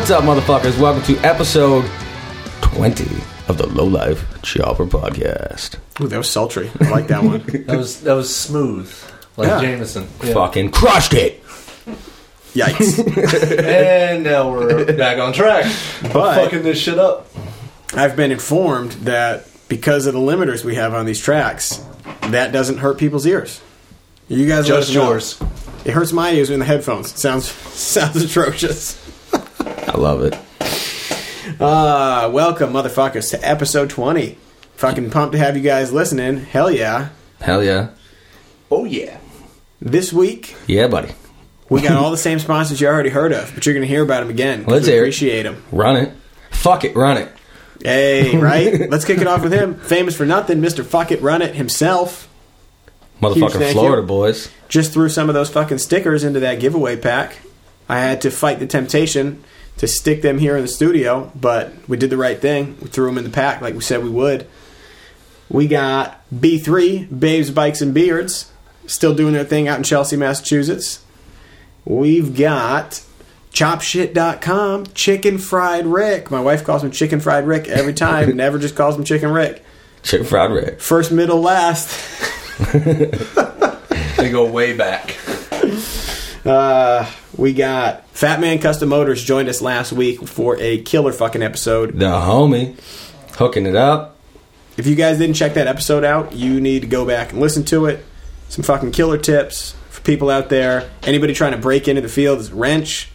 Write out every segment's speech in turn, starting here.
What's up, motherfuckers? Welcome to episode 20 of the Low Life Chopper Podcast. Ooh, that was sultry. I like that one. That was that was smooth, like Yeah. Jameson. Yeah. Fucking crushed it! Yikes. And now we're back on track. But- fucking this shit up. I've been informed that because of the limiters we have on these tracks, that doesn't hurt people's ears. You guys let Just us know. yours. It hurts my ears in the headphones. It sounds sounds atrocious. I love it. Uh, welcome, motherfuckers, to episode 20. Fucking pumped to have you guys listening. Hell yeah. Hell yeah. Oh yeah. This week, Yeah, buddy. we got all the same sponsors you already heard of, but you're going to hear about them again. 'cause Let's we appreciate them. Run it. Fuck it, run it. Hey, right? Let's kick it off with him. Famous for nothing, Mr. Fuck It Run It himself. Huge Motherfucking Florida you. boys. just threw some of those fucking stickers into that giveaway pack. I had to fight the temptation to stick them here in the studio, but we did the right thing. We threw them in the pack like we said we would. We got B3, Babes, Bikes, and Beards, still doing their thing out in Chelsea, Massachusetts. We've got chopshit.com, Chicken Fried Rick. My wife calls him Chicken Fried Rick every time, never just calls him Chicken Rick. Chicken fried red. First, middle, last. They go way back. Uh, we got Fat Man Custom Motors joined us last week for a killer fucking episode. The homie. Hooking it up. If you guys didn't check that episode out, you need to go back and listen to it. Some fucking killer tips for people out there. Anybody trying to break into the field is wrench.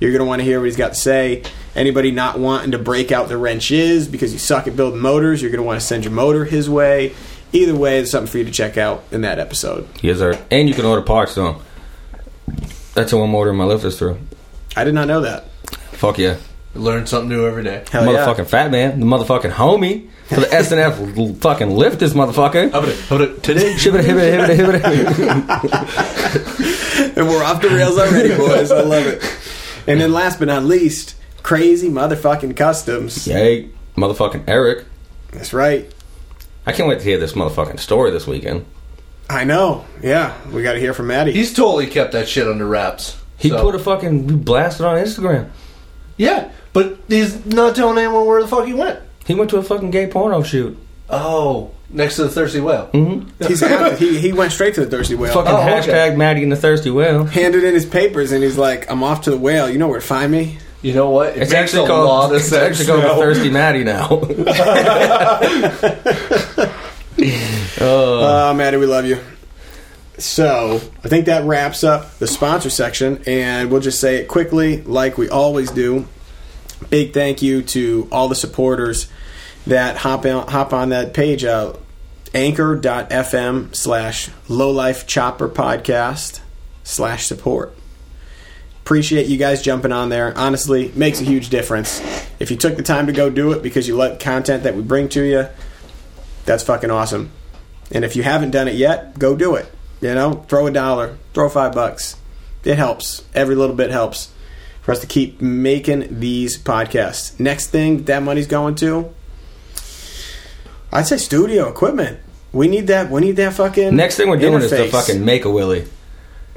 You're gonna want to hear what he's got to say. Anybody not wanting to break out the wrench is because you suck at building motors, you're gonna want to send your motor his way. Either way, there's something for you to check out in that episode. Yes, sir. And you can order parts, though. That's how I'm ordering my lifters through. I did not know that. Fuck yeah. Learn something new every day. Hell yeah. motherfucking fat man, the motherfucking homie for the SNF l- fucking lift this motherfucker. How it? How it? Today. And we're off the rails already, boys. I love it. And then last but not least, crazy motherfucking customs. Yay, motherfucking Eric. That's right. I can't wait to hear this motherfucking story this weekend. I know. Yeah, we got to hear from Maddie. he's totally kept that shit under wraps. He So- put a fucking he blasted on Instagram. yeah, but he's not telling anyone where the fuck he went. He went to a fucking gay porno shoot. Oh, next to the thirsty whale. Mm-hmm. He's at, he he went straight to the thirsty whale. Fucking Oh, okay. hashtag Maddie and the thirsty whale. handed in his papers, and he's like, "I'm off to the whale. You know where to find me." You know what? It It's makes actually a lot called of it's sense. actually called now. the thirsty Maddie now. Uh, Maddie, we love you. So I think that wraps up the sponsor section, and we'll just say it quickly, like we always do. Big thank you to all the supporters that hop on, hop on that page, uh, anchor.fm slash lowlife chopper podcast slash support. Appreciate you guys jumping on there. Honestly, makes a huge difference. If you took the time to go do it because you like content that we bring to you, that's fucking awesome. And if you haven't done it yet, go do it. You know, throw a dollar, throw five bucks. It helps. Every little bit helps for us to keep making these podcasts. Next thing that money's going to, I'd say studio equipment. We need that. We need that fucking. Next thing we're doing is the interface. fucking make a willy.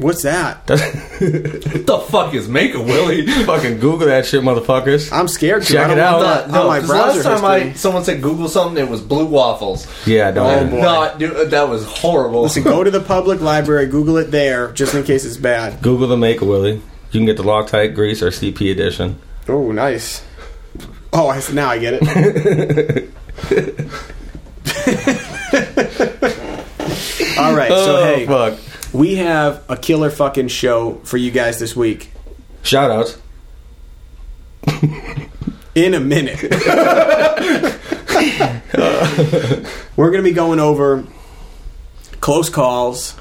What's that? What the fuck is Make a Willy? fucking Google that shit, motherfuckers. I'm scared. to. Check it out. no, my last time I someone said Google something, it was blue waffles. Yeah, don't. Oh, boy. Not do, uh, that was horrible. Listen, go to the public library, Google it there, just in case it's bad. Google the make a willy. You can get the Loctite grease or CP edition. Oh, nice. Oh, I, now I get it. All right, so oh hey, fuck! We have a killer fucking show for you guys this week. Shout outs. In a minute, we're going to be going over close calls,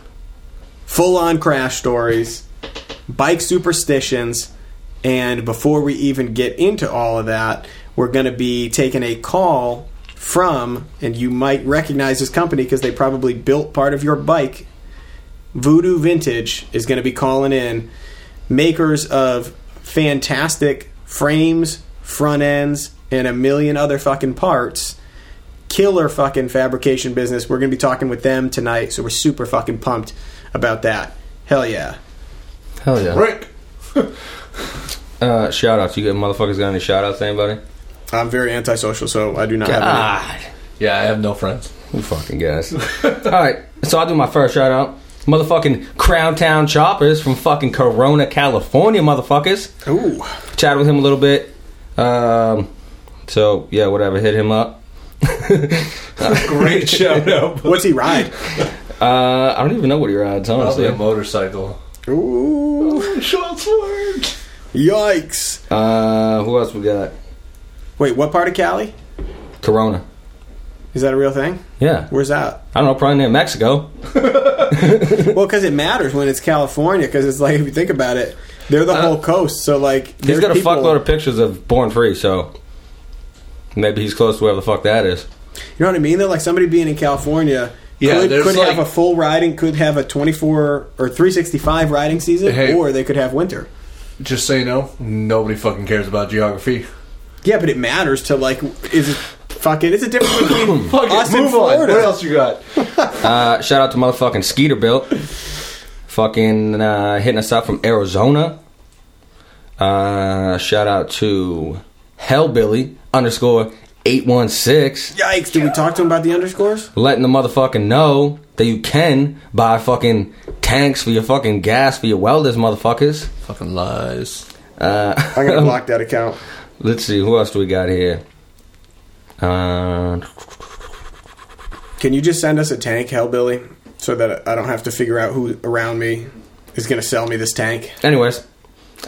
full on crash stories, bike superstitions, and before we even get into all of that, we're going to be taking a call from, and you might recognize this company because they probably built part of your bike. Voodoo Vintage is going to be calling in, makers of fantastic frames, front ends, and a million other fucking parts. Killer fucking fabrication business. We're going to be talking with them tonight, so we're super fucking pumped about that. Hell yeah. Hell yeah! Rick. Uh, shout outs. You got motherfuckers got any shout outs to anybody? I'm very antisocial, so I do not have any. God. Yeah, I have no friends. You fucking guys. Alright, so I'll do my first shout out. Motherfucking Crown Town Choppers from fucking Corona, California, motherfuckers. Ooh, Chatted with him a little bit. Um, so, yeah, whatever. Hit him up. Great shout out. what's he ride? Uh, I don't even know what he rides, Probably honestly. a motorcycle. Ooh, Shots fired. yikes! Uh, who else we got? Wait, what part of Cali? Corona. Is that a real thing? Yeah. Where's that? I don't know, probably near Mexico. Well, because it matters when it's California. Because it's like if you think about it, they're the uh, whole coast. So like, He's there's got a people- fuckload of pictures of Born Free, so maybe he's close to wherever the fuck that is. You know what I mean? Though, like somebody being in California. Yeah, could, there's could have a full riding, could have a 24 or 365 riding season, Hey. or they could have winter. Just so you know, nobody fucking cares about geography. Yeah, but it matters to like, is it fucking? It's a difference between Fuck us it, and move on. Florida. What else you got? Uh, shout out to motherfucking Skeeter Built. Fucking uh, hitting us up from Arizona. Uh, shout out to Hellbilly underscore 816. Yikes! Did we talk to him about the underscores? Letting the motherfucking know that you can buy fucking tanks for your fucking gas for your welders, motherfuckers. Fucking lies. Uh, I'm gonna block that account. let's see, who else do we got here? Uh, Can you just send us a tank, Hellbilly, so that I don't have to figure out who around me is gonna sell me this tank? anyways,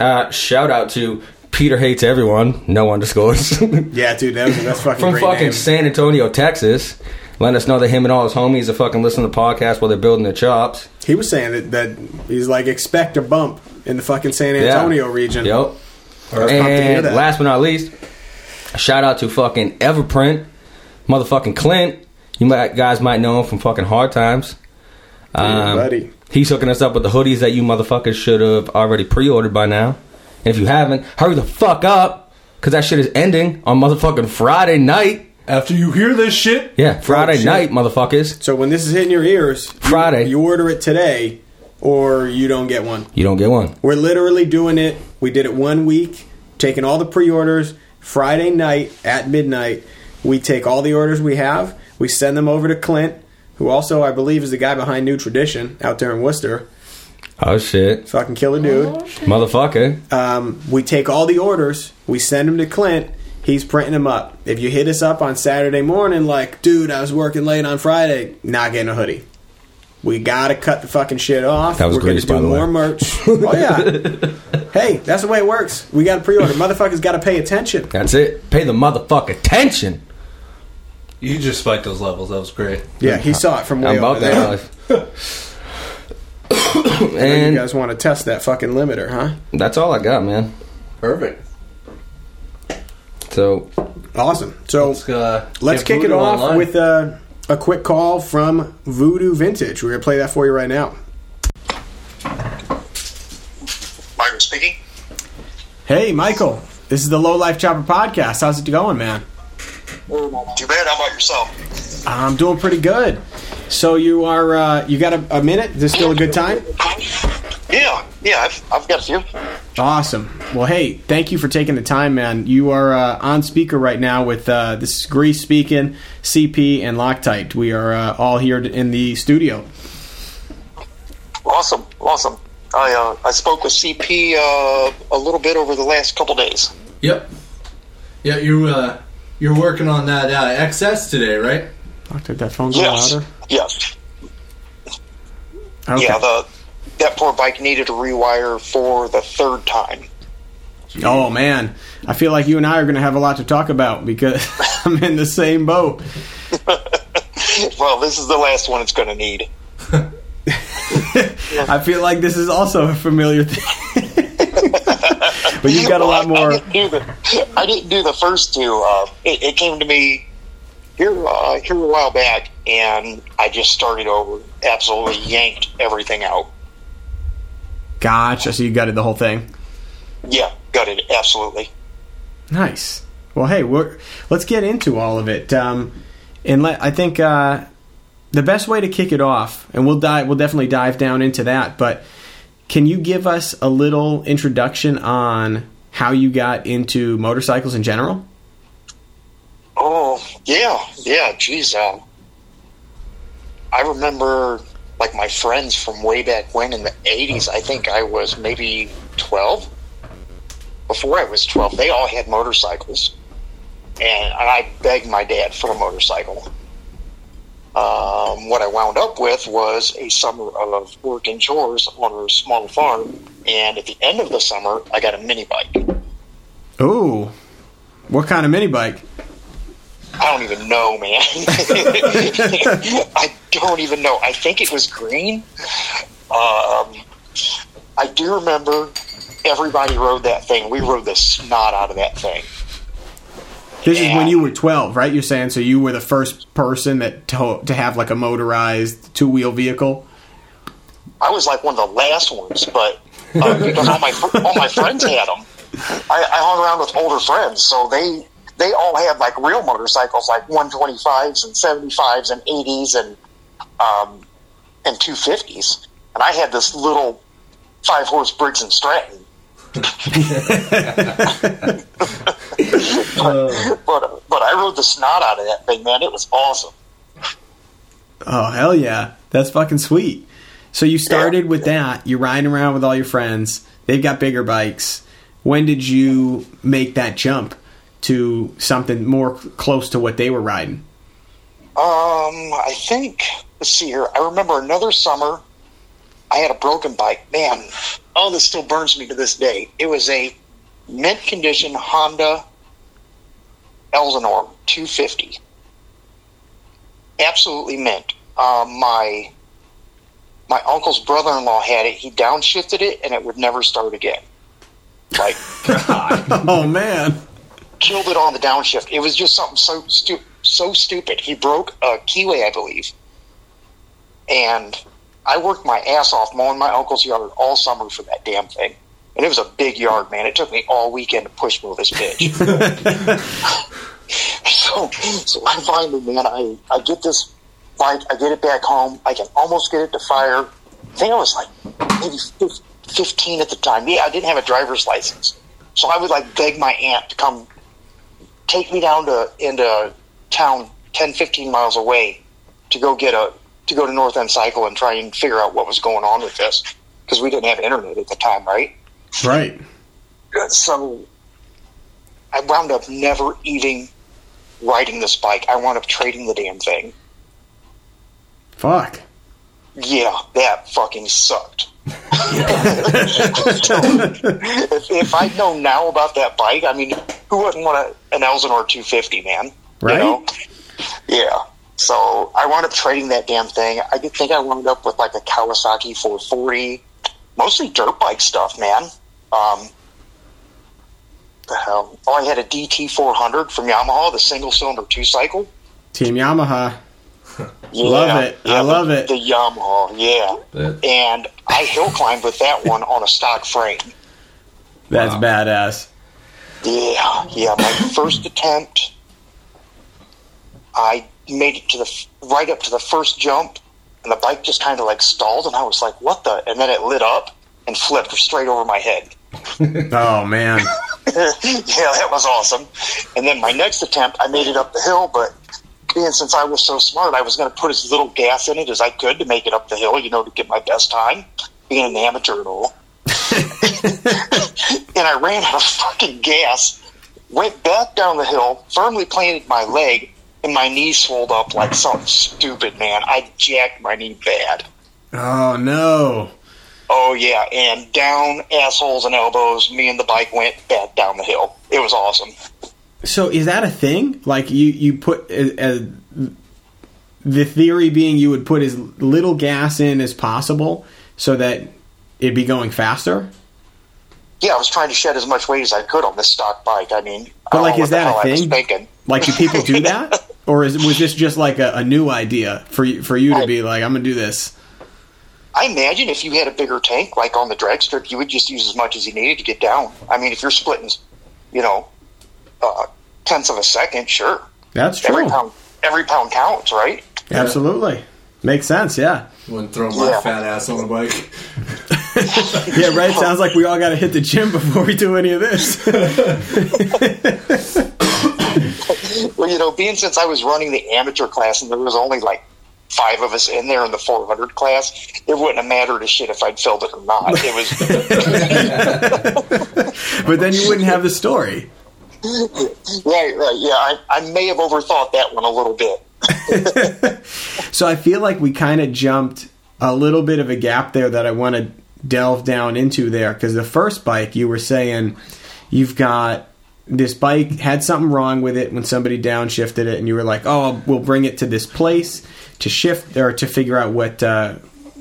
uh, shout out to Peter Hates Everyone, no underscores. Yeah, dude, that was, that's fucking from great fucking name. San Antonio, Texas, letting us know that him and all his homies are fucking listening to podcasts while they're building their chops. He was saying that, that he's like expect a bump in the fucking San Yeah. Antonio region. Yep. I was pumped to hear And that. last but not least, shout out to fucking Everprint, motherfucking Clint. You might guys might know him from fucking Hard Times. Um, buddy. He's hooking us up with the hoodies that you motherfuckers should have already pre-ordered by now. And if you haven't, hurry the fuck up, cause that shit is ending on motherfucking Friday night. After you hear this shit, Yeah, Friday shit. night, motherfuckers. So when this is hitting your ears, you- Friday. you, order it today, or you don't get one. You don't get one. We're literally doing it. We did it one week, taking all the pre-orders. Friday night at midnight, we take all the orders we have. We send them over to Clint, who also I believe is the guy behind New Tradition out there in Worcester. Oh shit, Fucking killer dude. motherfucker. Um, we take all the orders, we send them to Clint. He's printing them up. If you hit us up on Saturday morning, like, dude, I was working late on Friday, not getting a hoodie. We gotta cut the fucking shit off. That was We're gonna do by the way. more merch. oh yeah. hey, that's the way it works. We got to pre-order. Motherfuckers got to pay attention. That's it. Pay the motherfucker attention. you just spiked those levels. That was great. Yeah, he saw it from way I'm about over there. that life. And you and guys want to test that fucking limiter, huh? that's all I got, man. Perfect. So Awesome. So Let's, uh, let's get kick it Voodoo off online. with a, a quick call from Voodoo Vintage. We're gonna play that for you right now. Michael speaking. Hey, Michael. This is the Low Life Chopper podcast. How's it going, man? Too bad. How about yourself? I'm doing pretty good. So you are uh, you got a, a minute? Is this still a good time? Yeah, yeah. I've, I've got a few. Awesome. Well, hey, thank you for taking the time, man. You are uh, on speaker right now with uh, this is Grease speaking, CP, and Loctite. We are uh, all here in the studio. Awesome, awesome. I uh, I spoke with CP uh, a little bit over the last couple days. Yep. Yeah, you uh, you're working on that uh, XS today, right? Loctite, that phone go Yes, louder. yes, Okay. yeah. The that poor bike needed a rewire for the third time. oh man, I feel like you and I are going to have a lot to talk about because I'm in the same boat. Well, this is the last one it's going to need. I feel like this is also a familiar thing. but you've got a lot Well, I- more. I didn't do the, I didn't do the first two. Uh, it, it came to me here uh, here a while back, and I just started over. Absolutely yanked everything out. Gotcha. So you gutted the whole thing. Yeah, gutted. Absolutely. Nice. Well, hey, we're, let's get into all of it. Um, and let, I think uh, the best way to kick it off, and we'll dive, we'll definitely dive down into that. But can you give us a little introduction on how you got into motorcycles in general? Oh yeah, yeah. Geez, uh, I remember like my friends from way back when in the '80s. I think I was maybe 12. Before I was 12, they all had motorcycles, and, I begged my dad for a motorcycle. Um, what I wound up with was a summer of working chores on a small farm, and at the end of the summer, I got a mini bike. Ooh, what kind of mini bike? I don't even know, man. I don't even know. I think it was green. Um, I do remember everybody rode that thing. We rode the snot out of that thing. This is when you were 12, right? You're saying so you were the first person that to, to have like a motorized two wheel vehicle. I was like one of the last ones, but uh, because all my all my friends had them, I, I hung around with older friends, so they they all had like real motorcycles, like 125s and 75s and 80s and um, and 250s, and I had this little five horse Briggs and Stratton. but but I rode the snot out of that thing, man. It was awesome. Oh hell yeah, that's fucking sweet. So you started with that. You're riding around with all your friends. They've got bigger bikes. When did you make that jump to something more close to what they were riding? Um, I think let's see here. I remember another summer I had a broken bike. Man, oh, this still burns me to this day. It was a mint condition Honda Elsinore 250. Absolutely mint. Um, my my uncle's brother-in-law had it. He downshifted it, and it would never start again. Like Oh man. Killed it on the downshift. It was just something so stu- so stupid. He broke a keyway, I believe, and I worked my ass off mowing my uncle's yard all summer for that damn thing. And it was a big yard, man. It took me all weekend to push mow this bitch. so, so I finally, man, I, I get this bike, I get it back home. I can almost get it to fire. I think I was like maybe 15 at the time. Yeah, I didn't have a driver's license. So I would like beg my aunt to come take me down to into town 10, 15 miles away to go get a to go to North End Cycle and try and figure out what was going on with this because we didn't have internet at the time, right? Right. So I wound up never even riding this bike. I wound up trading the damn thing. Fuck. Yeah, that fucking sucked. If, if I'd known now about that bike, I mean, who wouldn't want a, an Elsinore 250, man? Right. You know? Yeah. So I wound up trading that damn thing. I think I wound up with like a Kawasaki 440, mostly dirt bike stuff, man. Um, the hell? Oh, I had a DT 400 from Yamaha, the single cylinder two cycle. Team Yamaha. Yeah, Love it. I yeah, the- love it. The Yamaha, yeah. That- And I hill climbed with that one on a stock frame. That's Wow. badass. Yeah, yeah. My first attempt, I made it to the right up to the first jump, and the bike just kind of like stalled, and I was like, "What the?" And then it lit up and flipped straight over my head. Oh man. yeah, that was awesome. And then my next attempt, I made it up the hill, but being since I was so smart, I was going to put as little gas in it as I could to make it up the hill, you know, to get my best time. Being an amateur and all. and I ran out of fucking gas, went back down the hill, firmly planted my leg, and my knee swelled up like something stupid, man. I jacked my knee bad. Oh no. Oh yeah, and down assholes and elbows, me and the bike went back down the hill. It was awesome. So is that a thing? Like you you put uh, uh, the theory being you would put as little gas in as possible so that it'd be going faster. Yeah, I was trying to shed as much weight as I could on this stock bike. I mean, But like, is that a I thing? Like, do people do that, or is was this just like a, a new idea for you, for you to be like, I'm gonna do this? I imagine if you had a bigger tank, like on the drag strip, you would just use as much as you needed to get down. I mean, if you're splitting, you know, uh, tenths of a second, sure. That's true. Every pound, every pound counts, right? Absolutely, makes sense. Yeah. Wouldn't throw my Yeah. fat ass on a bike. Yeah, right. Sounds like we all got to hit the gym before we do any of this. Well, you know, being since I was running the amateur class and there was only like five of us in there in the 400 class, it wouldn't have mattered a shit if I'd filled it or not. It was but then you wouldn't have the story. Right, right. Yeah, I, I may have overthought that one a little bit. So I feel like we kind of jumped a little bit of a gap there that I want to delve down into there because the first bike you were saying you've got this bike had something wrong with it when somebody downshifted it and you were like oh we'll bring it to this place to shift or to figure out what uh,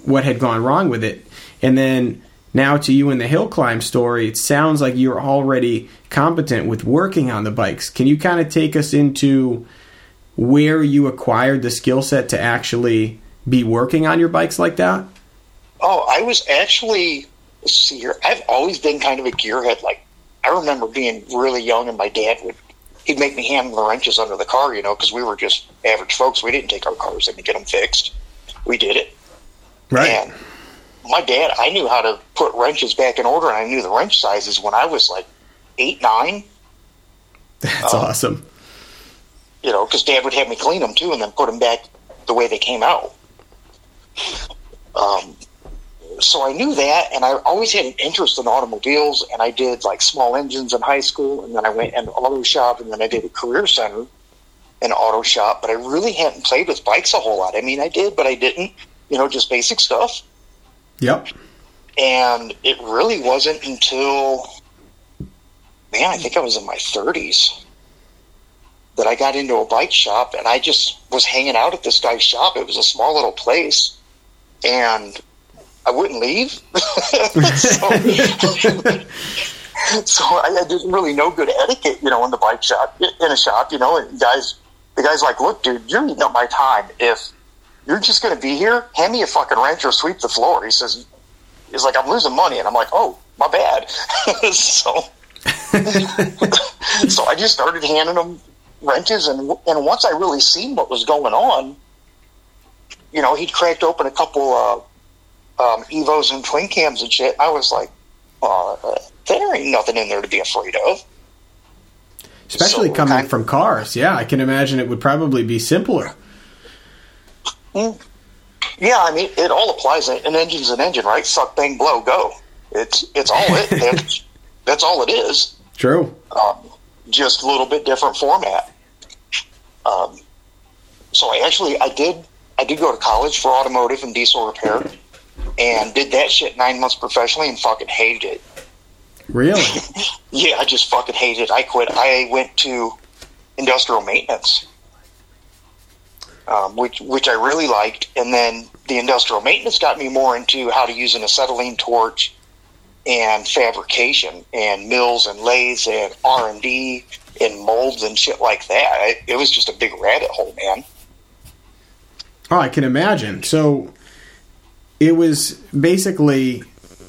what had gone wrong with it and then now to you in the hill climb story it sounds like you're already competent with working on the bikes can you kind of take us into where you acquired the skill set to actually be working on your bikes like that? Oh, I was actually, let's see here, I've always been kind of a gearhead. Like, I remember being really young and my dad would, he'd make me hammer the wrenches under the car, you know, because we were just average folks. We didn't take our cars in to get them fixed. We did it. Right. And my dad, I knew how to put wrenches back in order, and I knew the wrench sizes when I was like eight, nine. That's awesome. You know, because dad would have me clean them too, and then put them back the way they came out. Um, so I knew that, and I always had an interest in automobiles, and I did like small engines in high school, and then I went in auto shop, and then I did a career center in auto shop, but I really hadn't played with bikes a whole lot. I mean, I did, but I didn't. You know, just basic stuff. Yep. And it really wasn't until, man, I think I was in my 30s that I got into a bike shop and I just was hanging out at this guy's shop. It was a small little place and I wouldn't leave. so, so I didn't really no good etiquette, you know, in the bike shop, in a shop, you know, and guys, the guy's like, look, dude, you're eating up my time. If you're just going to be here, hand me a fucking wrench or sweep the floor. He says, he's like, I'm losing money. And I'm like, oh, my bad. so, so I just started handing them wrenches. And, and once I really seen what was going on, you know, he'd cracked open a couple uh, um, Evos and twin cams and shit. I was like, uh, there ain't nothing in there to be afraid of. Especially So, coming kind- from cars. Yeah, I can imagine it would probably be simpler. Yeah, I mean, it all applies. An engine's an engine, right? Suck, bang, blow, go. It's it's all it. that's, all it is. True. Um, just a little bit different format. Um, so I actually I did I did go to college for automotive and diesel repair, and did that shit nine months professionally and fucking hated it. Really? Yeah, I just fucking hated it. I quit. I went to industrial maintenance, um, which which I really liked, and then the industrial maintenance got me more into how to use an acetylene torch and fabrication and mills and lathes and R and D and molds and shit like that. It, it was just a big rabbit hole, man. Oh, I can imagine. So it was basically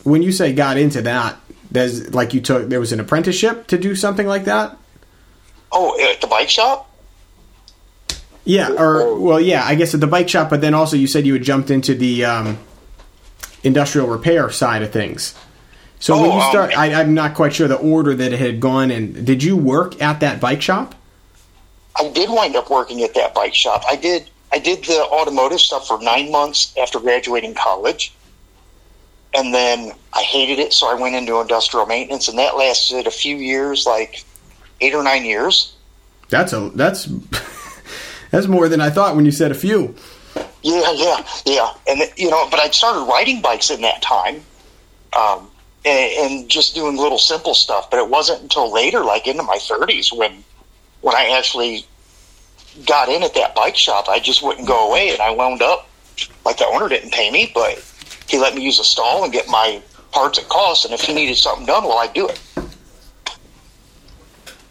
when you say got into that, there's like you took there was an apprenticeship to do something like that. Oh, at the bike shop? Yeah, or well, yeah, I guess at the bike shop, but then also you said you had jumped into the um, industrial repair side of things. So when Oh, you um, start, I, I'm not quite sure the order that it had gone in. Did you work at that bike shop? I did wind up working at that bike shop. I did I did the automotive stuff for nine months after graduating college. And then I hated it, so I went into industrial maintenance and that lasted a few years, like eight or nine years. That's a that's that's more than I thought when you said a few. Yeah, yeah, yeah. And you know, but I started riding bikes in that time, um, and, and just doing little simple stuff. But it wasn't until later, like into my thirties, when when I actually got in at that bike shop. I just wouldn't go away, and I wound up like the owner didn't pay me, but he let me use a stall and get my parts at cost. And if he needed something done, well, I'd do it.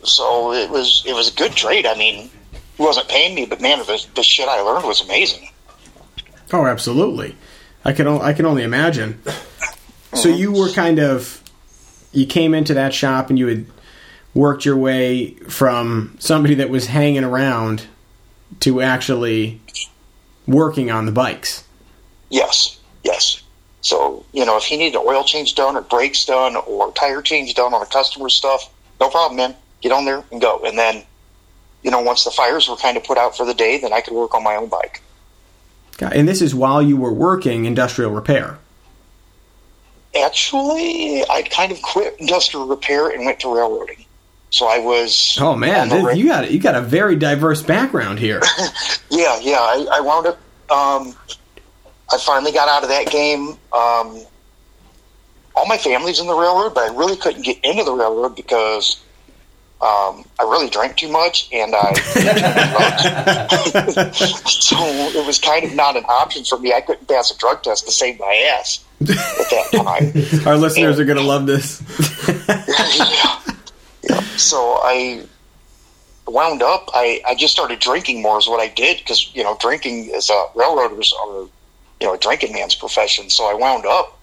So it was it was a good trade. I mean, he wasn't paying me, but man, the, the shit I learned was amazing. Oh, absolutely. I can I can only imagine. Oh, so you were kind of you came into that shop and you had worked your way from somebody that was hanging around to actually working on the bikes. Yes, yes. So, you know, if he needed an oil change done or brakes done or tire change done on a customer's stuff, no problem, man. Get on there and go. And then, you know, once the fires were kind of put out for the day, then I could work on my own bike. And this is while you were working industrial repair. Actually, I kind of quit industrial repair and went to railroading. So I was. Oh man, this- you got you got a very diverse background here. Yeah, yeah. I, I wound up. Um, I finally got out of that game. Um, all my family's in the railroad, but I really couldn't get into the railroad because um, I really drank too much and I. so it was kind of not an option for me. I couldn't pass a drug test to save my ass at that time. Our listeners are gonna love this. yeah. yeah. So I wound up. I, I just started drinking more is what I did because you know drinking is a railroaders are you know a drinking man's profession. So I wound up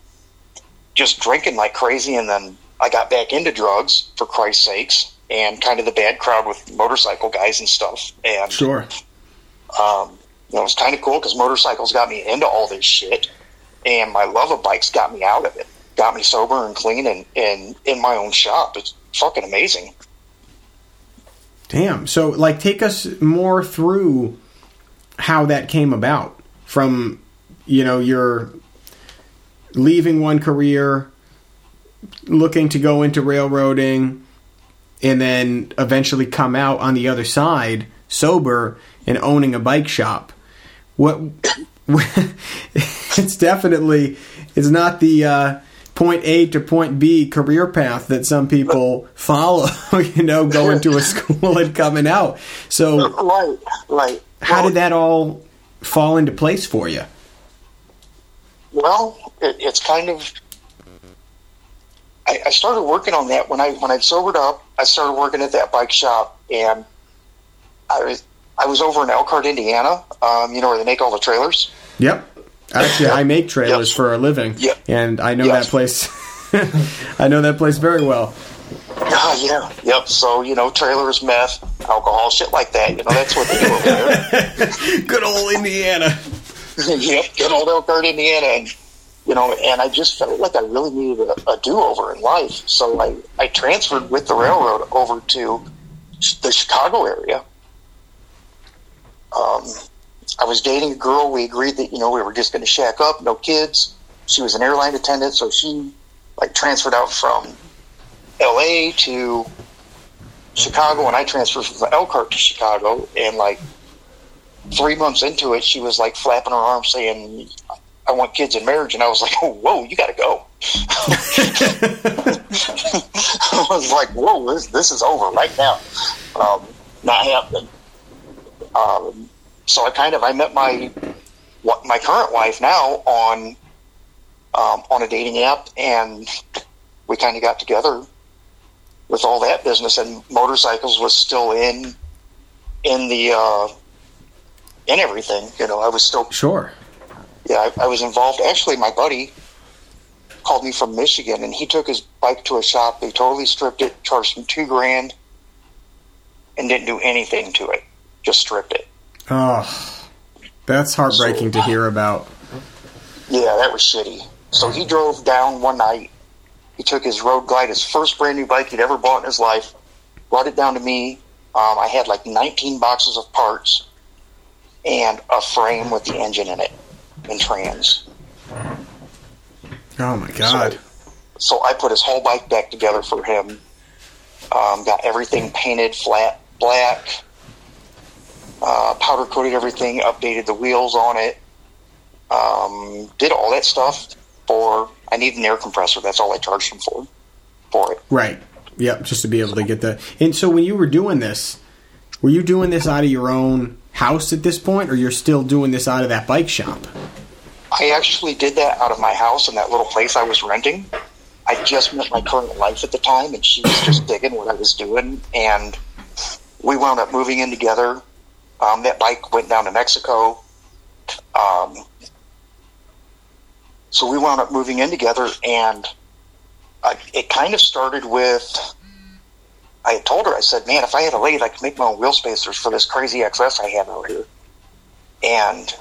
just drinking like crazy, and then I got back into drugs for Christ's sakes, and kind of the bad crowd with motorcycle guys and stuff. And Sure. um, you know, it was kind of cool because motorcycles got me into all this shit, and my love of bikes got me out of it, got me sober and clean, and, and in my own shop. It's fucking amazing. Damn. So, like, take us more through how that came about from, you know, your leaving one career, looking to go into railroading, and then eventually come out on the other side sober and owning a bike shop. What? it's definitely it's not the uh, point A to point B career path that some people follow. You know, going to a school and coming out. So, Right, right. how did that all fall into place for you? Well, it, it's kind of. I, I started working on that when I when I sobered up. I started working at that bike shop, and I was I was over in Elkhart, Indiana. Um, you know where they make all the trailers. Yep. Actually, I make trailers Yep. for a living, Yep. and I know Yep. that place. I know that place very well. Ah, yeah, yep. So you know, trailers, meth, alcohol, shit like that. You know, that's what they do over there. Good old Indiana. yep, good old Elkhart, Indiana, and you know, and I just felt like I really needed a, a do-over in life, so I I transferred with the railroad over to the Chicago area. Um, I was dating a girl. We agreed that you know we were just going to shack up, no kids. She was an airline attendant, so she like transferred out from L.A. to Chicago, and I transferred from Elkhart to Chicago, and like three months into it, she was like flapping her arms saying, I want kids and marriage. And I was like, oh, whoa, you got to go. I was like, whoa, this, this is over right now. Um, not happening. Um, so I kind of, I met my, what, my current wife now on, um, on a dating app and we kind of got together with all that business and motorcycles was still in, in the, uh, in everything. You know, I was still, Sure. yeah, I, I was involved. Actually, my buddy called me from Michigan, and he took his bike to a shop. They totally stripped it, charged him two grand, and didn't do anything to it. Just stripped it. Oh, that's heartbreaking to hear about. Yeah, that was shitty. So he drove down one night. He took his Road Glide, his first brand new bike he'd ever bought in his life, brought it down to me. Um, I had like 19 boxes of parts and a frame with the engine in it and trans. Oh my god. So I put his whole bike back together for him. Um, got everything painted flat black, uh, powder coated everything, updated the wheels on it, um, did all that stuff for. I need an air compressor. That's all I charged him for. For it. Right. Yep. Just to be able to get the. And so when you were doing this, were you doing this out of your own house at this point, or you're still doing this out of that bike shop? I actually did that out of my house in that little place I was renting. I just met my current wife at the time, and she was just digging what I was doing, and we wound up moving in together. Um, that bike went down to Mexico. Um, so we wound up moving in together, and I, it kind of started with. I had told her, I said, "Man, if I had a lathe, I could make my own wheel spacers for this crazy XS I have out here." And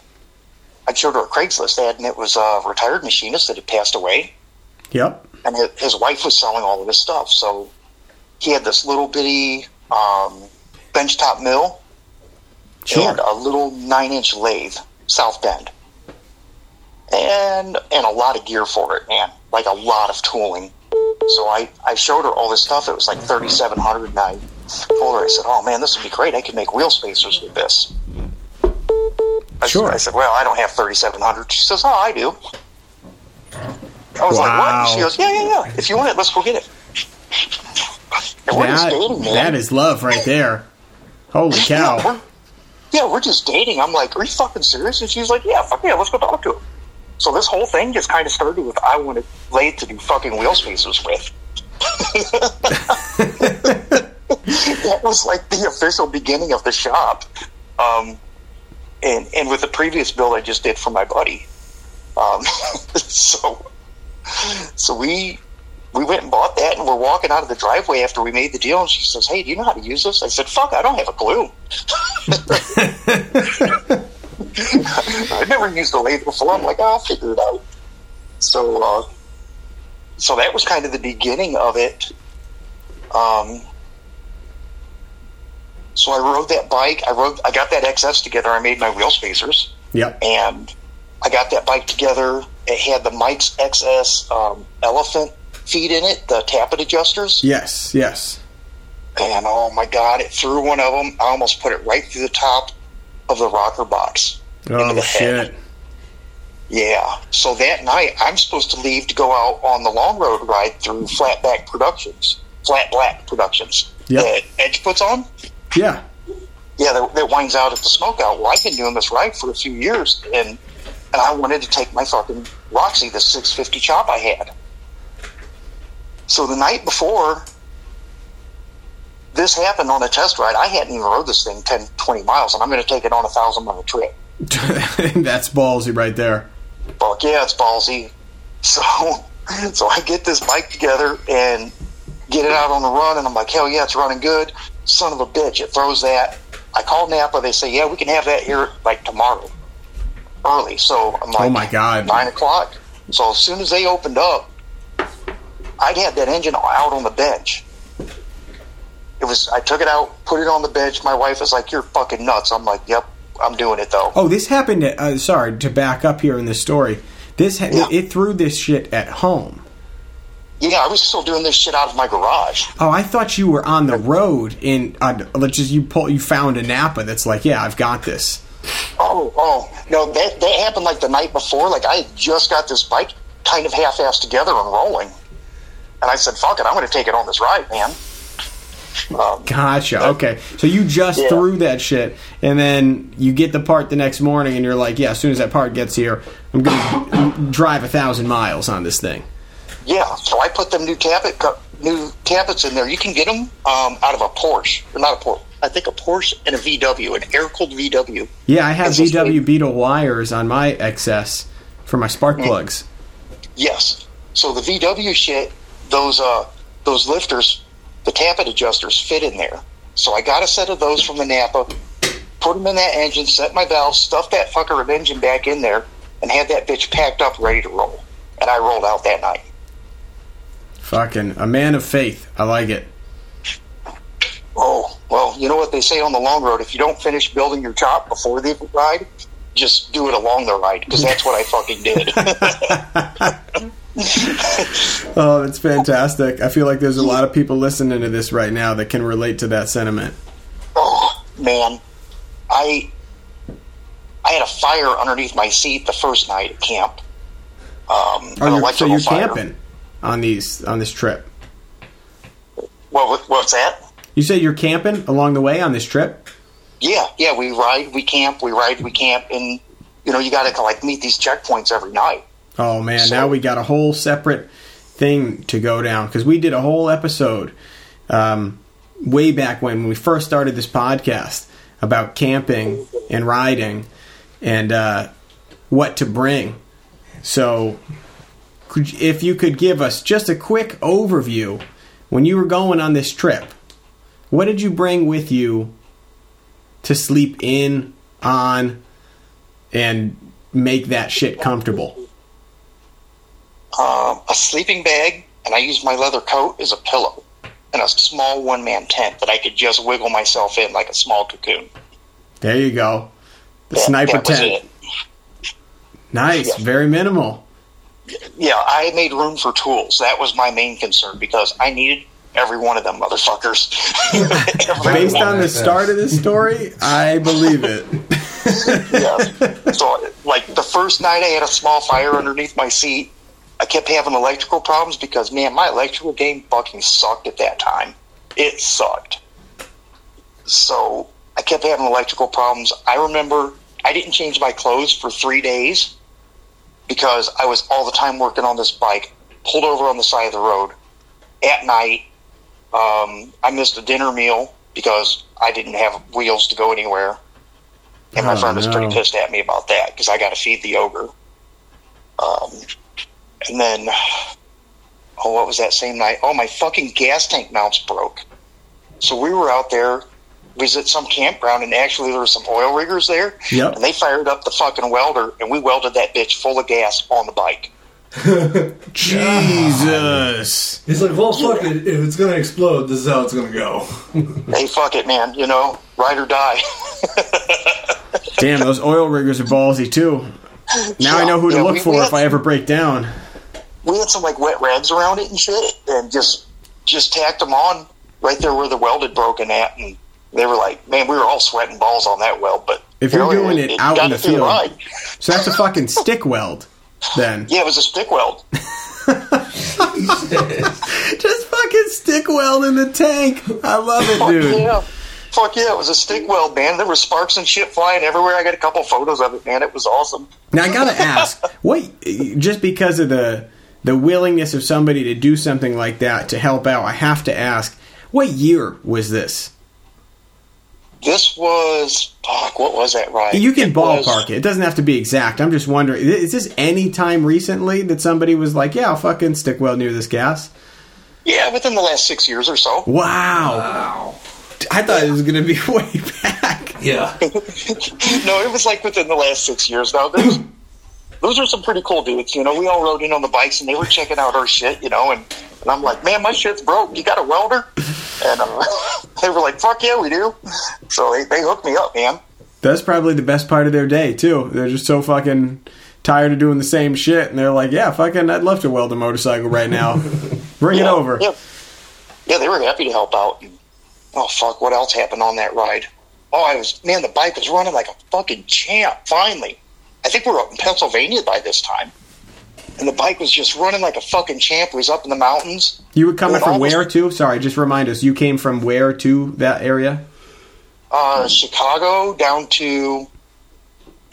I showed her a Craigslist ad, and it was a retired machinist that had passed away, Yep. and his, his wife was selling all of his stuff. So he had this little bitty um, benchtop mill Sure. and a little nine inch lathe, South Bend, and and a lot of gear for it, man, like a lot of tooling. So I I showed her all this stuff. It was like thirty seven hundred, and I told her I said, "Oh man, this would be great. I could make wheel spacers with this." I, Sure. I said, "Well, I don't have thirty seven hundred. She says, "Oh, I do." I was like, "What?" She goes, "Yeah, yeah, yeah. If you want it, let's go get it." And we're just That, dating, that is love right there. Holy cow. Yeah, we're just dating. I'm like, are you fucking serious? And she's like, yeah, fuck yeah, let's go talk to him. So this whole thing just kind of started with I wanted Lathe to do fucking wheel spacers with. that was like the official beginning of the shop. Um, and and with the previous build I just did for my buddy. Um, so so we we went and bought that, and we're walking out of the driveway after we made the deal. And she says, "Hey, do you know how to use this?" I said, "Fuck, I don't have a clue." I've never used a lathe before. I'm like, I'll figure it out. So, uh, so that was kind of the beginning of it. Um, so I rode that bike. I rode. I got that XS together. I made my wheel spacers Yep. and I got that bike together. It had the Mike's XS um, elephant feet in it, the tappet adjusters, Yes, yes. and oh my god, it threw one of them. I almost put it right through the top of the rocker box. Oh, the head. Yeah. So that night, I'm supposed to leave to go out on the long road ride through Flatback Productions, Flat Black Productions. Yep. That Edge puts on. Yeah. yeah, that, that winds out at the smokeout. Well, I've been doing this ride for a few years, and and I wanted to take my fucking Roxy, the 650 chop I had. So the night before this happened on a test ride, I hadn't even rode this thing 10, 20 miles, and I'm going to take it on a thousand mile trip. That's ballsy right there. Fuck yeah, it's ballsy. So, so I get this bike together and get it out on the run, and I'm like, hell yeah, it's running good. Son of a bitch, it throws that. I call Napa. They say, yeah, we can have that here like tomorrow, early. So I'm oh like, Oh, my God. nine o'clock. So as soon as they opened up, I'd had that engine out on the bench. It was. I took it out, put it on the bench. My wife was like, "You're fucking nuts." I'm like, "Yep, I'm doing it though." Oh, this happened. At, uh, sorry to back up here in this story. This ha- Yeah. it threw this shit at home. Yeah, I was still doing this shit out of my garage. Oh, I thought you were on the road in. Uh, let's just you pull. You found a Napa that's like, yeah, I've got this. Oh, oh, no, that that happened like the night before. Like I just got this bike kind of half-assed together and rolling, and I said, "Fuck it, I'm going to take it on this ride, man." Um, Gotcha. Okay, so you just Yeah. threw that shit, and then you get the part the next morning, and you're like, yeah, as soon as that part gets here, I'm gonna drive a thousand miles on this thing. yeah, so I put them new tappet new tappets in there. You can get them um, out of a Porsche, or not a Porsche. I think a Porsche and a VW, an air-cooled VW. Yeah, I have It's VW Beetle wires on my XS for my spark plugs. Yes. So the VW shit, those uh, those lifters, the tappet adjusters fit in there. So I got a set of those from the Napa, put them in that engine, set my valves, stuffed that fucker of engine back in there, and had that bitch packed up, ready to roll. And I rolled out that night. Fucking a man of faith. I like it. Oh, well, you know what they say on the long road? If you don't finish building your chop before the ride, just do it along the ride, because that's what I fucking did. Oh, it's fantastic. I feel like there's a lot of people listening to this right now that can relate to that sentiment. Oh man, I I had a fire underneath my seat the first night at camp. Um, Oh, you're, so you're fire. camping on these on this trip. What, what's that? You say you're camping along the way on this trip? Yeah, yeah. We ride, we camp, we ride, we camp, and you know you got to like meet these checkpoints every night. Oh man, So- now we got a whole separate thing to go down because we did a whole episode um, way back when, when we first started this podcast about camping and riding and uh, what to bring. So, could, if you could give us just a quick overview when you were going on this trip, what did you bring with you to sleep in on and make that shit comfortable? Um, a sleeping bag, and I used my leather coat as a pillow, and a small one man tent that I could just wiggle myself in like a small cocoon. There you go. The sniper tent. Nice, Yeah. very minimal. Yeah, I made room for tools. That was my main concern because I needed every one of them motherfuckers. Based on the start of this story, I believe it. yeah. So, like the first night, I had a small fire underneath my seat. I kept having electrical problems because, man, my electrical game fucking sucked at that time. It sucked. So I kept having electrical problems. I remember I didn't change my clothes for three days because I was all the time working on this bike, pulled over on the side of the road at night. Um, I missed a dinner meal because I didn't have wheels to go anywhere. And my Oh, friend was pretty pissed at me about that because I got to feed the ogre. Um, and then, oh, what was that same night? Oh, my fucking gas tank mounts broke. So we were out there. We was at some campground, and actually there were some oil riggers there. Yep. And they fired up the fucking welder, and we welded that bitch full of gas on the bike. Jesus. He's like, well, fuck it. If it's gonna explode, this is how it's gonna go. hey, fuck it, man. You know, ride or die. Damn, those oil riggers are ballsy too. Now I know who to Yeah, look we- for we if I ever break down. We had some like wet rags around it and shit, and just just tacked them on right there where the weld had broken at, and they were like, man, we were all sweating balls on that weld, but If you you're doing it out in the field. So that's a fucking stick weld, then. Yeah, it was a stick weld. Just fucking stick weld in the tank. I love it, Fuck dude. yeah. Fuck yeah, it was a stick weld, man. There were sparks and shit flying everywhere. I got a couple photos of it, man. It was awesome. Now I gotta ask, what? Just because of the the willingness of somebody to do something like that to help out, I have to ask, what year was this? This was fuck. What was that Right? You can It was- ballpark it. It doesn't have to be exact. I'm just wondering, is this any time recently that somebody was like, "Yeah, I'll fucking stick well near this gas"? Yeah, within the last six years or so. Wow, Wow. I thought it was gonna be way back. Yeah. no, it was like within the last six years. Now, those, those are some pretty cool dudes. You know, we all rode in on the bikes and they were checking out our shit, you know, and, and I'm like, man, my shit's broke. You got a welder? And uh, they were like, fuck yeah, we do. So they, they hooked me up, man. That's probably the best part of their day too. They're just so fucking tired of doing the same shit, and they're like, "Yeah, fucking, I'd love to weld a motorcycle right now. Bring it over." Yeah. yeah, they were happy to help out. Oh, fuck, what else happened on that ride? Oh, I was, man, the bike was running like a fucking champ, finally. I think we were up in Pennsylvania by this time. And the bike was just running like a fucking champ. We was up in the mountains. You were coming from almost- where to? Sorry, just remind us. You came from where to that area? uh, Chicago down to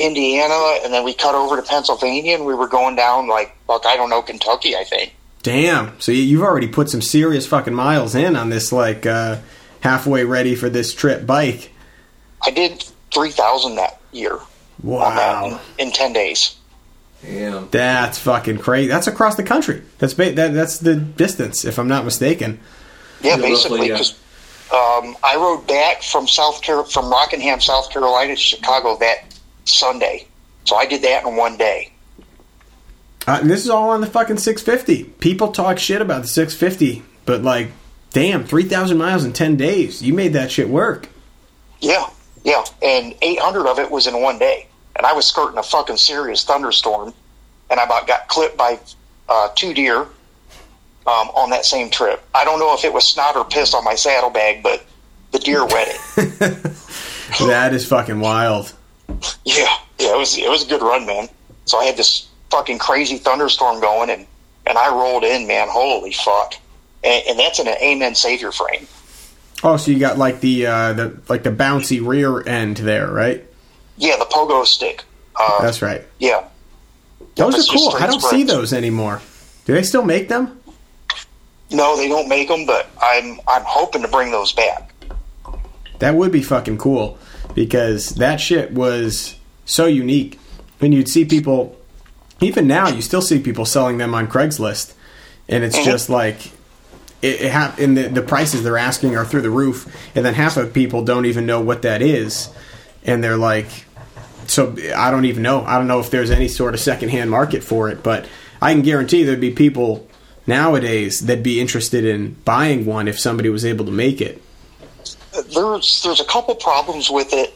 Indiana, and then we cut over to Pennsylvania, and we were going down like fuck, I don't know, Kentucky, I think. Damn. So you- you've already put some serious fucking miles in on this, like uh, halfway ready for this trip bike. I did three thousand that year Wow, in ten days. Damn. that's fucking crazy. That's across the country. That's ba- that, that's the distance, if I'm not mistaken. Yeah, Yeah, basically, roughly, yeah. because um, I rode back from South Car- from Rockingham, South Carolina to Chicago that Sunday, so I did that in one day. Uh, and this is all on the fucking 650. People talk shit about the 650, but like, damn, 3,000 miles in 10 days. You made that shit work. Yeah, yeah, and 800 of it was in one day, and I was skirting a fucking serious thunderstorm, and I about got clipped by uh, two deer um, on that same trip. I don't know if it was snot or piss on my saddlebag, but the deer wet it. That is fucking wild. yeah, yeah, it was it was a good run, man. So I had this fucking crazy thunderstorm going, and and I rolled in, man. Holy fuck! And, and that's in an Amen Savior frame. Oh, so you got like the uh, the like the bouncy rear end there, right? Yeah, the pogo stick. Uh, That's right. yeah, Those are cool. I don't see those anymore. Do they still make them? no, they don't make them, but I'm I'm hoping to bring those back. That would be fucking cool because that shit was so unique. And you'd see people, even now, you still see people selling them on Craigslist, and it's Mhm. just like it, it hap- and the, the prices they're asking are through the roof, and then half of people don't even know what that is, and they're like, so I don't even know. I don't know if there's any sort of secondhand market for it, but I can guarantee there'd be people nowadays that'd be interested in buying one if somebody was able to make it. there's there's a couple problems with it,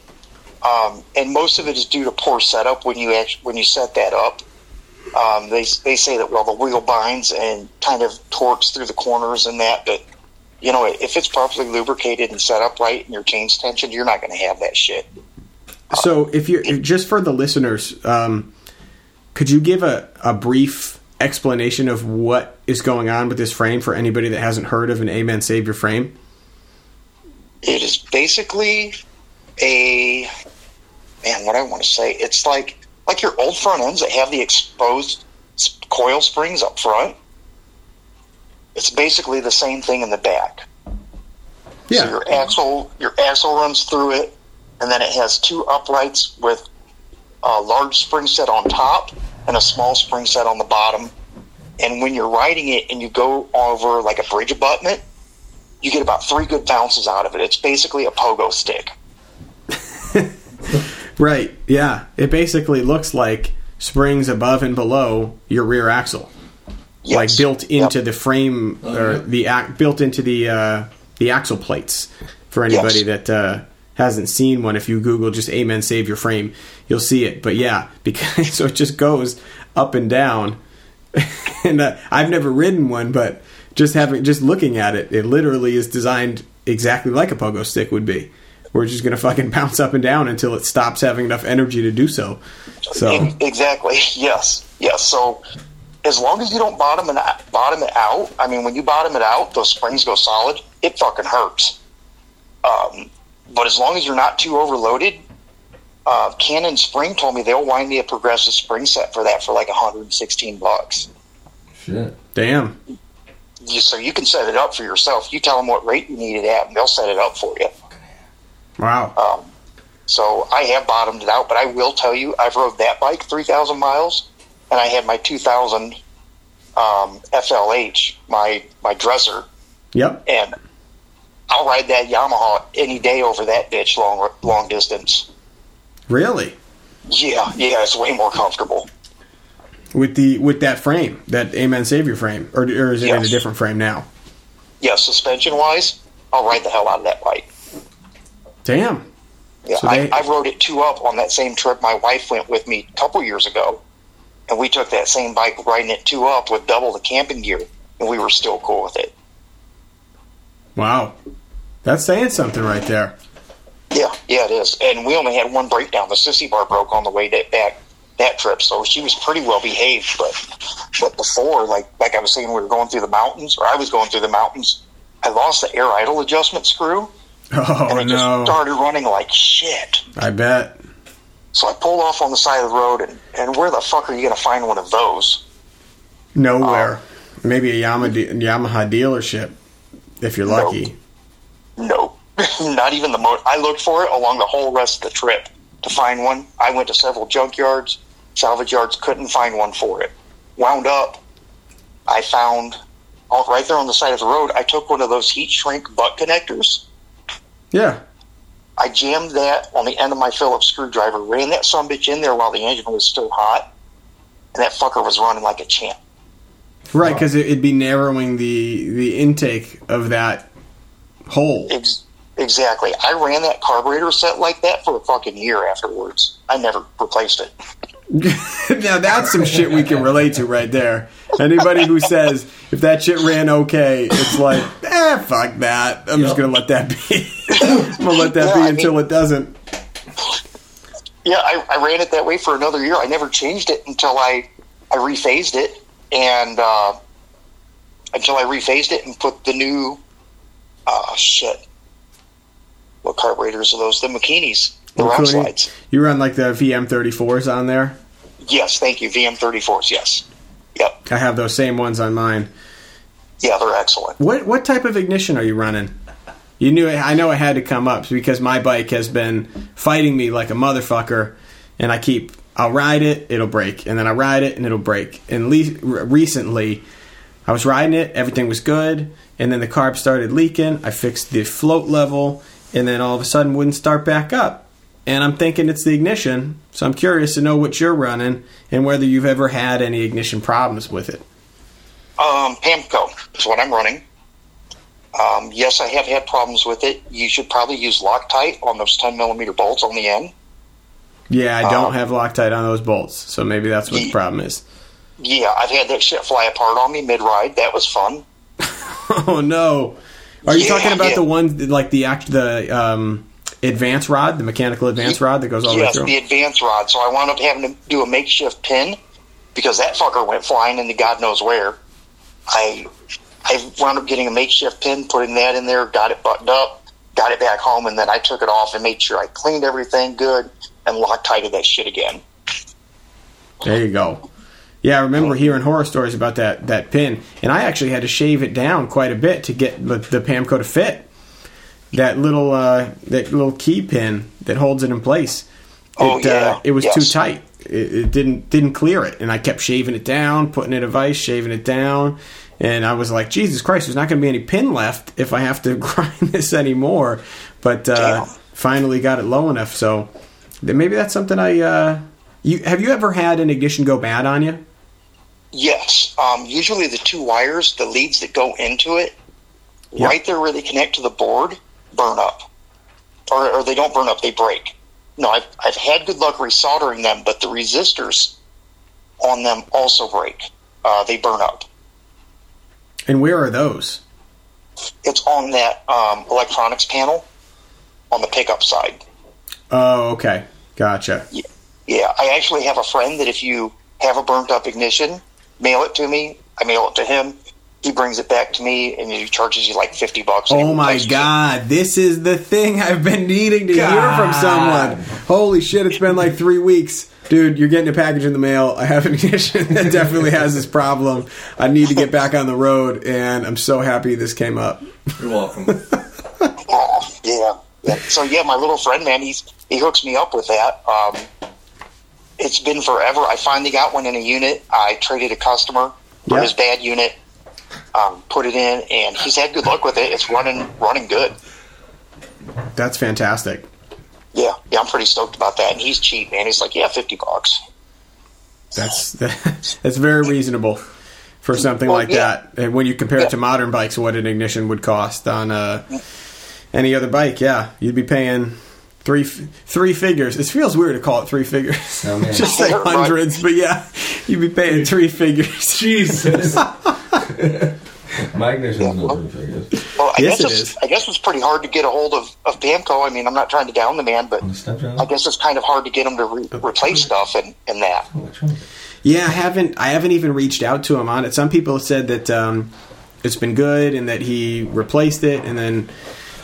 um, and most of it is due to poor setup when you act, when you set that up. Um, they they say that well the wheel binds and kind of torques through the corners and that, but you know if it's properly lubricated and set up right and your chain's tensioned, you're not going to have that shit. So, if you're if, just for the listeners, um, could you give a, a brief explanation of what is going on with this frame for anybody that hasn't heard of an Amen Savior frame? It is basically a man. What I want to say, it's like like your old front ends that have the exposed coil springs up front. It's basically the same thing in the back. So your axle, your axle runs through it, and then it has two uprights with a large spring set on top and a small spring set on the bottom. And when you're riding it and you go over like a bridge abutment, you get about three good bounces out of it. It's basically a pogo stick. Right. Yeah. It basically looks like springs above and below your rear axle, Yes. like built into Yep. the frame or yeah. the ac- built into the uh, the axle plates. For anybody Yes. that uh, hasn't seen one, if you Google just "Amen Savior Frame," you'll see it. But yeah, because so it just goes up and down. and uh, I've never ridden one, but just having just looking at it, it literally is designed exactly like a pogo stick would be. We're just gonna fucking bounce up and down until it stops having enough energy to do so. So exactly. Yes. Yes. So as long as you don't bottom it bottom it out, I mean, when you bottom it out, those springs go solid. It fucking hurts. Um, but as long as you're not too overloaded, uh, Canon Spring told me they'll wind me a progressive spring set for that for like 116 bucks. Shit. damn. You, so you can set it up for yourself. You tell them what rate you need it at, and they'll set it up for you. Wow. Um, so I have bottomed it out, but I will tell you, I've rode that bike 3,000 miles, and I had my 2000 um, FLH, my my dresser, Yep. and I'll ride that Yamaha any day over that bitch long long distance. Really? Yeah, yeah, it's way more comfortable. With the with that frame, that Amen Savior frame, or, or is it in a different frame now? Yeah, suspension wise, I'll ride the hell out of that bike. Damn. Yeah, So they- I, I rode it two up on that same trip. My wife went with me a couple years ago, and we took that same bike riding it two up with double the camping gear, and we were still cool with it. Wow. That's saying something right there. Yeah, yeah, it is. And we only had one breakdown. The sissy bar broke on the way that back that trip, so she was pretty well behaved. But but before, like like I was saying, we were going through the mountains, or I was going through the mountains. I lost the air idle adjustment screw, Oh and it just started running like shit. I bet. So I pulled off on the side of the road, and, and where the fuck are you going to find one of those? Nowhere. Um, Maybe a Yamaha, de- Yamaha dealership, if you're lucky. Nope. Not even the most. I looked for it along the whole rest of the trip to find one. I went to several junkyards, salvage yards, couldn't find one for it. Wound up, I found right there on the side of the road. I took one of those heat shrink butt connectors. Yeah. I jammed that on the end of my Phillips screwdriver, ran that some bitch in there while the engine was still hot, and that fucker was running like a champ. Right, because it, it'd be narrowing the the intake of that hole. Ex- exactly. I ran that carburetor set like that for a fucking year afterwards. I never replaced it. now that's some shit we can relate to right there. Anybody who says if that shit ran okay, it's like, eh, fuck that. I'm just gonna let that be. I'm gonna let that Yeah, be I until mean- it doesn't. Yeah, I, I ran it that way for another year. I never changed it until I I rephased it and uh, until I rephased it and put the new uh shit. What carburetors are those? The Makinis, the Cooney, slides. You run like the VM34s on there. Yes, thank you. VM34s. Yes. Yep. I have those same ones on mine. Yeah, they're excellent. What what type of ignition are you running? You knew I know it had to come up because my bike has been fighting me like a motherfucker, and I keep I'll ride it, it'll break, and then I ride it and it'll break. And le- recently, I was riding it, everything was good, and then the carb started leaking. I fixed the float level, and then all of a sudden wouldn't start back up. and I'm thinking it's the ignition. So I'm curious to know what you're running and whether you've ever had any ignition problems with it. Um, Pamco is what I'm running. Um, yes, I have had problems with it. You should probably use Loctite on those 10 millimeter bolts on the end. Yeah, I don't Um, have Loctite on those bolts, so maybe that's what the problem is. Yeah, I've had that shit fly apart on me mid ride. That was fun. Oh no! Are you Yeah, talking about yeah. the one like the act the um, advance rod, the mechanical advance rod that goes all the way yes, through? the advance rod. So I wound up having to do a makeshift pin because that fucker went flying into God knows where. I I wound up getting a makeshift pin, putting that in there, got it buttoned up, got it back home, and then I took it off and made sure I cleaned everything good and Loctited that shit again. There you go. Yeah, I remember hearing horror stories about that that pin, and I actually had to shave it down quite a bit to get the, the Pamco to fit. That little uh, that little key pin that holds it in place. Oh, it, yeah. uh, it was too tight. It, it didn't didn't clear it, and I kept shaving it down, putting it in a vise, shaving it down, and I was like, Jesus Christ, there's not going to be any pin left if I have to grind this anymore. But uh, finally got it low enough, so maybe that's something I. Uh, you have you ever had an ignition go bad on you? Yes. Um, usually the two wires, the leads that go into it, Yep. right there where they connect to the board, burn up. Or, or they don't burn up, they break. No, I've, I've had good luck resoldering them, but the resistors on them also break. Uh, they burn up. And where are those? It's on that um, electronics panel on the pickup side. Oh, okay, gotcha. Yeah, I actually have a friend that if you have a burnt up ignition, mail it to me. I mail it to him. He brings it back to me, and he charges you like fifty bucks. Oh my replaces it. god, this is the thing I've been needing to hear from someone. Holy shit, it's been like three weeks. Dude, you're getting a package in the mail. I have an ignition that definitely has this problem. I need to get back on the road, and I'm so happy this came up. You're welcome. Yeah. yeah. So yeah, my little friend, man, he's he hooks me up with that. Um, it's been forever. I finally got one in a unit. I traded a customer for Yeah. his bad unit, um, put it in, and he's had good luck with it. It's running running good. That's fantastic. Yeah, yeah, I'm pretty stoked about that. And he's cheap, man. He's like, yeah, fifty bucks. That's that's very reasonable for something Well, like yeah. that. And when you compare it to modern bikes, what an ignition would cost on uh, any other bike, yeah, you'd be paying three three figures. It feels weird to call it three figures. Oh. Just say Yeah, right. hundreds, but yeah, you'd be paying three figures. Jesus. My ignition's no three figures. Well, I Yes, guess it it's is. I guess it's pretty hard to get a hold of of Pamco. I mean, I'm not trying to down the man, but On the step down? I guess it's kind of hard to get him to re- replace stuff and and that. Yeah, I haven't. I haven't even reached out to him on it. Some people have said that um, it's been good and that he replaced it, and then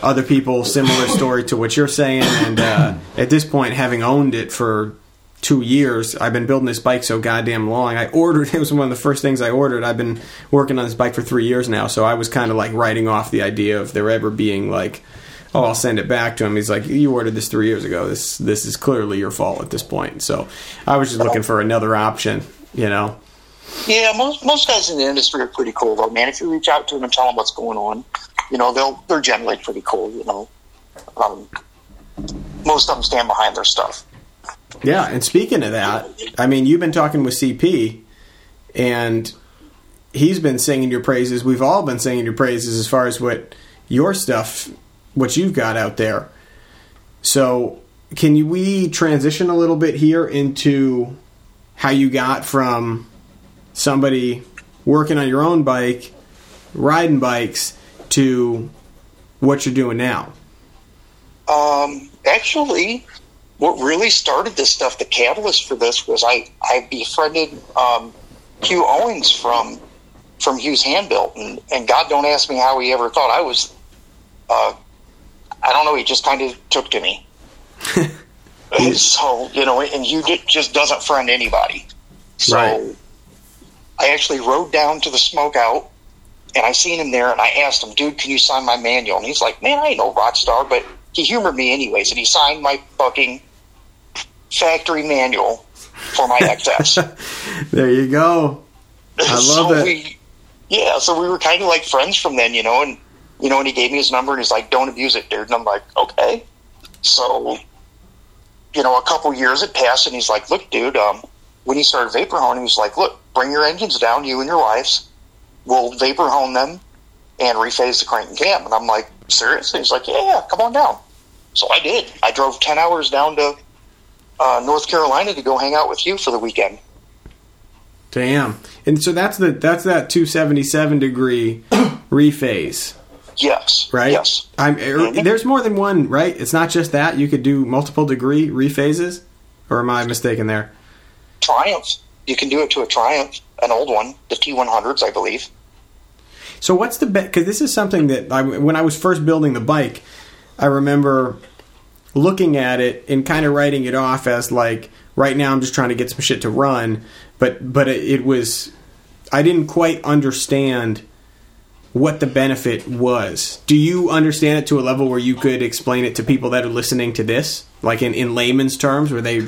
other people similar story to what you're saying. And uh, at this point, having owned it for two years, I've been building this bike so goddamn long. I ordered. It was one of the first things I ordered. I've been working on this bike for three years now, so I was kind of like writing off the idea of there ever being like. Oh, I'll send it back to him. He's like, "You ordered this three years ago. This this is clearly your fault at this point." So, I was just looking for another option, you know. Yeah, most most guys in the industry are pretty cool though, man. If you reach out to them and tell them what's going on, you know they'll they're generally pretty cool. You know, um, most of them stand behind their stuff. Yeah, and speaking of that, I mean, you've been talking with CP, and he's been singing your praises. We've all been singing your praises as far as what your stuff, what you've got out there. So, can you, we transition a little bit here into how you got from somebody working on your own bike, riding bikes, to what you're doing now? Um, actually, what really started this stuff, the catalyst for this, was I I befriended um, Hugh Owens from from Hugh's Handbuilt, and and God don't ask me how he ever thought I was. Uh, I don't know. He just kind of took to me. so you know, and Hugh just doesn't friend anybody. So Right. I actually rode down to the smokeout, and I seen him there, and I asked him, "Dude, can you sign my manual?" And he's like, "Man, I ain't no rock star, but he humored me anyways, and he signed my fucking factory manual for my XS." There you go. I love so it. We, yeah, so we were kind of like friends from then, you know, and you know, and he gave me his number, and he's like, "Don't abuse it, dude," and I'm like, "Okay." So you know, a couple years had passed, and he's like, "Look, dude, um, when he started vapor honing, he was like, look, bring your engines down, you and your wives. We'll vapor hone them and rephase the crank and cam." And I'm like, "Seriously?" He's like, "Yeah, yeah, come on down." So I did. I drove ten hours down to uh, North Carolina to go hang out with you for the weekend. Damn. And so that's the that's that 277 degree rephase, Yes. right? Yes. I'm er, there's more than one, right? It's not just that. You could do multiple degree rephases. Or am I mistaken there? Triumph. You can do it to a Triumph, an old one, the T100s, I believe. So what's the bet? Because this is something that I, when I was first building the bike, I remember looking at it and kind of writing it off as like, right now I'm just trying to get some shit to run. But but it, it was, I didn't quite understand what the benefit was. Do you understand it to a level where you could explain it to people that are listening to this, like in, in layman's terms, where they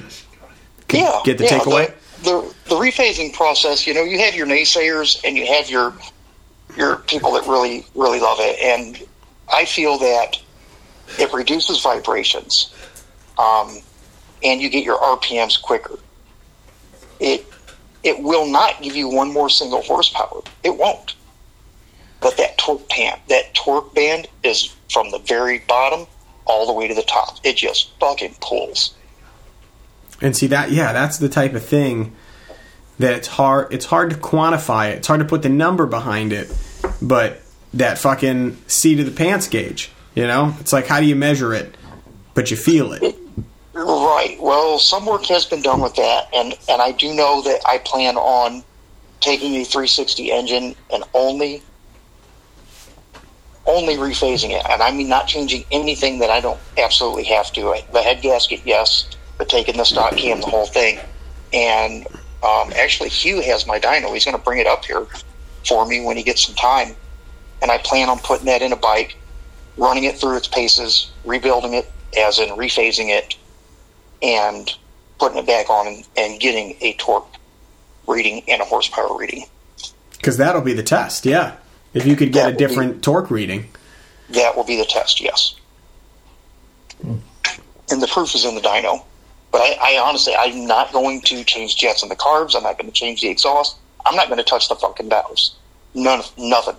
yeah, get the yeah, takeaway? The, the rephasing process, you know, you have your naysayers and you have your your people that really really love it, and I feel that it reduces vibrations, um, and you get your RPMs quicker. It it will not give you one more single horsepower. It won't. But that torque band, that torque band is from the very bottom all the way to the top. It just fucking pulls. And see that, yeah, that's the type of thing that it's hard. It's hard to quantify it. It's hard to put the number behind it. But that fucking seat of the pants gauge, you know, it's like how do you measure it? But you feel it. Right. Well, some work has been done with that, and and I do know that I plan on taking a 360 engine and only only rephasing it, and I mean not changing anything that I don't absolutely have to. The head gasket, yes, but taking the stock cam, the whole thing, and um, actually Hugh has my dyno. He's going to bring it up here for me when he gets some time, and I plan on putting that in a bike, running it through its paces, rebuilding it, as in rephasing it, and putting it back on and, and getting a torque reading and a horsepower reading. Because that'll be the test, yeah. If you could get That a would be- different torque reading. That will be the test, yes. And the proof is in the dyno. But I, I honestly, I'm not going to change jets in the carbs. I'm not going to change the exhaust. I'm not going to touch the fucking valves. None, nothing.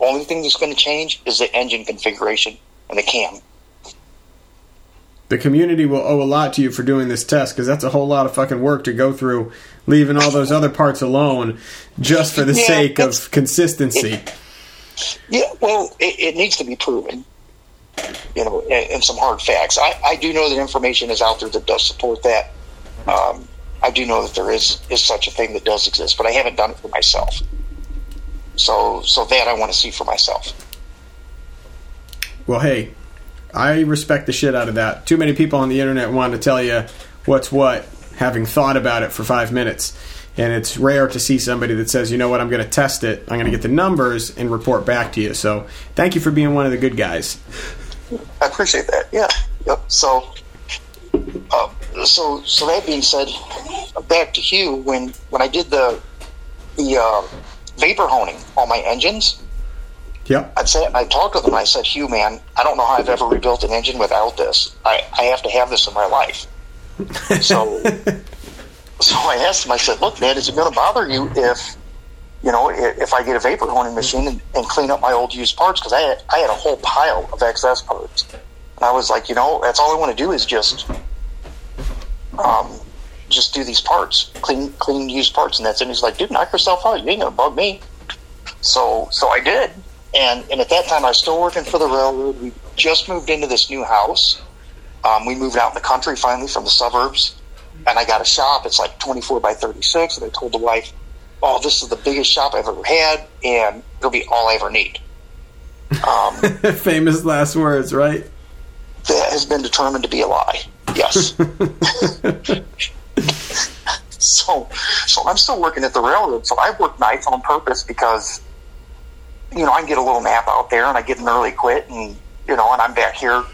Only thing that's going to change is the engine configuration and the cam. The community will owe a lot to you for doing this test because that's a whole lot of fucking work to go through, leaving all those other parts alone just for the Yeah, sake of consistency. Yeah, well, it, it needs to be proven, you know, and, and some hard facts. I, I do know that information is out there that does support that. Um, I do know that there is is such a thing that does exist, but I haven't done it for myself. So, so that I want to see for myself. Well, hey, I respect the shit out of that. Too many people on the internet want to tell you what's what, having thought about it for five minutes. And it's rare to see somebody that says, you know what, I'm going to test it, I'm going to get the numbers and report back to you. So thank you for being one of the good guys. I appreciate that. Yeah. Yep. So, uh, so, so that being said, back to Hugh. When when I did the the uh, vapor honing on my engines, yeah, I'd say I talked with him. I said, Hugh, man, I don't know how I've ever rebuilt an engine without this. I, I have to have this in my life. So, so I asked him. I said, look, man, is it going to bother you if you know if, I get a vapor honing machine and, and clean up my old used parts because I had, I had a whole pile of excess parts. And I was like, you know, that's all I want to do is just um, just do these parts, clean clean used parts, and that's it. And he's like, dude, knock yourself out. You ain't gonna bug me. So so I did, and and at that time I was still working for the railroad. We just moved into this new house. Um, we moved out in the country finally from the suburbs, and I got a shop. It's like 24 by 36, and I told the wife, "Oh, this is the biggest shop I've ever had, and it'll be all I ever need." Um, Famous last words, right? that has been determined to be a lie. Yes. so, so I'm still working at the railroad. So I work nights on purpose because, you know, I can get a little nap out there, and I get an early quit, and you know, and I'm back here,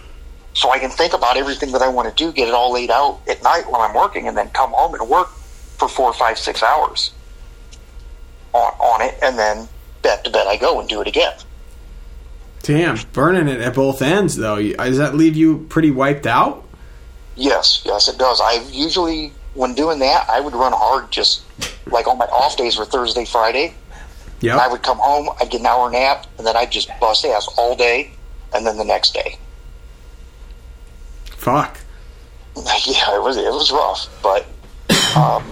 so I can think about everything that I want to do, get it all laid out at night while I'm working, and then come home and work for four, five, six hours on on it, and then back to bed I go and do it again. Damn, burning it at both ends, though. Does that leave you pretty wiped out? Yes, yes, it does. I usually, when doing that, I would run hard just like on my off days were Thursday, Friday. Yeah. I would come home, I'd get an hour nap, and then I'd just bust ass all day, and then the next day. Fuck. Yeah, it was it was rough, but um,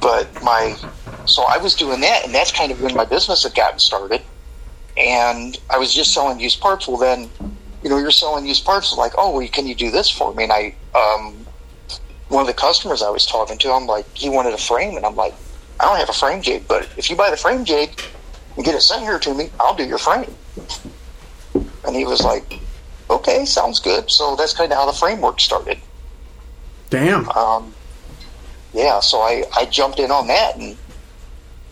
but my so I was doing that, and that's kind of when my business had gotten started, and I was just selling used parts. Well, then, you know, you're selling used parts. Like, oh, well, can you do this for me? And I, um, one of the customers I was talking to, I'm like, he wanted a frame, and I'm like, I don't have a frame, jig, but if you buy the frame, jig, and get it sent here to me, I'll do your frame. And he was like, okay, sounds good. So that's kind of how the framework started. Damn. Um, yeah, so I, I jumped in on that and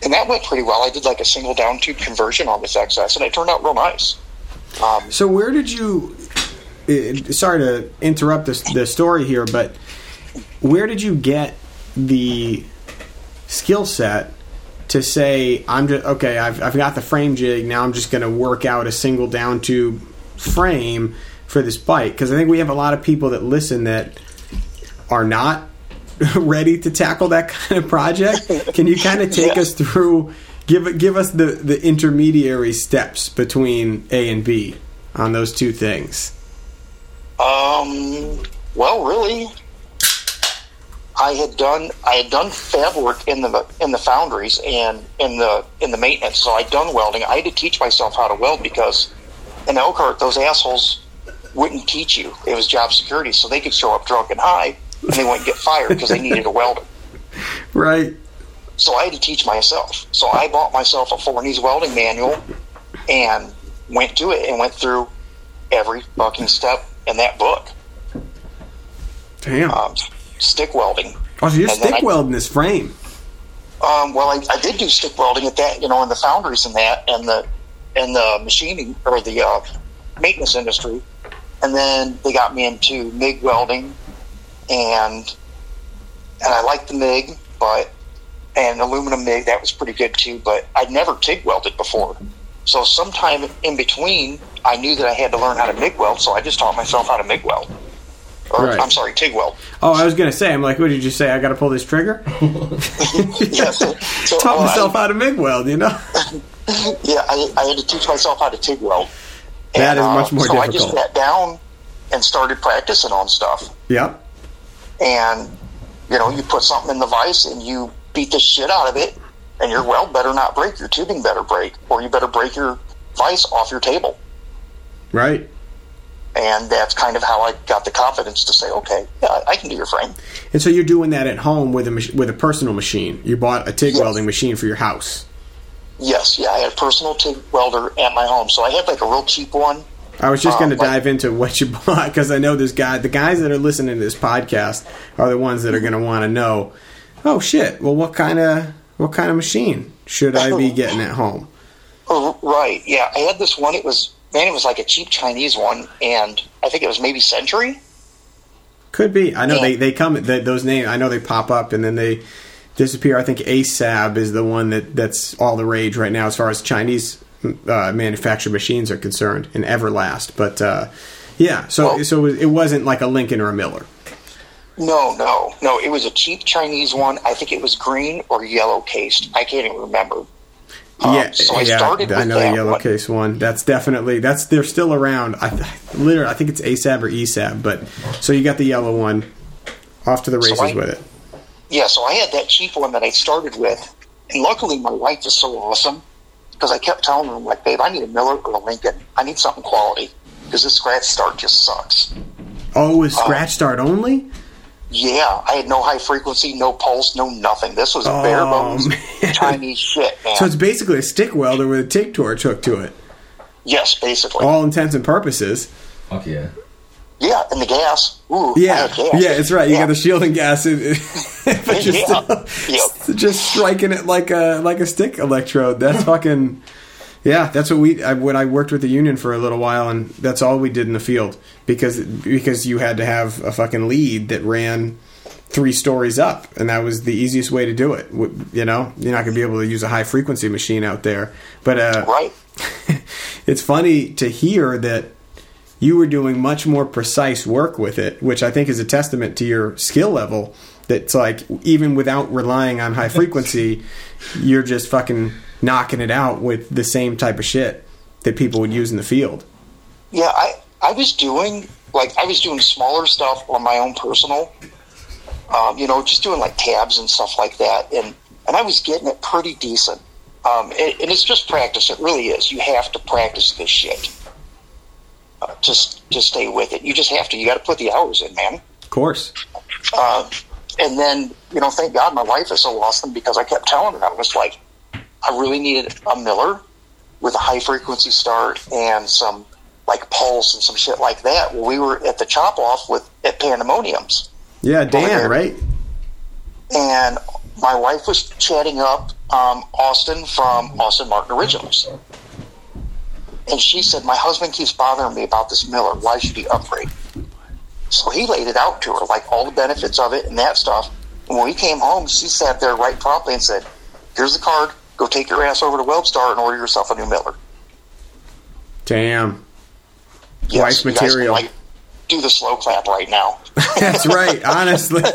and that went pretty well. I did like a single down tube conversion on this XS and it turned out real nice. Um, So where did you? Sorry to interrupt the, the story here, but where did you get the skill set to say I'm just okay? I've I've got the frame jig. Now I'm just going to work out a single down tube frame for this bike because I think we have a lot of people that listen that are not ready to tackle that kind of project. Can you kind of take Yeah. us through? Give give us the the intermediary steps between A and B on those two things. um, well, really, I had done I had done fab work in the in the foundries and in the in the maintenance. So I'd done welding. I had to teach myself how to weld because in Elkhart those assholes wouldn't teach you. It was job security, so they could show up drunk and high and they wouldn't get fired because they needed a welder. Right. So I had to teach myself. So I bought myself a Forney's welding manual and went to it and went through every fucking step in that book. Damn. Um, stick welding. oh, so you're and stick I- welding this frame. Um, well, I, I did do stick welding at that, you know, in the foundries and that, and the and the machining or the uh, maintenance industry, and then they got me into MIG welding, and and I liked the MIG, but and aluminum MIG that was pretty good too. But I'd never TIG welded before, so sometime in between, I knew that I had to learn how to MIG weld, so I just taught myself how to MIG weld. Or, Right. I'm sorry, TIG weld. Oh, I was gonna say. I'm like, what did you say? I got to pull this trigger. Yeah, so, so, Taught well, I- myself how to MIG weld. You know. Yeah, I, I had to teach myself how to TIG weld. That is uh, much more so I just sat down and started practicing on stuff. yep. And, you know, you put something in the vise and you beat the shit out of it, and your weld better not break, your tubing better break, or you better break your vise off your table. Right. And that's kind of how I got the confidence to say, okay, yeah, I- I can do your frame. And so you're doing that at home with a mach- with a personal machine. You bought a TIG Yes. welding machine for your house. Yes, yeah, I had a personal TIG welder at my home. So I had like a real cheap one. I was just Uh, going to dive into what you bought because I know this guy. The guys that are listening to this podcast are the ones that are going to want to know. Oh shit! Well, what kind of what kind of machine should I be getting at home? Oh, right. Yeah, I had this one. It was man, it was like a cheap Chinese one, and I think it was maybe Century. Could be. I know they they come. They, those names. I know they pop up and then they disappear. I think ASAB is the one that that's all the rage right now as far as Chinese uh, manufactured machines are concerned, and Everlast. But uh, yeah, so Well- so it wasn't like a Lincoln or a Miller. No, no, no. It was a cheap Chinese one. I think it was green or yellow cased. I can't even remember. Um, yeah, so I yeah, started I with know the yellow one. case one. That's definitely that's they're still around. I literally I think it's ASAB or ESAB, but so you got the yellow one. Off to the races I- with it. Yeah, so I had that cheap one that I started with, and luckily my wife is so awesome because I kept telling them, like, babe, I need a Miller or a Lincoln. I need something quality because this scratch start just sucks. Oh, with uh, scratch start only. Yeah, I had no high frequency, no pulse, no nothing. This was bare Oh, bones man. Chinese shit, man. So it's basically a stick welder with a TIG torch hooked to it. yes, basically. All intents and purposes. Fuck yeah. Yeah, and the gas. Ooh, Yeah, gas. yeah, it's right. You Yeah. got the shielding gas, in, but you're Yeah. still just striking it like a like a stick electrode. That's fucking. Yeah, that's what we. I, when I worked with the union for a little while, and that's all we did in the field because because you had to have a fucking lead that ran three stories up, and that was the easiest way to do it. You know, you're not gonna be able to use a high frequency machine out there, but uh, Right. it's funny to hear that you were doing much more precise work with it, which I think is a testament to your skill level. That's like even without relying on high frequency, you're just fucking knocking it out with the same type of shit that people would use in the field. Yeah, I I was doing like I was doing smaller stuff on my own personal, um, you know, just doing like tabs and stuff like that, and and I was getting it pretty decent. Um, and, and it's just practice. It really is. You have to practice this shit. Uh, just to stay with it, you just have to. You got to put the hours in, man. Of course. Uh, and then, you know, thank God my wife is so awesome because I kept telling her, I was like, I really needed a Miller with a high frequency start and some like pulse and some shit like that. Well, we were at the chop off with at Pandemoniums. Yeah, Dan, right? And my wife was chatting up um, Austin from Austin Martin Originals. And she said, My husband keeps bothering me about this Miller. Why should he upgrade? So he laid it out to her, like all the benefits of it and that stuff. And when we came home, she sat there right promptly and said, Here's the card. Go take your ass over to Webstar and order yourself a new Miller. Damn. Yes, Wife you guys can, material. like, do the slow clap right now. That's right, honestly. yeah,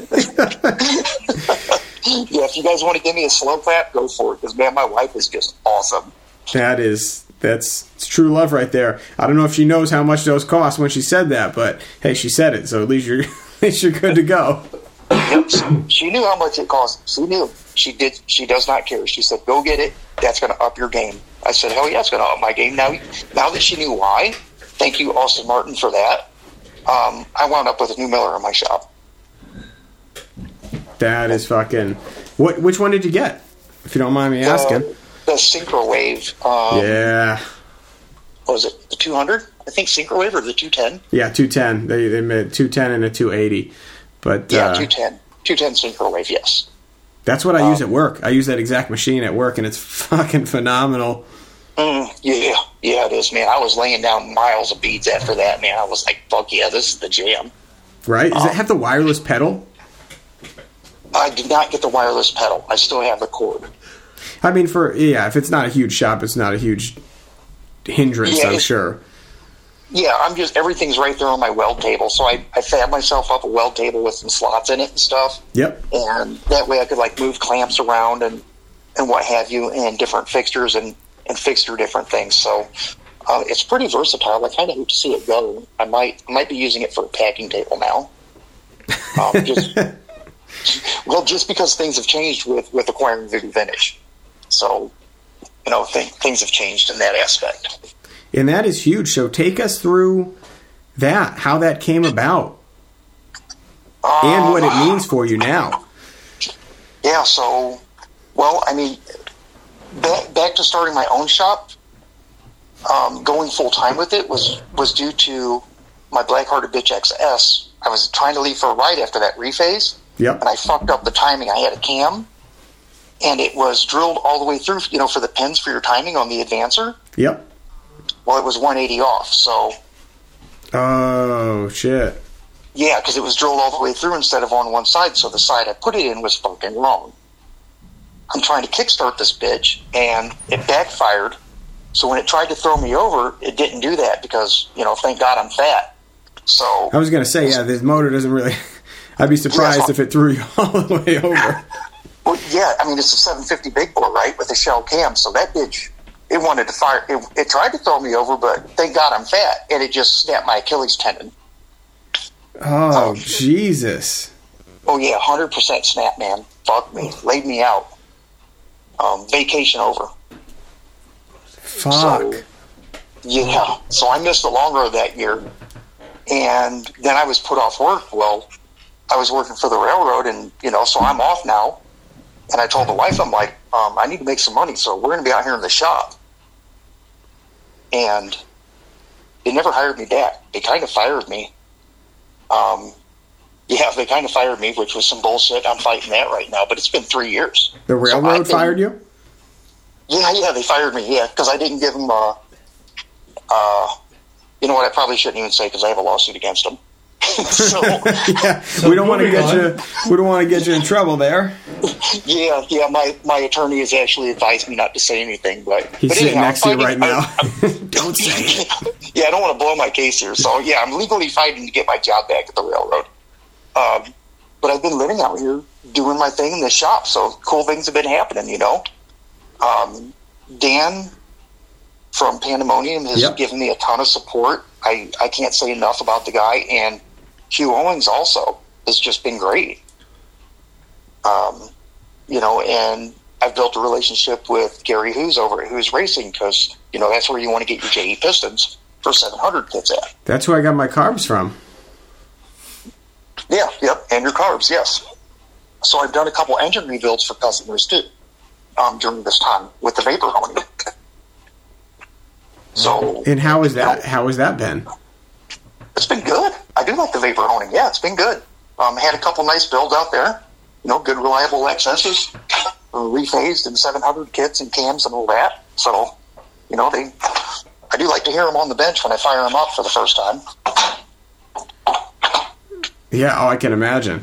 if you guys want to give me a slow clap, go for it. Because, man, my wife is just awesome. that is that's it's true love right there. I don't know if she knows how much those cost when she said that, but hey, she said it, so at least you're at least you're good to go. Yep. She knew how much it cost. She knew. She did. She does not care. She said, "Go get it. That's going to up your game." I said, "Hell yeah, it's going to up my game." Now, now that she knew why, thank you, Austin Martin, for that. Um, I wound up with a new Miller in my shop. That is fucking. What? Which one did you get? If you don't mind me asking. The, the Syncrowave. Um, yeah, what was it the 200? I think Syncrowave or the 210. yeah, two ten. They they made two ten and a two eighty, but Yeah, uh, 210. 210 Syncrowave. Yes. that's what I use at work. I use that exact machine at work, and it's fucking phenomenal. Mm, yeah, yeah, it is, man. I was laying down miles of beads after that, man. I was like, "Fuck yeah, this is the jam." Right? Does it have the wireless pedal? I did not get the wireless pedal. I still have the cord. I mean, for yeah, if it's not a huge shop, it's not a huge hindrance. Yeah, I'm sure. Yeah, I'm just everything's right there on my weld table. So I, I fab myself up a weld table with some slots in it and stuff, Yep. and that way I could like move clamps around and and what have you, and different fixtures and and fixture different things. So uh, it's pretty versatile. I kind of hope to see it go. I might I might be using it for a packing table now. Um, just well, just because things have changed with with acquiring Voodoo Vintage, so you know th- things have changed in that aspect. And that is huge. So take us through that, how that came about, and what it means for you now. Yeah, so, well, I mean, back, back to starting my own shop, um, going full time with it was was due to my Blackhearted Bitch XS. I was trying to leave for a ride after that rephase, Yep. and I fucked up the timing. I had a cam, and it was drilled all the way through, you know, for the pins for your timing on the advancer. Yep. Well, it was 180 off, so Oh shit. Yeah, because it was drilled all the way through instead of on one side, so the side I put it in was fucking wrong. I'm trying to kickstart this bitch, and it backfired. So when it tried to throw me over, it didn't do that because, you know, thank God I'm fat. So, I was gonna say, yeah, this motor doesn't really. I'd be surprised Yeah. if it threw you all the way over. well, yeah, I mean, it's a 750 big bore, right, with a shell cam, so that bitch, it wanted to fire. It, it tried to throw me over, but thank God I'm fat, and it just snapped my Achilles tendon. Oh Jesus. Oh yeah, hundred percent snap, man. Fuck me, laid me out. Um, vacation over. Fuck. So, yeah. So I missed the long road that year, and then I was put off work. Well, I was working for the railroad, and you know, so I'm off now. And I told the wife, I'm like, um, I need to make some money, so we're going to be out here in the shop. And they never hired me back. They kind of fired me. Um, yeah, they kind of fired me, which was some bullshit. I'm fighting that right now, but it's been three years. The So railroad been- fired you? Yeah, yeah, they fired me. Yeah, because I didn't give them. Uh, uh, you know what? I probably shouldn't even say because I have a lawsuit against them. so yeah, we don't want to get on. you. We don't want to get you in trouble there. yeah, yeah. My my attorney has actually advised me not to say anything, but He's but sitting anyhow, next to you right now. don't say it. yeah, I don't want to blow my case here. So yeah, I'm legally fighting to get my job back at the railroad. Um, but I've been living out here doing my thing in the shop, so cool things have been happening. You know, um, Dan from Pandemonium has Yep. given me a ton of support. I I can't say enough about the guy, and Hugh Owens also has just been great. Um, you know, and I've built a relationship with Gary Who's over at Who's Racing because you know that's where you want to get your JE Pistons for 700 kits at. That's where I got my carbs from. Yeah, yep, and your carbs, yes. So I've done a couple engine rebuilds for customers too um, during this time with the vapor honing. So And how is that? How has that been? It's been good. I do like the vapor honing. Yeah, it's been good. Um, had a couple nice builds out there. You know, good reliable XSs, uh, rephased and 700 kits and cams and all that. So, you know, they. I do like to hear them on the bench when I fire them up for the first time. Yeah, oh, I can imagine.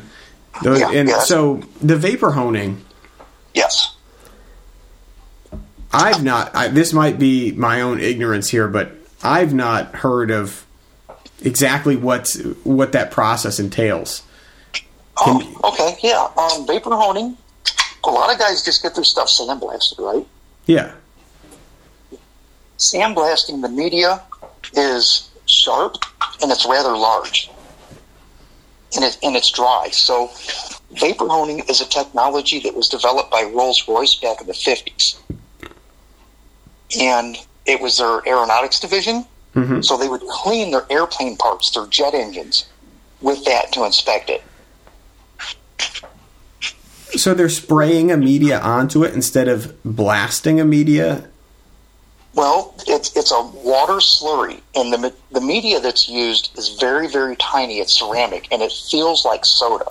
Those, Yeah, and yeah. so the vapor honing, Yes. I've not. I, this might be my own ignorance here, but I've not heard of exactly what's what that process entails. Oh, okay, yeah. Um, vapor honing. A lot of guys just get their stuff sandblasted, right? Yeah, Sandblasting the media is sharp and it's rather large, and it and it's dry. So, vapor honing is a technology that was developed by Rolls Royce back in the fifties, and it was their aeronautics division. Mhm. So they would clean their airplane parts, their jet engines, with that to inspect it. so they're spraying a media onto it instead of blasting a media. Well, it's it's a water slurry, and the the media that's used is very very tiny. It's ceramic, and it feels like soda,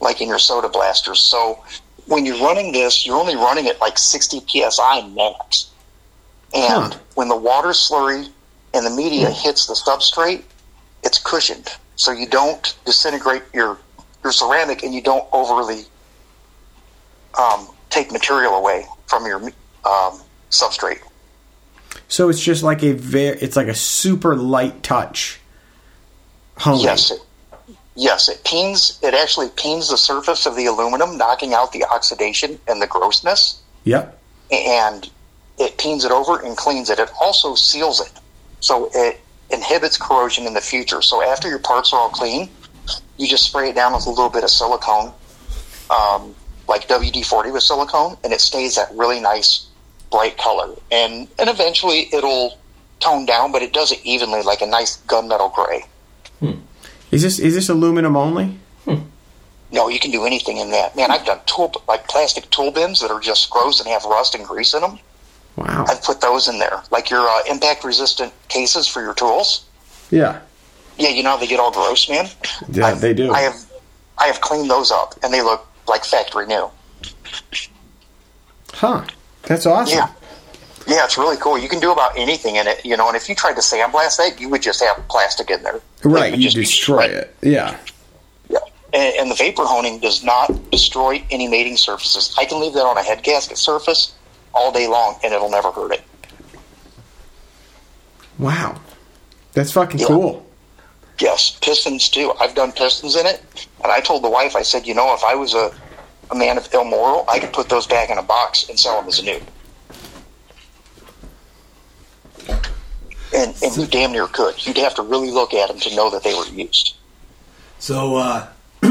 like in your soda blasters. So when you're running this, you're only running it like 60 psi max, and Huh. when the water slurry and the media hits the substrate, it's cushioned, so you don't disintegrate your your ceramic, and you don't overly um, take material away from your um, substrate. So it's just like a very, it's like a super light touch. Yes, it, yes, it peens. It actually peens the surface of the aluminum, knocking out the oxidation and the grossness, Yep. and it peens it over and cleans it. It also seals it, so it inhibits corrosion in the future. So after your parts are all clean, you just spray it down with a little bit of silicone, um, like WD forty with silicone, and it stays that really nice bright color. And and eventually it'll tone down, but it does it evenly, like a nice gunmetal gray. Is this is this aluminum only? No, you can do anything in that. Man, I've done tool like plastic tool bins that are just gross and have rust and grease in them. Wow. I've put those in there, like your uh, impact resistant cases for your tools. Yeah. Yeah, you know how they get all gross, man. Yeah, I've- they do. I have, I have cleaned those up, and they look like factory new. Huh. That's awesome. Yeah, yeah, it's really cool. You can do about anything in it, you know. And if you tried to sandblast that, you would just have plastic in there. Right. You destroy it. Yeah. Yeah. And, and the vapor honing does not destroy any mating surfaces. I can leave that on a head gasket surface all day long, and it'll never hurt it. Wow. That's fucking Yeah. cool. Yes, pistons too. I've done pistons in it, and I told the wife, I said, you know, if I was a, a man of ill moral, I could put those back in a box and sell them as new. And, and you damn near could. You'd have to really look at them to know that they were used. So, uh,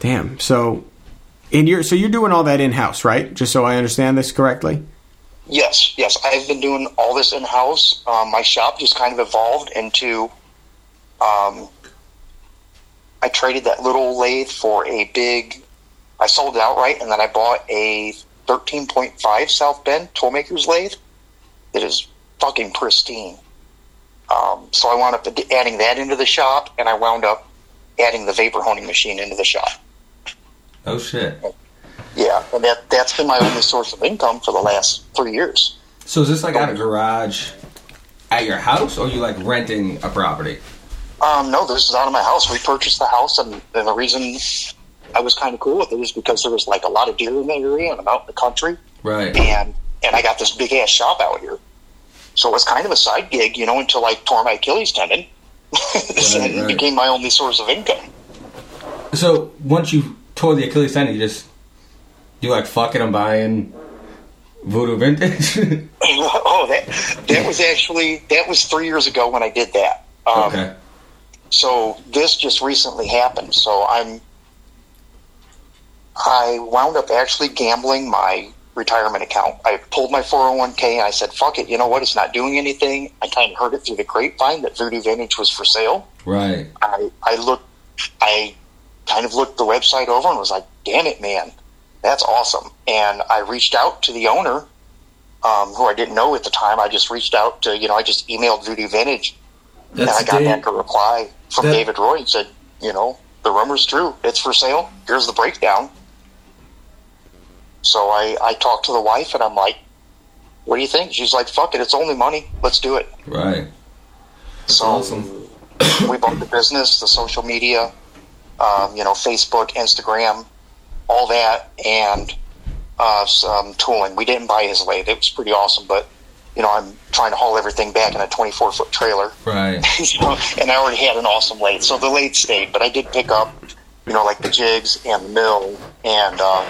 Damn. So, and you're so you're doing all that in house, right? Just so I understand this correctly. Yes, yes. I've been doing all this in house. Um, my shop just kind of evolved into. Um, I traded that little lathe for a big. I sold it outright, and then I bought a 13.5 South Bend toolmaker's lathe It is fucking pristine. Um, so I wound up adding that into the shop, and I wound up adding the vapor honing machine into the shop. Oh shit. Yeah, and that that's been my only source of income for the last three years. So is this like out of garage at your house, or you like renting a property? Um, no, this is out of my house. We purchased the house, and, and the reason I was kind of cool with it is because there was like a lot of deer in the area, and I'm out in the country, Right. and and I got this big ass shop out here. So it was kind of a side gig, you know, until I tore my Achilles tendon. and right. it became my only source of income. So once you tore the Achilles tendon, you just you like fuck it. I'm buying Voodoo Vintage. oh, that that was actually that was three years ago when I did that. Um, okay. So this just recently happened. So I'm I wound up actually gambling my retirement account. I pulled my 401k and I said, "Fuck it, you know what? It's not doing anything." I kind of heard it through the grapevine that Voodoo Vintage was for sale. Right. I I looked I kind of looked the website over and was like, "Damn it, man. That's awesome." And I reached out to the owner um, who I didn't know at the time. I just reached out to, you know, I just emailed Voodoo Vintage and I got Dave. back a reply from That- David Roy and said, you know, the rumor's true. It's for sale. Here's the breakdown. So I, I talked to the wife and I'm like, what do you think? She's like, fuck it. It's only money. Let's do it. Right. So awesome. we bought the business, the social media, um, you know, Facebook, Instagram, all that, and uh, some tooling. We didn't buy his lathe. It was pretty awesome, but, you know, I'm trying to haul everything back in a 24 foot trailer. Right. So, and I already had an awesome lathe, so the lathe stayed. But I did pick up, you know, like the jigs and the mill and um,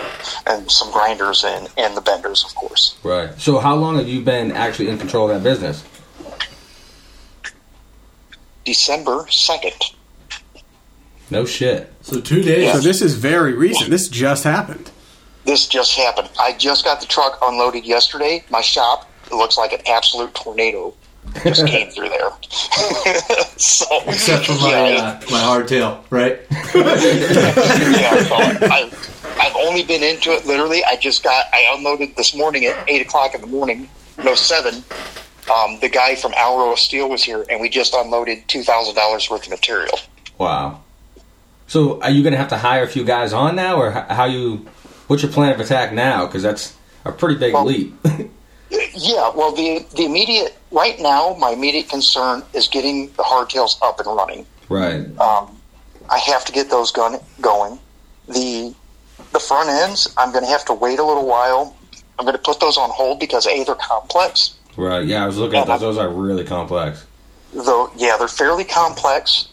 and some grinders and and the benders, of course. Right. So how long have you been actually in control of that business? December second. No shit. So two days. So this is very recent. This just happened. This just happened. I just got the truck unloaded yesterday. My shop it looks like an absolute tornado just came through there. so Except for my yeah, uh, my hardtail, right? yeah, so I, I've only been into it literally. I just got I unloaded this morning at eight o'clock in the morning. No seven. Um, the guy from Alro Steel was here, and we just unloaded two thousand dollars worth of material. Wow. So are you gonna have to hire a few guys on now, or how you? What's your plan of attack now? Because that's a pretty big Well- leap. Yeah, well, the the immediate right now, my immediate concern is getting the hardtails up and running. right. Um, I have to get those gun going. The the front ends, I'm going to have to wait a little while. I'm going to put those on hold because a they're complex. Right. Yeah, I was looking at those. Those are really complex. Though, yeah, they're fairly complex,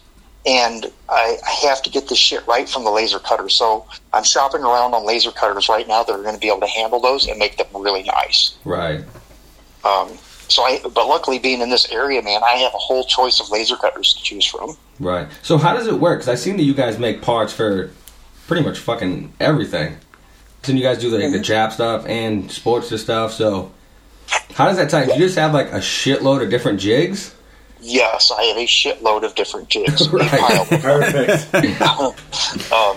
and I, I have to get this shit right from the laser cutter. So I'm shopping around on laser cutters right now that are going to be able to handle those and make them really nice. Right. Um, so I, but luckily, being in this area, man, I have a whole choice of laser cutters to choose from. Right. So how does it work? Because I've seen that you guys make parts for pretty much fucking everything. So you guys do like the Jap stuff and sports stuff. So how does that tie? Do you just have like a shitload of different jigs? Yes, I have a shitload of different jigs. Right. Perfect. um,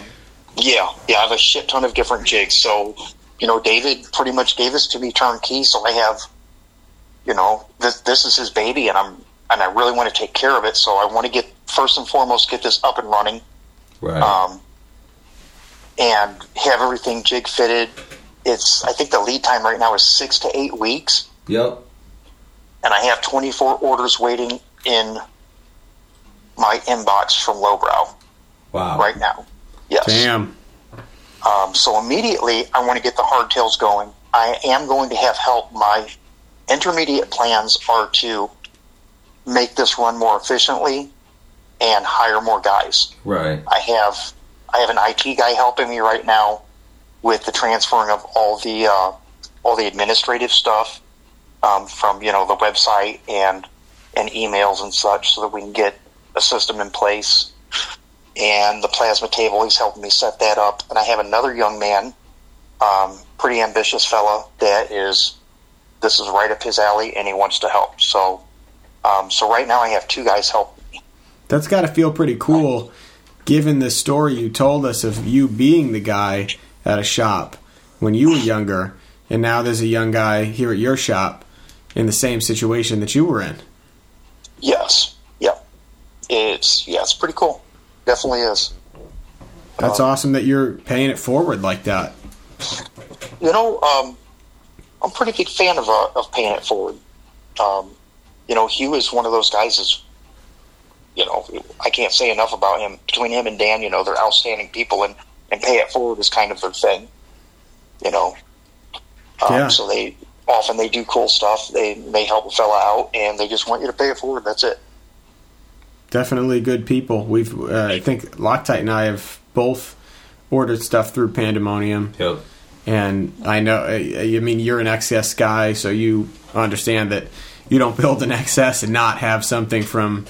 yeah, yeah, I have a shit ton of different jigs. So, you know, David pretty much gave this to me turnkey. So I have, you know, this this is his baby, and I'm and I really want to take care of it. So I want to get first and foremost get this up and running, Right. um, and have everything jig fitted. It's I think the lead time right now is six to eight weeks, yep. and I have 24 orders waiting in my inbox from Lowbrow Wow. right now. Yes. Damn. Um, so immediately, I want to get the hardtails going. I am going to have help. My intermediate plans are to make this run more efficiently and hire more guys. Right. I have I have an IT guy helping me right now with the transferring of all the uh, all the administrative stuff um, from you know the website and and emails and such, so that we can get a system in place. And the plasma table, he's helping me set that up. And I have another young man, um, pretty ambitious fella, that is this is right up his alley, and he wants to help. So, um, so right now I have two guys helping me. That's got to feel pretty cool, given the story you told us of you being the guy at a shop when you were younger, and now there's a young guy here at your shop in the same situation that you were in. Yes. Yep. It's yeah, it's pretty cool. Definitely is. That's awesome that you're paying it forward like that. You know, um, I'm a pretty big fan of uh, of paying it forward. Um, you know, Hugh is one of those guys. Is you know, I can't say enough about him. Between him and Dan, you know, they're outstanding people, and and pay it forward is kind of their thing. You know, um, Yeah. so they often they do cool stuff. They may help a fella out, and they just want you to pay it forward. That's it. Definitely good people. We've, uh, I think Loctite and I have both ordered stuff through Pandemonium. Yep. And I know, I I mean, you're an XS guy, so you understand that you don't build an XS and not have something from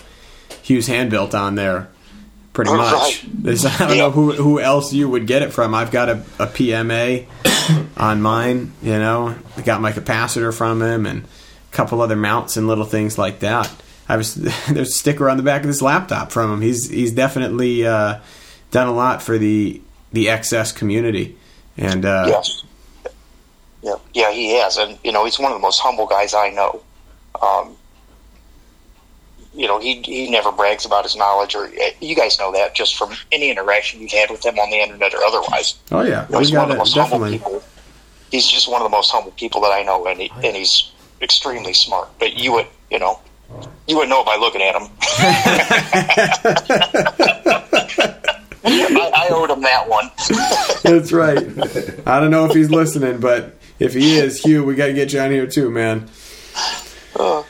Hugh's Handbuilt on there. Pretty much. Right. I don't Yeah. know who who else you would get it from. I've got a, a PMA on mine. You know, I got my capacitor from him and a couple other mounts and little things like that. I was there's a sticker on the back of this laptop from him. He's he's definitely uh, done a lot for the the XS community. And uh, Yes. Yeah, yeah, he has, and you know, he's one of the most humble guys I know. Um, you know, he he never brags about his knowledge, or you guys know that just from any interaction you've had with him on the internet or otherwise. oh yeah, he's one of the it most humble people. He's just one of the most humble people that I know, and he, and he's extremely smart. But you would, you know, you wouldn't know by looking at him. I, I owed him that one. That's right. I don't know if he's listening, but if he is, Hugh, we got to get you on here too, man. Uh,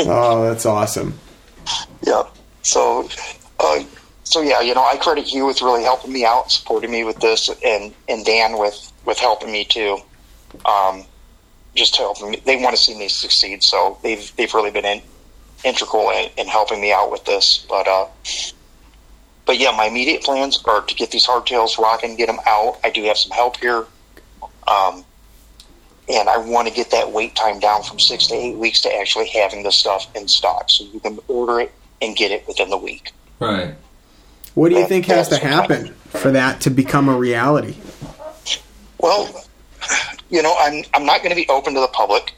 Oh, that's awesome. Yeah. So, uh, so yeah, you know, I credit you with really helping me out, supporting me with this, and and Dan with with helping me too. Um, just helping me. They want to see me succeed, so they've they've really been in, integral in, in helping me out with this. But uh, but yeah, my immediate plans are to get these hardtails rocking, get them out. I do have some help here. Um, and I want to get that wait time down from six to eight weeks to actually having the stuff in stock, so you can order it and get it within the week. Right. What do you That- think has to happen for that to become a reality? Well, you know, I'm I'm not going to be open to the public.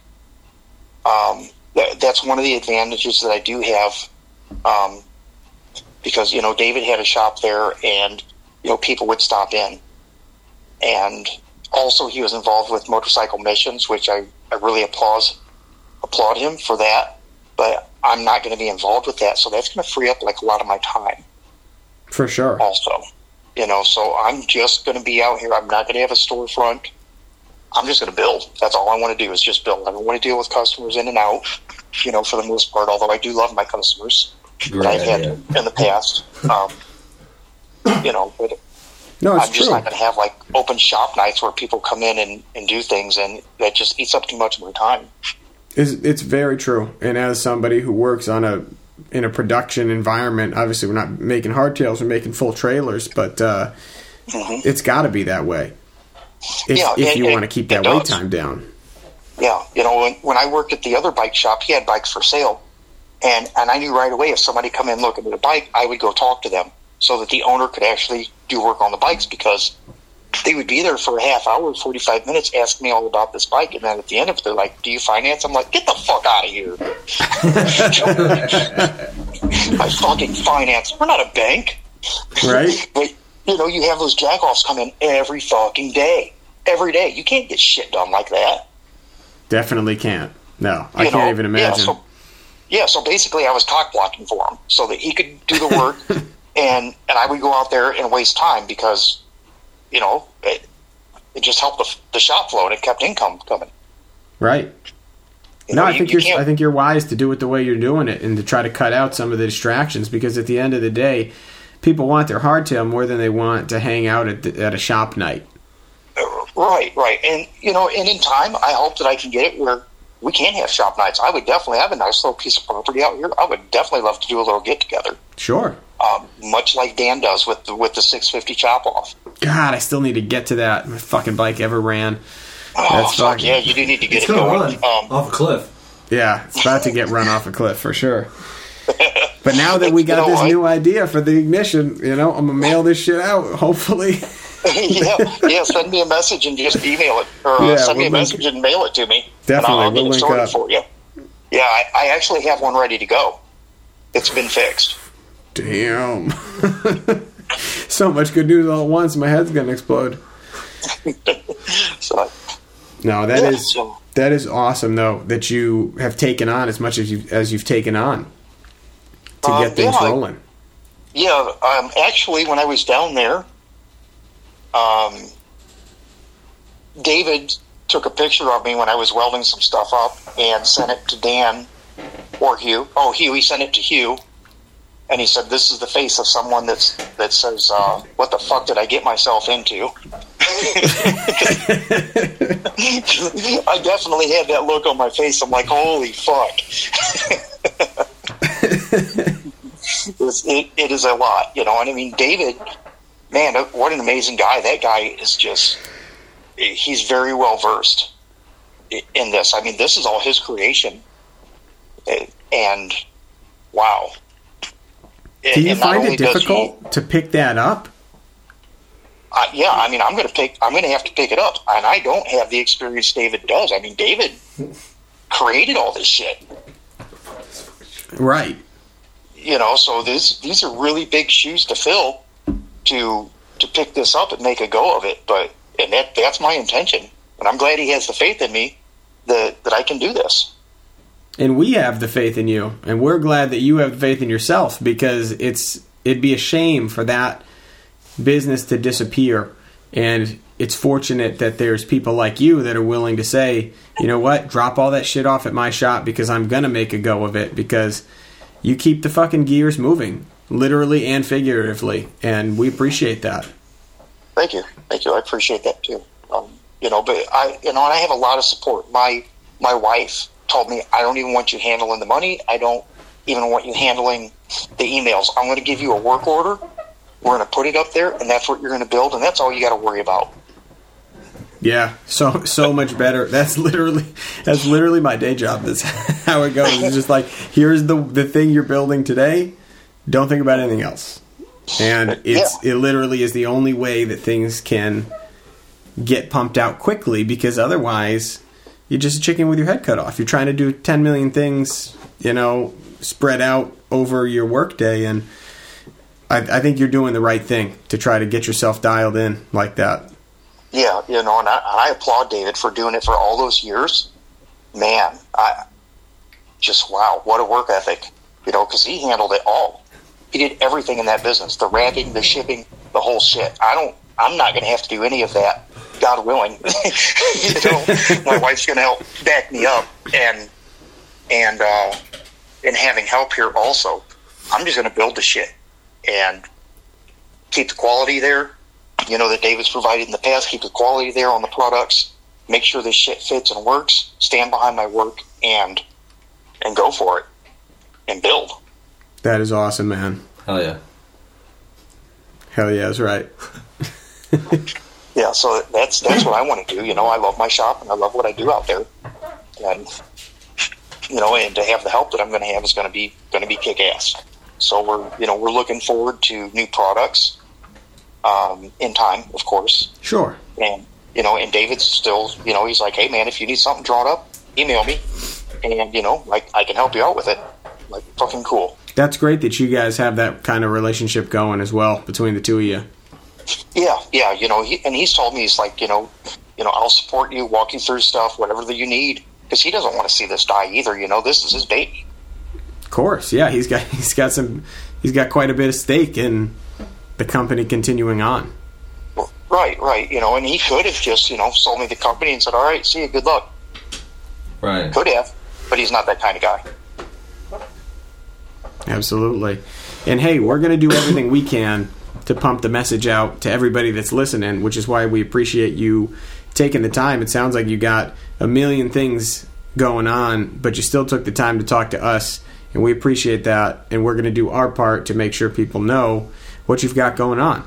Um, that, that's one of the advantages that I do have, um, because you know David had a shop there, and you know people would stop in, and also he was involved with motorcycle missions, which I, I really applaud applaud him for that. But I'm not going to be involved with that, so that's going to free up like a lot of my time For sure. also. You know, so I'm just going to be out here. I'm not going to have a storefront. I'm just going to build. That's all I want to do is just build. I don't want to deal with customers in and out. You know, for the most part. Although I do love my customers that I've had idea. in the past. Um, you know, but No, it's I'm just true. not going to have like open shop nights where people come in and, and do things, and that just eats up too much of my time. It's, it's very true. And as somebody who works on a in a production environment, obviously we're not making hardtails, we're making full trailers, but uh, it's got to be that way if, Yeah, if you want to keep that wait time down. Yeah, you know, when, when I worked at the other bike shop, he had bikes for sale, and and I knew right away if somebody come in looking at a bike, I would go talk to them so that the owner could actually do work on the bikes because they would be there for a half hour, forty five minutes, asking me all about this bike, and then at the end of it, they're like, "Do you finance?" I'm like, "Get the fuck out of here!" I fucking finance. We're not a bank, Right? but you know, you have those jackoffs come in every fucking day, every day. You can't get shit done like that. Definitely can't. No, I you can't know? even imagine. Yeah, so, yeah, so basically, I was cock blocking for him so that he could do the work, and and I would go out there and waste time because, you know, it, it just helped the, the shop flow and it kept income coming. right. You No, know, I think you you are can't- I think you're wise to do it the way you're doing it and to try to cut out some of the distractions because at the end of the day, people want their hardtail more than they want to hang out at the, at a shop night. Right, right, and you know, and in time, I hope that I can get it where we can have shop nights. I would definitely have a nice little piece of property out here. I would definitely love to do a little get together, Sure. um, much like Dan does with the, with the six fifty chop off. God, I still need to get to that. My fucking bike ever ran. Oh, That's fuck fucking- yeah, you do need to get It's it gonna run Um, off a cliff. Yeah, it's about to get run off a cliff for sure. But now that we got You know this what? new idea for the ignition, you know, I'm gonna mail this shit out. Hopefully, yeah, yeah. Send me a message and just email it, or uh, Yeah, send me a we'll link- message and mail it to me. Definitely, and I'll, I'll we'll get it sorted up. for you. Yeah, I, I actually have one ready to go. It's been fixed. damn. so much good news all at once. My head's gonna explode. So, No, that Yeah, is so- that is awesome though that you have taken on as much as you as you've taken on to Um, get things yeah, I- rolling. Yeah, um, actually, when I was down there, um, David took a picture of me when I was welding some stuff up and sent it to Dan or Hugh. Oh, Hugh, he sent it to Hugh, and he said, "This is the face of someone that's that says, uh, what the fuck did I get myself into?" I definitely had that look on my face. I'm like, "Holy fuck." It, it is a lot, you know. And I mean, David, man, what an amazing guy. That guy is just, he's very well versed in this. I mean, this is all his creation. And wow. Do you find it does he- difficult to pick that up? uh, yeah, I mean, I'm going to pick. I'm going to have to pick it up, and I don't have the experience David does. I mean, David created all this shit. Right. you know so this these are really big shoes to fill to to pick this up and make a go of it but and that that's my intention. And i'm glad he has the faith in me that that i can do this. And we have the faith in you, and we're glad that you have faith in yourself because it's it'd be a shame for that business to disappear. And it's fortunate that there's people like you that are willing to say, you know what, drop all that shit off at my shop because I'm gonna make a go of it because you keep the fucking gears moving, literally and figuratively, and we appreciate that. thank you thank you i appreciate that too um, you know but i you know and i have a lot of support my my wife told me i don't even want you handling the money i don't even want you handling the emails i'm going to give you a work order we're going to put it up there and that's what you're going to build and that's all you got to worry about Yeah, so so much better. That's literally that's literally my day job. That's how it goes. It's just like here's the the thing you're building today. Don't think about anything else. And it's it literally is the only way that things can get pumped out quickly because otherwise you're just a chicken with your head cut off. You're trying to do 10 million things, you know, spread out over your workday and I, I think you're doing the right thing to try to get yourself dialed in like that. Yeah, you know, and I, I applaud David for doing it for all those years. Man, I just wow, what a work ethic! You know, because he handled it all. He did everything in that business: the racking, the shipping, the whole shit. I don't. I'm not going to have to do any of that, God willing. you know, my wife's going to help back me up, and and uh, and having help here also. I'm just going to build the shit and keep the quality there you know that David's provided in the past. Keep the quality there on the products. Make sure this shit fits and works. Stand behind my work and and go for it and build. That is awesome, man. Hell yeah. Hell yeah, that's right. Yeah, so that's that's what I want to do. You know, I love my shop and I love what I do out there, and you know, and to have the help that I'm going to have is going to be going to be kick ass. So we're you know we're looking forward to new products um, in time, of course. Sure. and you know, and David's still, you know, he's like, hey man, if you need something drawn up, email me, and you know, like I can help you out with it. Like fucking cool. That's great that you guys have that kind of relationship going as well between the two of you. Yeah, yeah, you know, he, and he's told me he's like, you know, you know, I'll support you, walk you through stuff, whatever that you need, because he doesn't want to see this die either. You know, this is his baby. Of course, yeah, he's got he's got some he's got quite a bit of stake in the company continuing on. Right, right. You know, and he could have just, you know, sold me the company and said, all right, see you, good luck. Right. Could have, but he's not that kind of guy. Absolutely. And hey, we're going to do everything we can to pump the message out to everybody that's listening, which is why we appreciate you taking the time. It sounds like you got a million things going on, but you still took the time to talk to us, and we appreciate that. And we're going to do our part to make sure people know what you've got going on.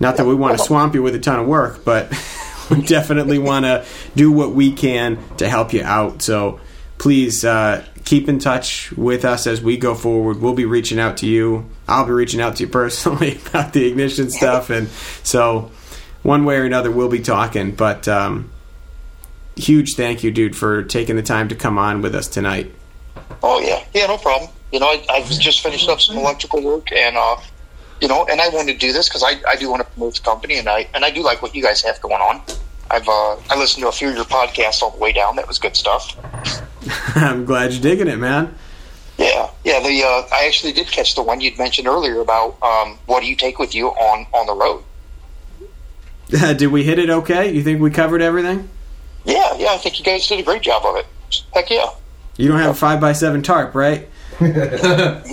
Not that we want to swamp you with a ton of work, but we definitely want to do what we can to help you out. So please uh, keep in touch with us as we go forward. We'll be reaching out to you. I'll be reaching out to you personally about the ignition stuff, and so one way or another, we'll be talking. But um, huge thank you, dude, for taking the time to come on with us tonight. Oh yeah, yeah, no problem. You know, I, I've just finished up some electrical work, and uh, you know, and I wanted to do this because I, I do want to promote the company, and I and I do like what you guys have going on. I've uh, I listened to a few of your podcasts all the way down. That was good stuff. I'm glad you're digging it, man. Yeah, yeah. The uh, I actually did catch the one you'd mentioned earlier about um, what do you take with you on on the road. Did we hit it okay? You think we covered everything? Yeah, yeah. I think you guys did a great job of it. Heck yeah. You don't have a five by seven tarp, right? what, what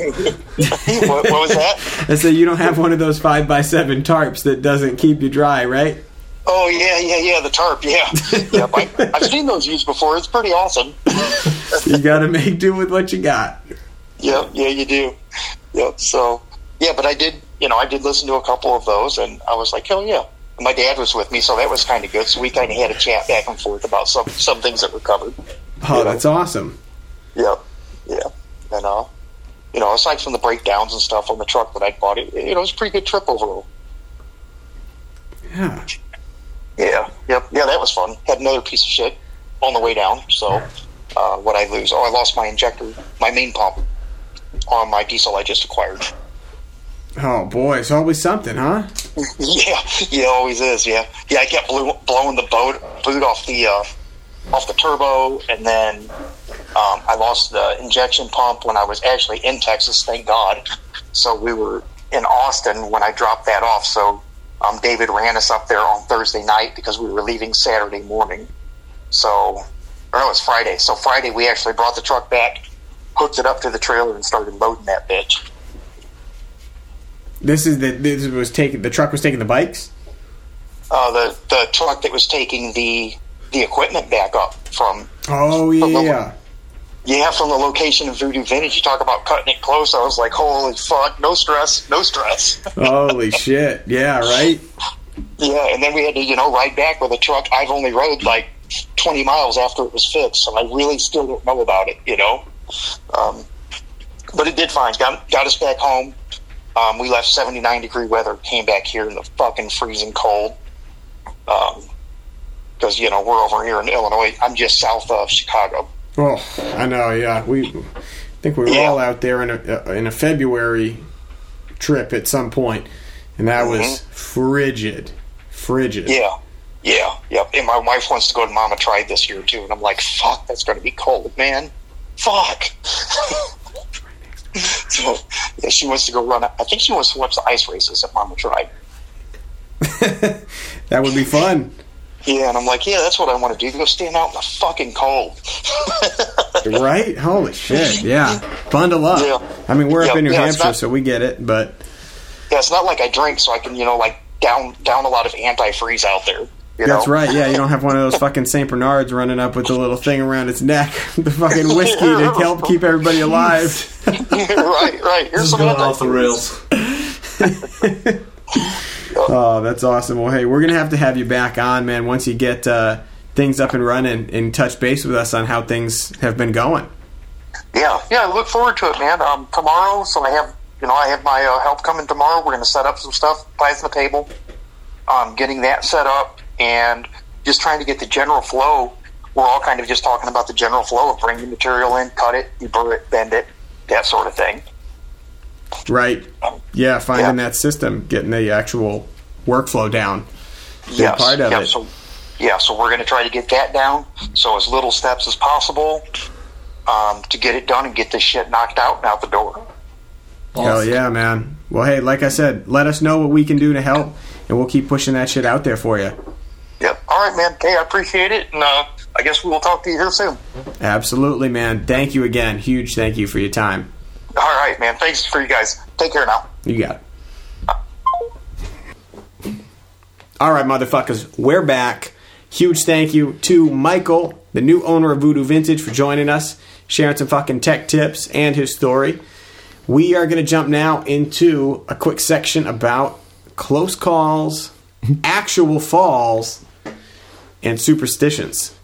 was that? I said you don't have one of those five by seven tarps that doesn't keep you dry, right? Oh yeah, yeah, yeah. The tarp. Yeah, yeah. I, I've seen those used before. It's pretty awesome. You got to make do with what you got. Yeah, yeah, you do. Yep. So, yeah, but I did, you know, I did listen to a couple of those, and I was like, hell yeah. And my dad was with me, so that was kind of good. So we kind of had a chat back and forth about some some things that were covered. Oh, that's awesome. Yep. Yeah. And uh, you know, aside from the breakdowns and stuff on the truck that I bought, it, you know, it was a pretty good trip overall. Yeah. Yeah. Yep. Yeah, that was fun. Had another piece of shit on the way down. So, uh, what I lose? Oh, I lost my injector, my main pump on my diesel I just acquired. Oh boy, it's always something, huh? Yeah, yeah, always is. Yeah, yeah. I kept blew, blowing the boat boot off the uh, off the turbo, and then um, I lost the injection pump when I was actually in Texas. Thank God. So we were in Austin when I dropped that off. So um, David ran us up there on Thursday night because we were leaving Saturday morning. So, or no, it was Friday. So Friday we actually brought the truck back, hooked it up to the trailer, and started loading that bitch. This is the this was taking the truck was taking the bikes. Uh, the the truck that was taking the the equipment back up from Oh yeah. Yeah from the location of Voodoo Vintage. You talk about cutting it close. I was like, holy fuck, no stress, no stress. Holy shit. Yeah, right? yeah, and then we had to you know ride back with a truck. I've only rode like twenty miles after it was fixed, so I really still don't know about it. You know, um, but it did fine. Got got us back home. Um, we left seventy nine degree weather. Came back here in the fucking freezing cold. Um, because you know we're over here in Illinois. I'm just south of Chicago. Oh, I know, yeah. We I think we were all out there in a uh, in a February trip at some point and that was frigid. Frigid. Yeah, yeah, yep. And my wife wants to go to Mama Tried this year too, and I'm like, fuck, that's going to be cold, man. Fuck. so yeah, she wants to go run. I think she wants to watch the ice races at Mama Tried. That would be fun. Yeah, and I'm like, yeah, that's what I want to do. Go stand out in the fucking cold. right? Holy shit. Yeah. Bundle up. Yeah. I mean, we're up in New yeah, Hampshire, not- so we get it, but yeah, it's not like I drink, so I can, you know, like down down a lot of antifreeze out there. You that's right. Yeah, you don't have one of those fucking St. Bernards running up with the little thing around its neck, the fucking whiskey to help keep everybody alive. right, right. Here's This is going off the antifreeze. rails. Oh, that's awesome. Well, hey, we're gonna have to have you back on, man, once you get uh, things up and running and touch base with us on how things have been going. Yeah, yeah, I look forward to it, man. Um, tomorrow, so I have, you know, I have my uh, help coming tomorrow. We're going to set up some stuff, the table, um, getting that set up, and just trying to get the general flow. We're all kind of just talking about the general flow of bringing material in, cut it, you burr it, bend it, that sort of thing. Right. Yeah, finding Yeah. that system, getting the actual workflow down. yes, part of yeah, it. So, yeah, so we're going to try to get that down. So as little steps as possible um, to get it done and get this shit knocked out and out the door. Hell yeah, man. Well, hey, like I said, let us know what we can do to help, and we'll keep pushing that shit out there for you. Yep. All right, man. Hey, I appreciate it, and uh, I guess we will talk to you here soon. Absolutely, man. Thank you again. Huge thank you for your time. All right, man. Thanks for you guys. Take care now. You got it. All right, motherfuckers, we're back. Huge thank you to Michael, the new owner of Voodoo Vintage, for joining us, sharing some fucking tech tips and his story. We are going to jump now into a quick section about close calls, actual falls, and superstitions.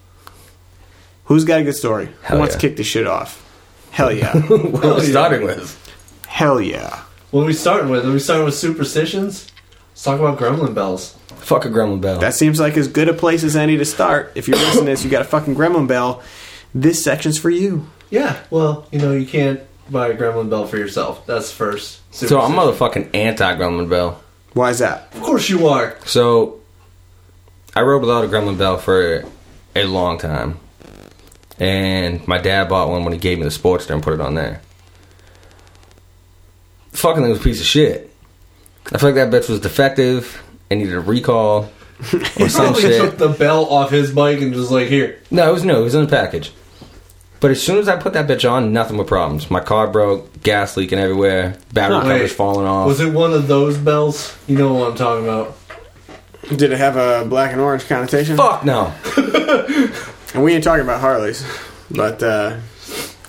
Who's got a good story? Hell Who wants yeah. to kick this shit off? Hell yeah. what are we starting with? Hell yeah. What are we starting with? Are we starting with superstitions? Let's talk about gremlin bells. Fuck a gremlin bell. That seems like as good a place as any to start. If you're listening to this, you got a fucking gremlin bell. This section's for you. Yeah, well, you know, you can't buy a gremlin bell for yourself. That's first. so I'm motherfucking anti gremlin bell. Why is that? Of course you are. So I rode without a Gremlin bell for a long time, and my dad bought one when he gave me the Sportster and put it on there. The fucking thing was a piece of shit. I feel like that bitch was defective and needed a recall or some Probably shit. took the bell off his bike and just like here. No, it was new. It was in the package. But as soon as I put that bitch on, nothing but problems. My car broke, gas leaking everywhere, battery Huh. covers Wait, falling off. Was it one of those bells? You know what I'm talking about. Did it have a black and orange connotation? Fuck no. And we ain't talking about Harleys, but uh,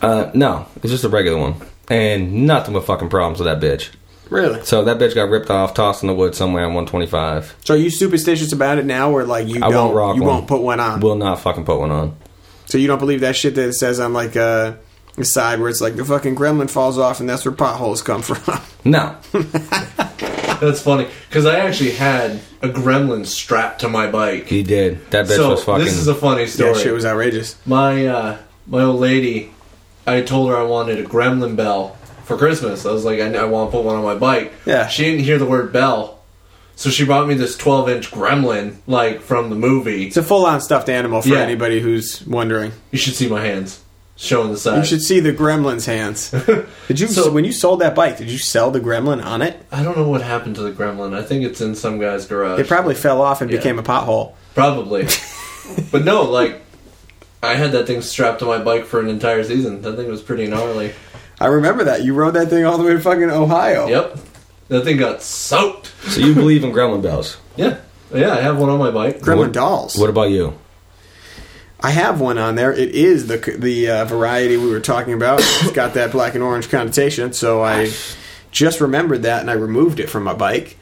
Uh, no, it's just a regular one, and nothing but fucking problems with that bitch. really. So that bitch got ripped off, tossed in the woods somewhere on 125. So are you superstitious about it now, or like you I don't? won't rock you one. won't put one on. Will not fucking put one on. So you don't believe that shit that it says on like uh, the side where it's like the fucking gremlin falls off and that's where potholes come from. No. That's funny because I actually had a gremlin strapped to my bike. He did. That bitch so was fucking. this is a funny story. that shit was outrageous. my uh, my old lady, I told her I wanted a gremlin bell for Christmas. I was like, I, I want to put one on my bike. Yeah. She didn't hear the word bell, so she bought me this 12 inch gremlin, like from the movie. It's a full on stuffed animal for Yeah. anybody who's wondering. You should see my hands showing the size. You should see the gremlin's hands. Did you So- when you sold that bike? Did you sell the gremlin on it? I don't know what happened to the gremlin. I think it's in some guy's garage. It probably fell off and Yeah. became a pothole. Probably. but no, like I had that thing strapped to my bike for an entire season. That thing was pretty gnarly. I remember that. You rode that thing all the way to fucking Ohio. Yep. That thing got soaked. so you believe in gremlin bells? Yeah. Yeah, I have one on my bike. Gremlin What- dolls. What about you? I have one on there. It is the the uh, variety we were talking about. It's got that black and orange connotation, so I just remembered that and I removed it from my bike.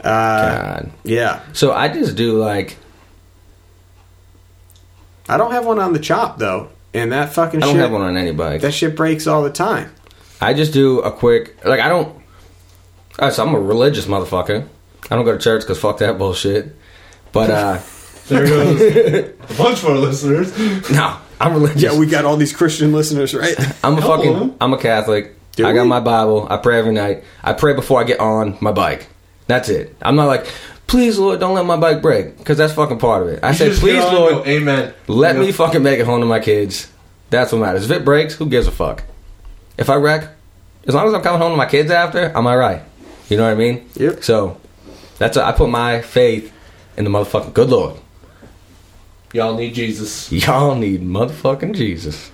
Uh, God. yeah, So I just do like I don't have one on the chop though, and that fucking I don't shit have one on any bike. that shit breaks all the time. I just do a quick like I don't. uh, so I'm a religious motherfucker. I don't go to church because fuck that bullshit. But uh There goes a bunch of our listeners. no, I'm religious. Yeah, we got all these Christian listeners, right? I'm a Couple fucking. them. I'm a Catholic. Do I got we? my Bible. I pray every night. I pray before I get on my bike. That's it. I'm not like, please Lord, don't let my bike break because that's fucking part of it. I You said, please on Lord, go, Amen. let You me fucking make it home to my kids. That's what matters. If it breaks, who gives a fuck? If I wreck, as long as I'm coming home to my kids after, I'm alright. You know what I mean? Yep. So that's I put my faith in the motherfucking good Lord. Y'all need Jesus. Y'all need motherfucking Jesus.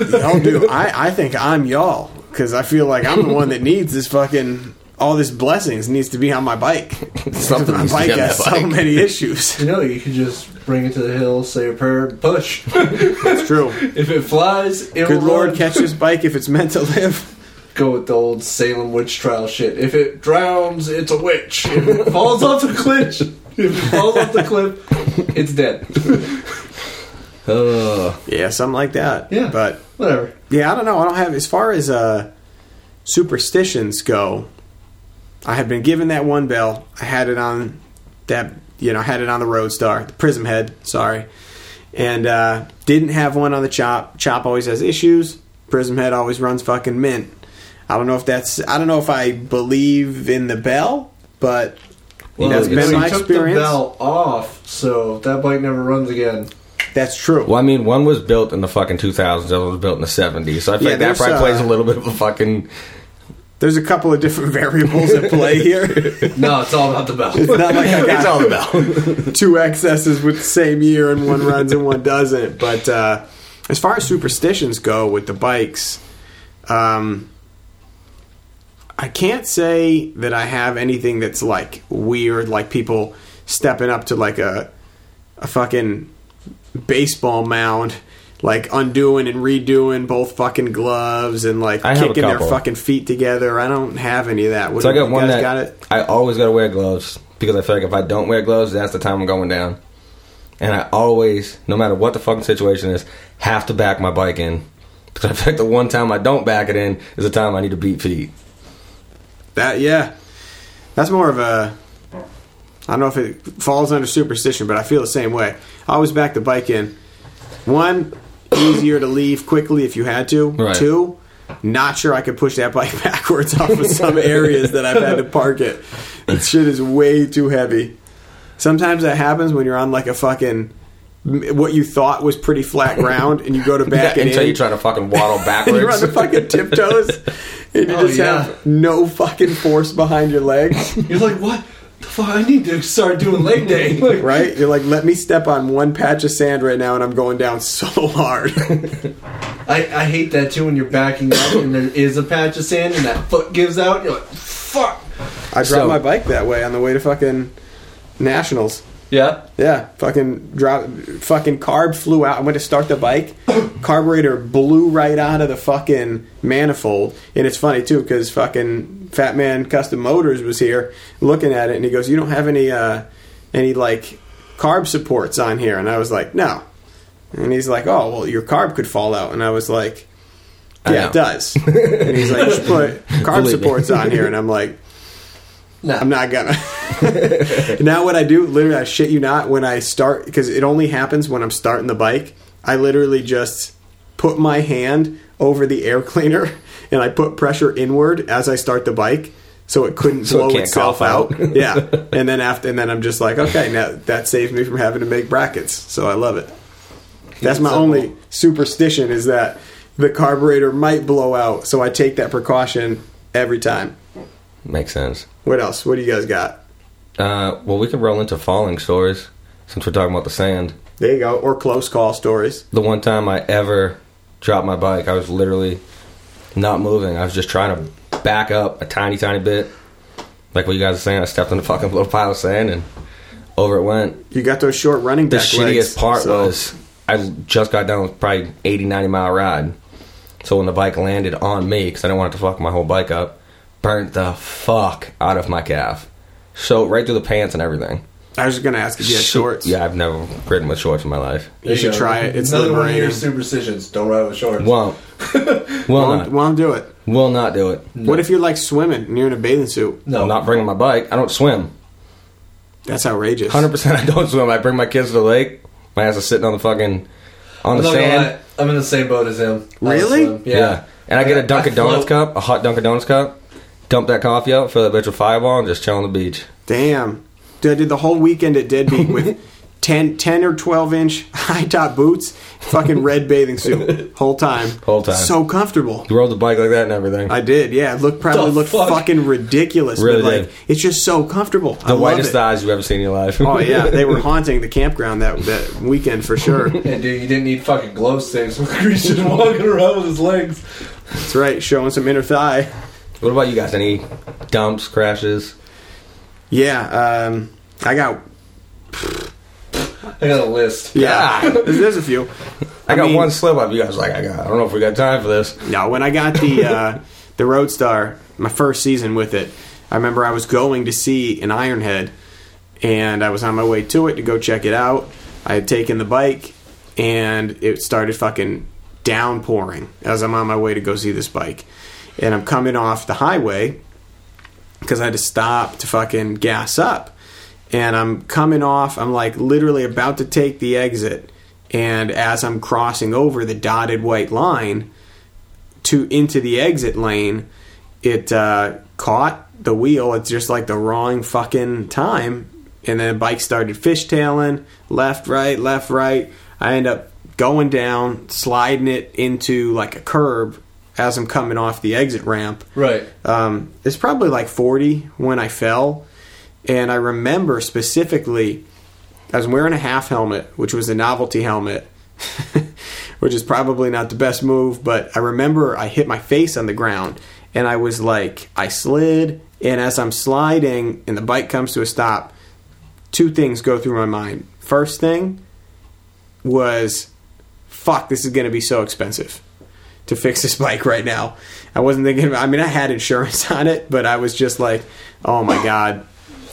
y'all do. I I think I'm y'all because I feel like I'm the one that needs this fucking all this blessings needs to be on my bike. Something my bike has that so many issues. You know, you could just bring it to the hill, say a prayer, push. That's true. if it flies, it Good will Lord, run. catch this bike if it's meant to live. Go with the old Salem witch trial shit. If it drowns, it's a witch. If it falls off the cliff, if it falls off the cliff, it's dead. Ugh. Yeah, something like that. Yeah. but Whatever. yeah, I don't know. I don't have as far as uh, superstitions go. I have been given that one bell. I had it on that you know, I had it on the Roadstar, the Prism Head. Sorry, and uh, didn't have one on the Chop. Chop always has issues. Prism Head always runs fucking mint. I don't know if that's. I don't know if I believe in the bell, but Well, that's it's- been we my took experience. the bell off, so that bike never runs again. That's true. Well, I mean, one was built in the fucking 2000s, the other was built in the 70s. So I Yeah, think that there's, probably uh, plays a little bit of a fucking. There's a couple of different variables at play here. No, it's all about the bell. It's not like I got It's all about. two XSs with the same year and one runs and one doesn't. But uh, as far as superstitions go with the bikes, um, I can't say that I have anything that's like weird, like people stepping up to like a a fucking baseball mound. Like undoing and redoing both fucking gloves and like I kicking their fucking feet together. I don't have any of that. What, So I got you one guys that got it. I always got to wear gloves because I feel like if I don't wear gloves, that's the time I'm going down. And I always, no matter what the fucking situation is, have to back my bike in because I feel like the one time I don't back it in is the time I need to beat feet. That yeah, that's more of a. I don't know if it falls under superstition, but I feel the same way. I always back the bike in. One, easier to leave quickly if you had to. Right. Two, not sure I could push that bike backwards off of some areas that I've had to park it. That shit is way too heavy. Sometimes that happens when you're on like a fucking what you thought was pretty flat ground, and you go to back Yeah, it until in. you try to fucking waddle and backwards. you're on the fucking tiptoes, and you Oh, just yeah. have no fucking force behind your legs. You're like, what the fuck? I need to start doing leg day. Like, right? You're like, let me step on one patch of sand right now, and I'm going down so hard. I, I hate that too when you're backing up and there is a patch of sand and that foot gives out. You're like, fuck. I dropped So- my bike that way on the way to fucking nationals. Yeah. Yeah, fucking drop, fucking carb flew out. I went to start the bike, carburetor blew right out of the fucking manifold. And it's funny too because fucking Fat Man Custom Motors was here looking at it, and he goes, "You don't have any, uh, any like carb supports on here?" And I was like, "No." And he's like, "Oh, well, your carb could fall out." And I was like, "Yeah, it does." and he's like, "You should put carb Believe supports on here." And I'm like, No. I'm not gonna. now what I do, literally, I shit you not, when I start, because it only happens when I'm starting the bike. I literally just put my hand over the air cleaner and I put pressure inward as I start the bike, so it couldn't So blow can't itself out. out. yeah, and then after, and then I'm just like, okay, now that saves me from having to make brackets. So I love it. That's my only superstition is that the carburetor might blow out, so I take that precaution every time. Makes sense. What else? What do you guys got? Uh, well, we can roll into falling stories since we're talking about the sand. There you go. Or close call stories. The one time I ever dropped my bike, I was literally not moving. I was just trying to back up a tiny, tiny bit. Like what you guys are saying, I stepped on a fucking little pile of sand and over it went. You got those short running The shittiest legs, part so- was I just got done with probably 80, 90 mile ride. So when the bike landed on me, because I didn't want it to fuck my whole bike up, burnt the fuck out of my calf. So right through the pants and everything. I was just gonna ask if you had shorts. Yeah, I've never ridden with shorts in my life. You should try it. It's another one of your liberating. superstitions. Don't ride with shorts. Won't. Will Won't, not. won't do it. Will not do it. What if you're like swimming and you're in a bathing suit? no, I'm not bringing my bike. I don't swim. That's outrageous. Hundred percent, I don't swim. I bring my kids to the lake. My ass is sitting on the fucking on I'm the not gonna sand. lie, I'm in the same boat as him. I don't Really? swim. Yeah. and I get a Dunkin' I Donuts cup, a hot Dunkin' Donuts cup. Dump that coffee out, fill that bitch with Fireball, and just chill on the beach. Damn. Dude, I did the whole weekend at Deadbeat with 10, 10 or 12 inch high top boots, fucking red bathing suit. Whole time. Whole time. So comfortable. You rode the bike like that and everything. I did, yeah. It looked probably The looked fuck? fucking ridiculous. Really but like did. it's just so comfortable. I the love whitest it. eyes you've ever seen in your life. Oh yeah, they were haunting the campground that that weekend for sure. And dude, you didn't need fucking glow sticks. He's just walking around with his legs. That's right, showing some inner thigh. What about you guys? Any dumps, crashes? Yeah, um, I got I got a list. yeah. there's, there's a few. I, got mean- one slip up. You guys like, I got. I don't know if we got time for this. No, when I got the uh, the Roadstar, my first season with it, I remember I was going to see an Ironhead, and I was on my way to it to go check it out. I had taken the bike, and it started fucking downpouring as I'm on my way to go see this bike, and I'm coming off the highway because I had to stop to fucking gas up. And I'm coming off, I'm like literally about to take the exit. And as I'm crossing over the dotted white line to into the exit lane, it uh, caught the wheel at just like the wrong fucking time. And then the bike started fishtailing left, right, left, right. I end up going down, sliding it into like a curb as I'm coming off the exit ramp. Right. Um, it's probably like 40 when I fell. And I remember specifically, I was wearing a half helmet, which was a novelty helmet, which is probably not the best move. But I remember I hit my face on the ground and I was like, I slid. And as I'm sliding and the bike comes to a stop, two things go through my mind. First thing was, fuck, this is going to be so expensive to fix this bike right now. I wasn't thinking about, I mean, I had insurance on it, but I was just like, oh my God.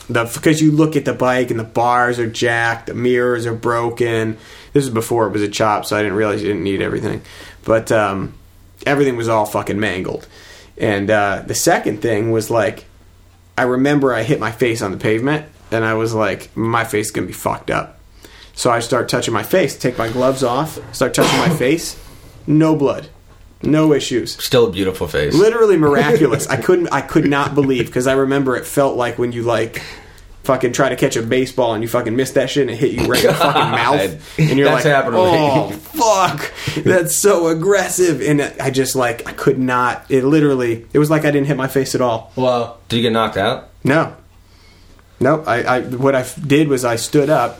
The, because you look at the bike and the bars are jacked, the mirrors are broken. This is before it was a chop, so I didn't realize you didn't need everything. But um, everything was all fucking mangled. And uh, the second thing was like, I remember I hit my face on the pavement, and I was like, my face is gonna be fucked up. So I start touching my face, take my gloves off, start touching my face. No blood, no issues. Still a beautiful face. Literally miraculous. I couldn't, I could not believe because I remember it felt like when you like fucking try to catch a baseball and you fucking miss that shit and it hit you right in the fucking mouth and you're like happened to me. oh fuck that's so aggressive and I just like I could not it literally it was like I didn't hit my face at all well Did you get knocked out? no no I, I what i did was I stood up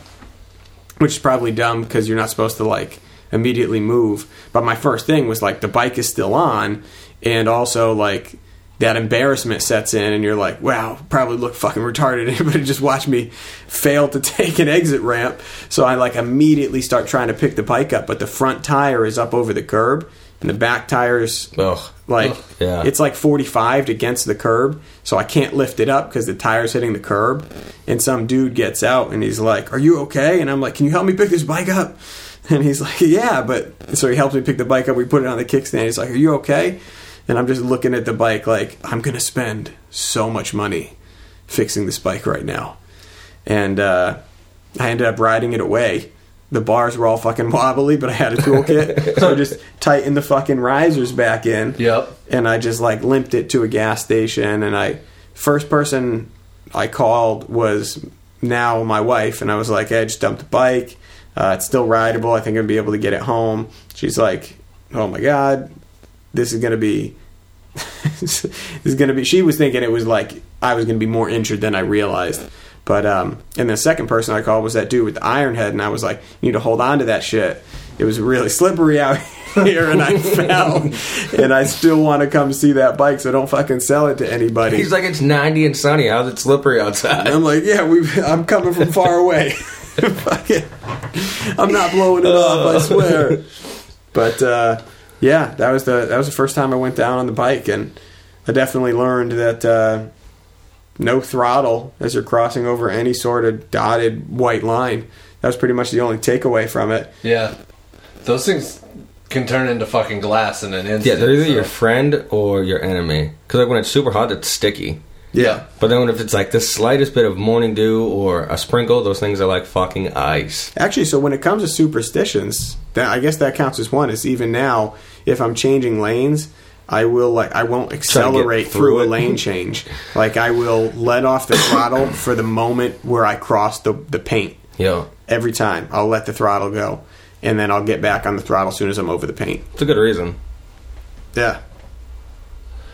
which is probably dumb because you're not supposed to like immediately move. But my first thing was like the bike is still on, and also like that embarrassment sets in, and you're like, wow, probably look fucking retarded. Anybody just watch me fail to take an exit ramp. So I like immediately start trying to pick the bike up, but the front tire is up over the curb, and the back tires Ugh. like Yeah. it's like 45 against the curb so i can't lift it up because the tire's hitting the curb and some dude gets out and he's like are you okay and i'm like can you help me pick this bike up and he's like yeah but so he helps me pick the bike up we put it on the kickstand he's like are you okay and i'm just looking at the bike like i'm gonna spend so much money fixing this bike right now and uh, I ended up riding it away. The bars were all fucking wobbly, but I had a toolkit, so I just tightened the fucking risers back in. Yep. And I just like limped it to a gas station, and I first person I called was now my wife, and I was like, hey, I just dumped the bike. Uh, it's still rideable. I think I'll be able to get it home. She's like, oh my god, this is gonna be this is going to be she was thinking it was like i was going to be more injured than i realized but um and the second person i called was that dude with the Ironhead and i was like you need to hold on to that shit it was really slippery out here and i fell and i still want to come see that bike so don't fucking sell it to anybody He's like, it's 90 and sunny. How's it slippery outside? and i'm like yeah we i'm coming from far away Fuck it. i'm not blowing it off i swear but uh, yeah, that was the that was the first time I went down on the bike, and I definitely learned that uh, no throttle as you're crossing over any sort of dotted white line. That was pretty much the only takeaway from it. Yeah. Those things can turn into fucking glass in an instant. yeah, they're either so- your friend or your enemy. Because like when it's super hot, it's sticky. Yeah. But then if it's like the slightest bit of morning dew or a sprinkle, those things are like fucking ice. Actually, so when it comes to superstitions, that I guess that counts as one. Is even now, if I'm changing lanes, I will like I won't accelerate through through, a lane change. like I will let off the throttle for the moment where I cross the the paint. Yo, every time. I'll let the throttle go, and then I'll get back on the throttle as soon as I'm over the paint. it's a good reason. Yeah.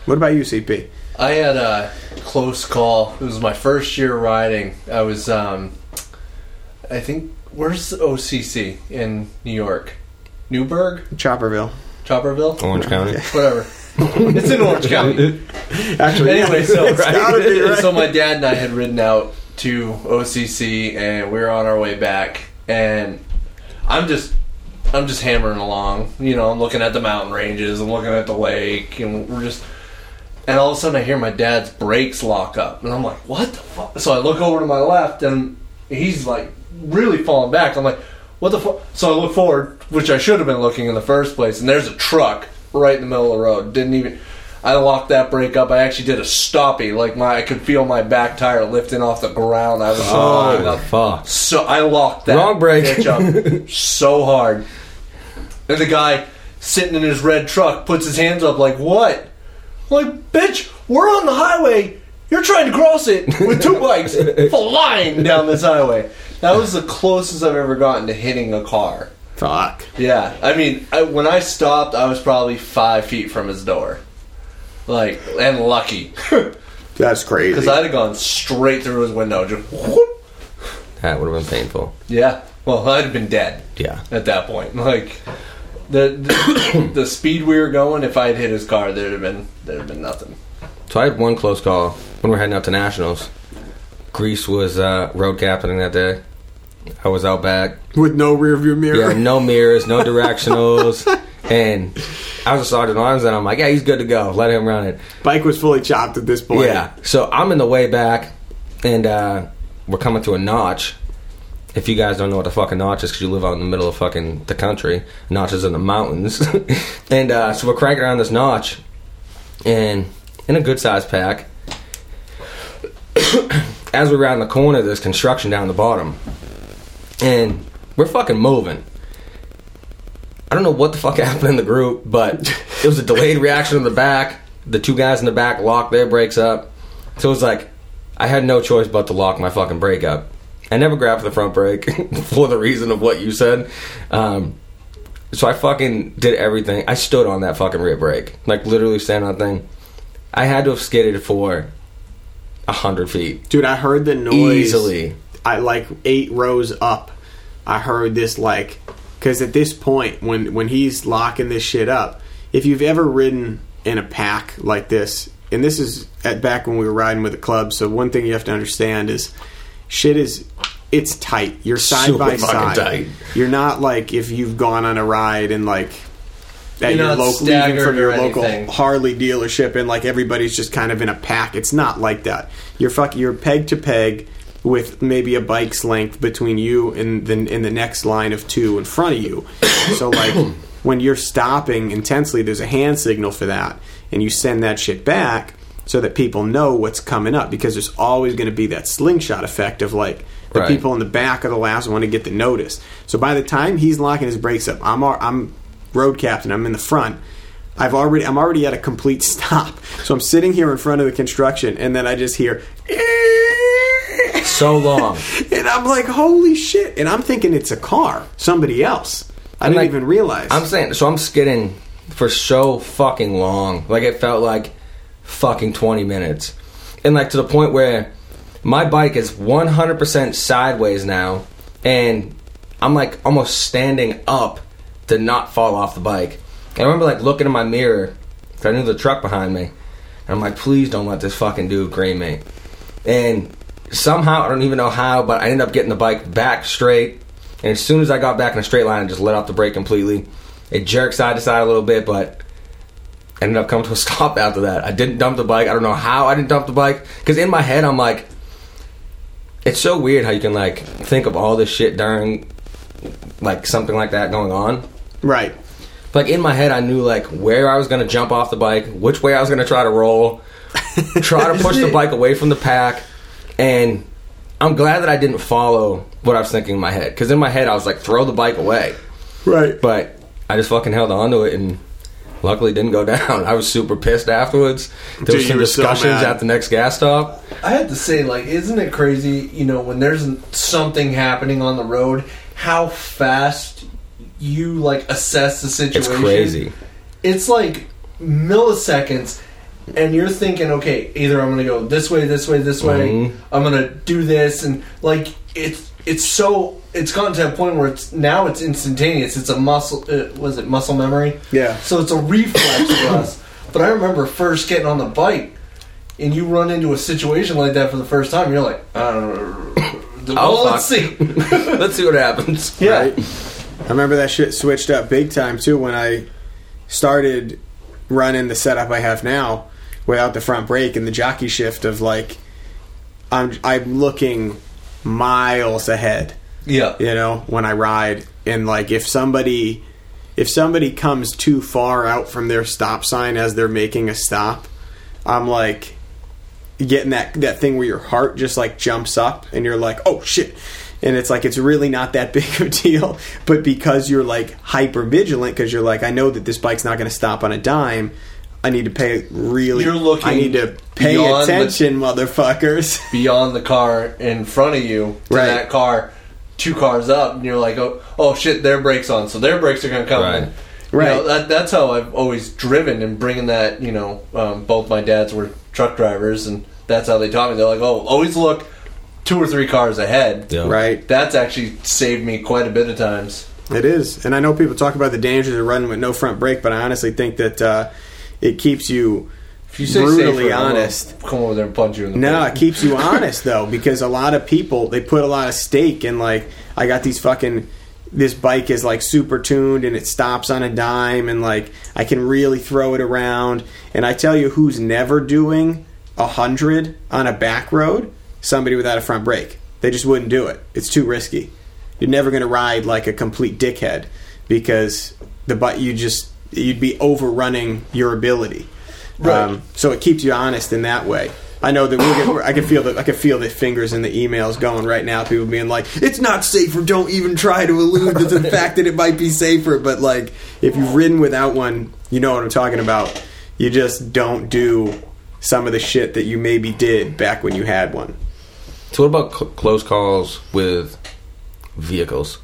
What about you, CP? I had a close call. It was my first year riding. I was, um, I think, where's OCC in New York? Newburgh? Chopperville. Chopperville? Orange County. Whatever. it's in Orange County. Actually, Anyway, so it's be, right? so my dad and I had ridden out to OCC, and we were on our way back, and I'm just. I'm just hammering along, you know. I'm looking at the mountain ranges, I'm looking at the lake, and we're just. And all of a sudden, I hear my dad's brakes lock up, and I'm like, "What the fuck?" So I look over to my left, and he's like really falling back. I'm like, "What the fuck?" So I look forward, which I should have been looking in the first place, and there's a truck right in the middle of the road. Didn't even. I locked that brake up. I actually did a stoppie, like my I could feel my back tire lifting off the ground. I was Oh, fuck. so I locked that Wrong brake. up so hard. And the guy sitting in his red truck puts his hands up like, "What?" I'm like, bitch, we're on the highway. You're trying to cross it with two bikes flying down this highway. That was the closest I've ever gotten to hitting a car. Fuck. Yeah, I mean, I, when I stopped, I was probably five feet from his door. Like, and lucky. That's crazy. Because I'd have gone straight through his window. Just whoop. That would have been painful. Yeah. Well, I'd have been dead. Yeah. at that point. Like the the, the speed we were going, if I had hit his car, there'd have been there'd have been nothing. So I had one close call when we are heading out to nationals. Greece was uh, road captaining that day. I was out back. With no rear view mirror. Yeah, no mirrors, no directionals, and I was a sergeant arms, and I'm like, yeah, he's good to go. Let him run it. Bike was fully chopped at this point. Yeah. So I'm in the way back, and uh, we're coming to a notch. If you guys don't know what the fucking notch is, because you live out in the middle of fucking the country, notches in the mountains, and uh, so we're cranking around this notch, and in a good sized pack. As we're around the corner, there's construction down the bottom, and we're fucking moving. I don't know what the fuck happened in the group, but it was a delayed reaction in the back. The two guys in the back locked their brakes up. So it was like I had no choice but to lock my fucking brake up. I never grabbed for the front brake for the reason of what you said. Um, so I fucking did everything. I stood on that fucking rear brake, like literally standing on that thing. I had to have skidded for a hundred feet Dude, I heard the noise easily. I like eight rows up. I heard this like because at this point when when he's locking this shit up, if you've ever ridden in a pack like this, and this is at back when we were riding with the club, so one thing you have to understand is shit is it's tight. You're side Super by side. tight. You're not like if you've gone on a ride and like at You're your not local leaving from your local anything. Harley dealership and like everybody's just kind of in a pack. It's not like that. You're fuck. You're peg to peg with maybe a bike's length between you and the in the next line of two in front of you. So like when you're stopping intensely, there's a hand signal for that, and you send that shit back so that people know what's coming up because there's always going to be that slingshot effect of like the Right. people in the back of the last one to get the notice. So by the time he's locking his brakes up, I'm I'm road captain. I'm in the front. I've already I'm already at a complete stop. So I'm sitting here in front of the construction, and then I just hear. So long. And I'm like, holy shit! And I'm thinking it's a car, somebody else. I And, didn't like, even realize. I'm saying, so I'm skidding for so fucking long. Like it felt like fucking 20 minutes. And like to the point where my bike is 100% sideways now and I'm like almost standing up to not fall off the bike. And I remember like looking in my mirror 'cause I knew the truck behind me. And I'm like, please don't let this fucking dude green me. And somehow, I don't even know how, but I ended up getting the bike back straight. And as soon as I got back in a straight line, I just let off the brake completely. It jerked side to side a little bit, but ended up coming to a stop after that. I didn't dump the bike. I don't know how I didn't dump the bike. Because in my head, I'm like, it's so weird how you can like think of all this shit during like something like that going on. right. Like in my head, I knew like where I was gonna jump off the bike, which way I was gonna try to roll, try to push the bike away from the pack, and I'm glad that I didn't follow what I was thinking in my head. Because in my head, I was like, throw the bike away, Right. but I just fucking held on to it and. Luckily, it didn't go down. I was super pissed afterwards. There Dude, was some you were so discussions at the next gas stop. I have to say, like, isn't it crazy? You know, when there's something happening on the road, how fast you like assess the situation. It's crazy. It's like milliseconds, and you're thinking, okay, either I'm going to go this way, this way, this way. Mhm. I'm going to do this, and like it's it's so it's gotten to a point where it's now it's instantaneous. It's a muscle. Uh, was it muscle memory? Yeah. So it's a reflex for us. But I remember first getting on the bike, and you run into a situation like that for the first time. You're like, I don't know. Oh, well, let's see. Let's see what happens. Yeah. Right. I remember that shit switched up big time too when I started running the setup I have now without the front brake and the jockey shift of like I'm I'm looking miles ahead, Yeah. you know, when I ride and like if somebody if somebody comes too far out from their stop sign as they're making a stop, I'm like getting that that thing where your heart just like jumps up and you're like, "Oh shit." And it's like it's really not that big of a deal, but because you're like hyper vigilant because you're like I know that this bike's not going to stop on a dime, I need to pay really You're looking I need to pay beyond the- attention, motherfuckers. Beyond the car in front of you to Right. that car, two cars up, and you're like, oh, oh shit, their brakes on, so their brakes are going to come. Right. You Right. know, that, that's how I've always driven and bringing that. You know, um, both my dads were truck drivers, and that's how they taught me. They're like, oh, always look two or three cars ahead. Yeah. right. That's actually saved me quite a bit of times. It is, and I know people talk about the dangers of running with no front brake, but I honestly think that uh, it keeps you If you say brutally safer, honest. come over there and punch you in the face. No, face. it keeps you honest though, because a lot of people they put a lot of stake in like I got these fucking this bike is like super tuned and it stops on a dime and like I can really throw it around. And I tell you who's never doing a hundred on a back road? Somebody without a front brake. They just wouldn't do it. It's too risky. You're never gonna ride like a complete dickhead because the but you just you'd be overrunning your ability. Right. Um, so it keeps you honest in that way. I know that we're gonna, I can feel that I can feel the fingers in the emails going right now. People being like, "It's not safer. Don't even try to allude to the fact that it might be safer." But like, if you've ridden without one, you know what I'm talking about. You just don't do some of the shit that you maybe did back when you had one. So what about cl- close calls with vehicles?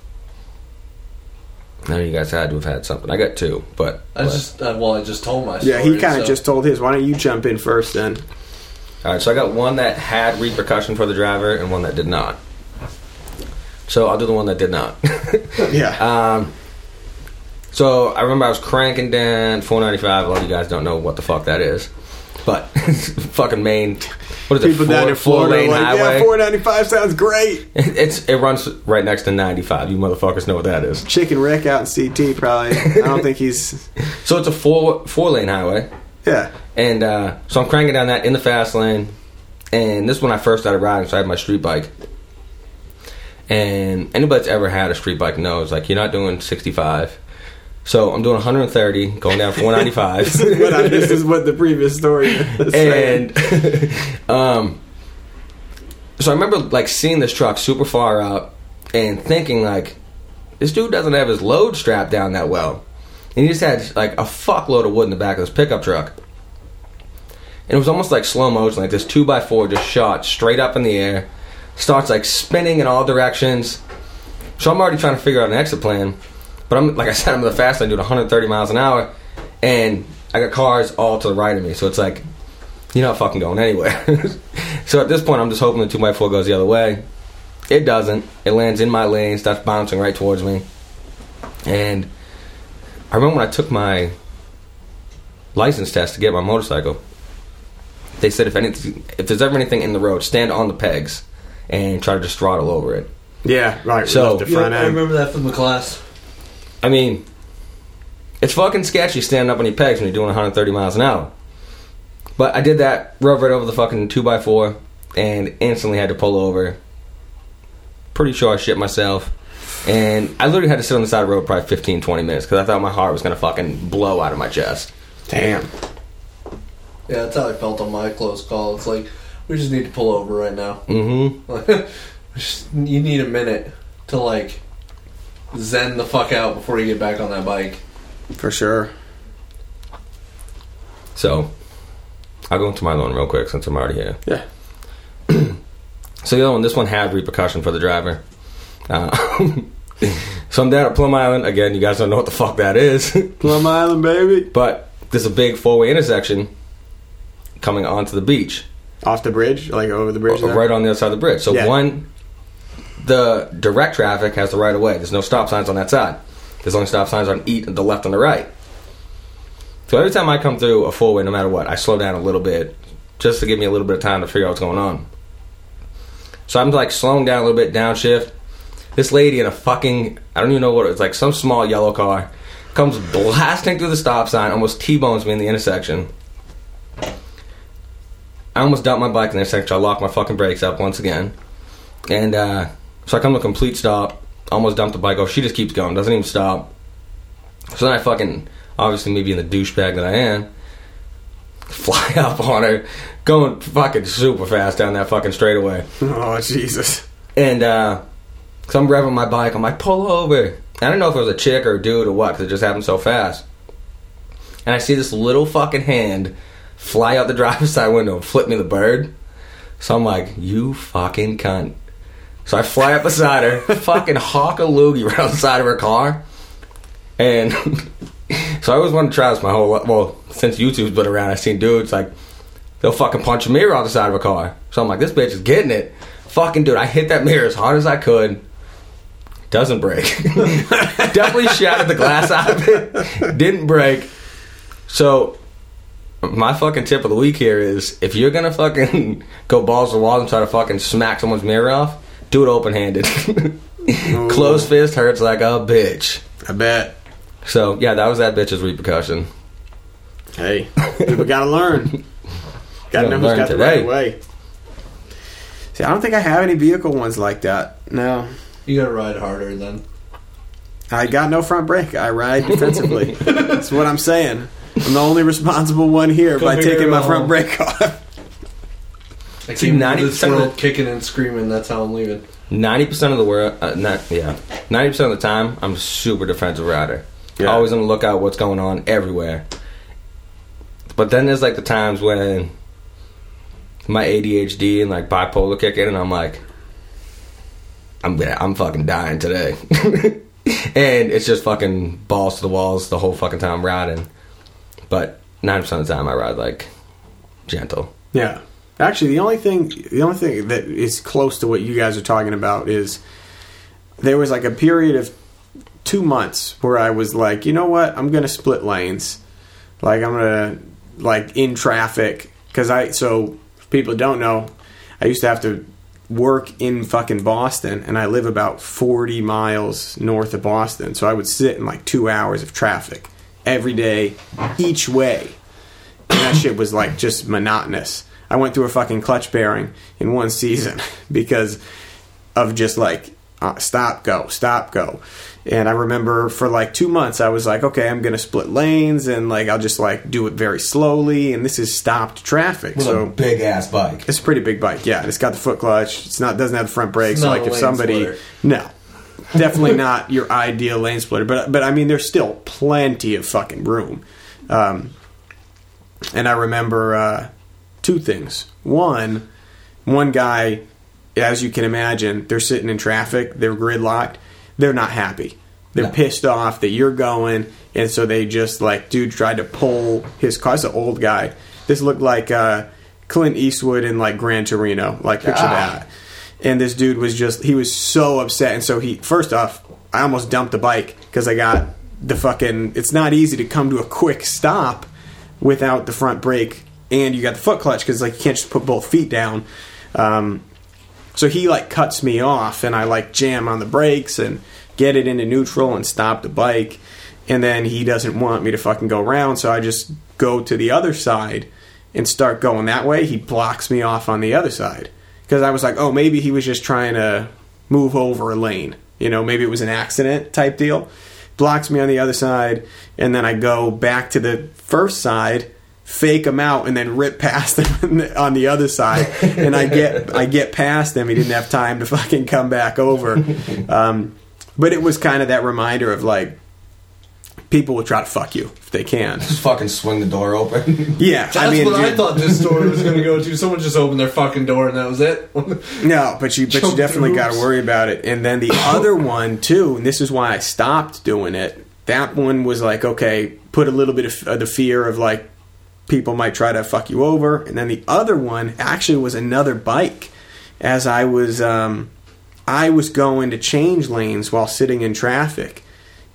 I know you guys had to have had something. I got two, but I just uh, well, I just told my Yeah, he kind of so- just told his. Why don't you jump in first then? All right, so I got one that had repercussion for the driver and one that did not. So I'll do the one that did not. Yeah. um, so I remember I was cranking down 495. A lot of you guys don't know what the fuck that is, but fucking main. What is it? People four, down in four Florida lane like, highway. yeah, 495 sounds great. it's it runs right next to 95. You motherfuckers know what that is. Chicken Rick out in CT probably. I don't think he's. So it's a four four lane highway. Yeah. And uh, so I'm cranking down that in the fast lane. And this is when I first started riding, so I had my street bike. And anybody that's ever had a street bike knows, like, you're not doing 65. So I'm doing 130, going down 495. This is what, I, this is what the previous story and um, so I remember like seeing this truck super far up and thinking like, this dude doesn't have his load strapped down that well, and he just had like a fuckload of wood in the back of this pickup truck. And it was almost like slow motion, like this two by four just shot straight up in the air, starts like spinning in all directions. So I'm already trying to figure out an exit plan. But I'm like I said, I'm in the fast lane doing 130 miles an hour, and I got cars all to the right of me. So it's like you're not fucking going anywhere. so at this point, I'm just hoping the two by four goes the other way. It doesn't. It lands in my lane, starts bouncing right towards me. And I remember when I took my license test to get my motorcycle. They said if anything, if there's ever anything in the road, stand on the pegs and try to just throttle over it. Yeah, right. So- left the Yeah, front I remember that from the class. I mean, it's fucking sketchy standing up on your pegs when you're doing 130 miles an hour. But I did that, rode right over the fucking 2x4, and instantly had to pull over. Pretty sure I shit myself. And I literally had to sit on the side of the road probably 15, 20 minutes because I thought my heart was going to fucking blow out of my chest. Damn. Yeah, that's how I felt on my close call. It's like we just need to pull over right now. Mm Just- you need a minute to like zen the fuck out before you get back on that bike. For sure. So, I'll go into my loan real quick since I'm already here. Yeah. So the other one, this one had repercussion for the driver. Uh, so I'm down at Plum Island again. You guys don't know what the fuck that is, Plum Island, baby. but there's a big four-way intersection coming onto the beach, Off the bridge, like over the bridge. there? right on the other side of the bridge. So Yeah. one, the direct traffic has the right of way. There's no stop signs on that side. There's only stop signs on each, the left and the right. So every time I come through a four-way, no matter what, I slow down a little bit just to give me a little bit of time to figure out what's going on. So I'm like slowing down a little bit, downshift. This lady in a fucking I don't even know what it was like some small yellow car comes blasting through the stop sign, almost T-bones me in the intersection. I almost dumped my bike in the intersection. I locked my fucking brakes up once again, and uh, so I come to a complete stop. Almost dumped the bike off. She just keeps going, doesn't even stop. So then I fucking obviously me being the douchebag that I am, fly up on her, going fucking super fast down that fucking straightaway. Oh Jesus. And uh, so I'm revving my bike. I'm like, pull over. I don't know if it was a chick or a dude or what, because it just happened so fast. And I see this little fucking hand fly out the driver's side window and flip me the bird. So I'm like, you fucking cunt. So I fly up beside her, fucking hawk a loogie right on the side of her car. And so I always wanted to try this my whole life. Well, since YouTube's been around, I've seen dudes like, they'll fucking punch a mirror out the side of a car. So I'm like, this bitch is getting it. Fucking dude, I hit that mirror as hard as I could. Doesn't break. Definitely shattered the glass out of it. Didn't break. So my fucking tip of the week here is if you're gonna fucking go balls to the wall and try to fucking smack someone's mirror off, do it open handed. Closed fist hurts like a bitch. I bet. So yeah, that was that bitch's repercussion. Hey, people gotta learn. Gotta Gotta know who's got the right way. See, I don't think I have any vehicle ones like that. No. You gotta ride harder then. I got no front brake. I ride defensively. That's what I'm saying. I'm the only responsible one here Come by taking my front uh-huh. brake off. I See, this 90% of the- kicking and screaming. That's how I'm leaving. Ninety percent of the world, uh, not yeah, ninety percent of the time, I'm super defensive rider. Yeah. Always on the lookout, what's going on everywhere. But then there's like the times when my ADHD and like bipolar kick in, and I'm like, I'm gonna, I'm fucking dying today. and it's just fucking balls to the walls the whole fucking time I'm riding. But ninety percent of the time, I ride like gentle. Yeah. Actually, the only thing the only thing that is close to what you guys are talking about is there was like a period of two months where I was like, you know what, I'm gonna split lanes. Like I'm gonna like in traffic because I so people don't know, I used to have to work in fucking Boston and I live about 40 miles north of Boston. So I would sit in like 2 hours of traffic every day each way. And that shit was like just monotonous. I went through a fucking clutch bearing in one season because of just like uh, stop go stop go. And i remember for like two months i was like okay i'm gonna split lanes and like i'll just like do it very slowly. And this is stopped traffic so big ass bike. it's a pretty big bike yeah. It's got the foot clutch. It's not doesn't have the front brakes It's so like if somebody splitter. no. Definitely not your ideal lane splitter but but i mean there's still plenty of fucking room. Um, and i remember uh, two things. One one guy as you can imagine they're sitting in traffic they're gridlocked they're not happy. They're No. pissed off that you're going and so they just like dude tried to pull his car. It's an old guy. This looked like uh, clint eastwood in like gran torino like picture Ah. that. And this dude was just he was so upset and so he first off i almost dumped the bike because i got the fucking it's not easy to come to a quick stop without the front brake and you got the foot clutch because like you can't just put both feet down. Um, so he like cuts me off and i like jam on the brakes and get it into neutral and stop the bike. And then he doesn't want me to fucking go around so i just go to the other side and start going that way. He blocks me off on the other side. Because i was like oh maybe he was just trying to move over a lane. You know maybe it was an accident type deal. Blocks me on the other side and then i go back to the first side fake him out and then rip past him on the other side and i get i get past him he didn't have time to fucking come back over um, but it was kind of that reminder of like people will try to fuck you if they can Just fucking swing the door open. yeah That's i mean what I thought this story was going to go to. Someone just opened their fucking door and that was it. No, but you but you definitely got to worry about it. And then the other one too, and this is why I stopped doing it. That one was like, okay, put a little bit of uh, the fear of like people might try to fuck you over. And then the other one actually was another bike. As I was, um, I was going to change lanes while sitting in traffic,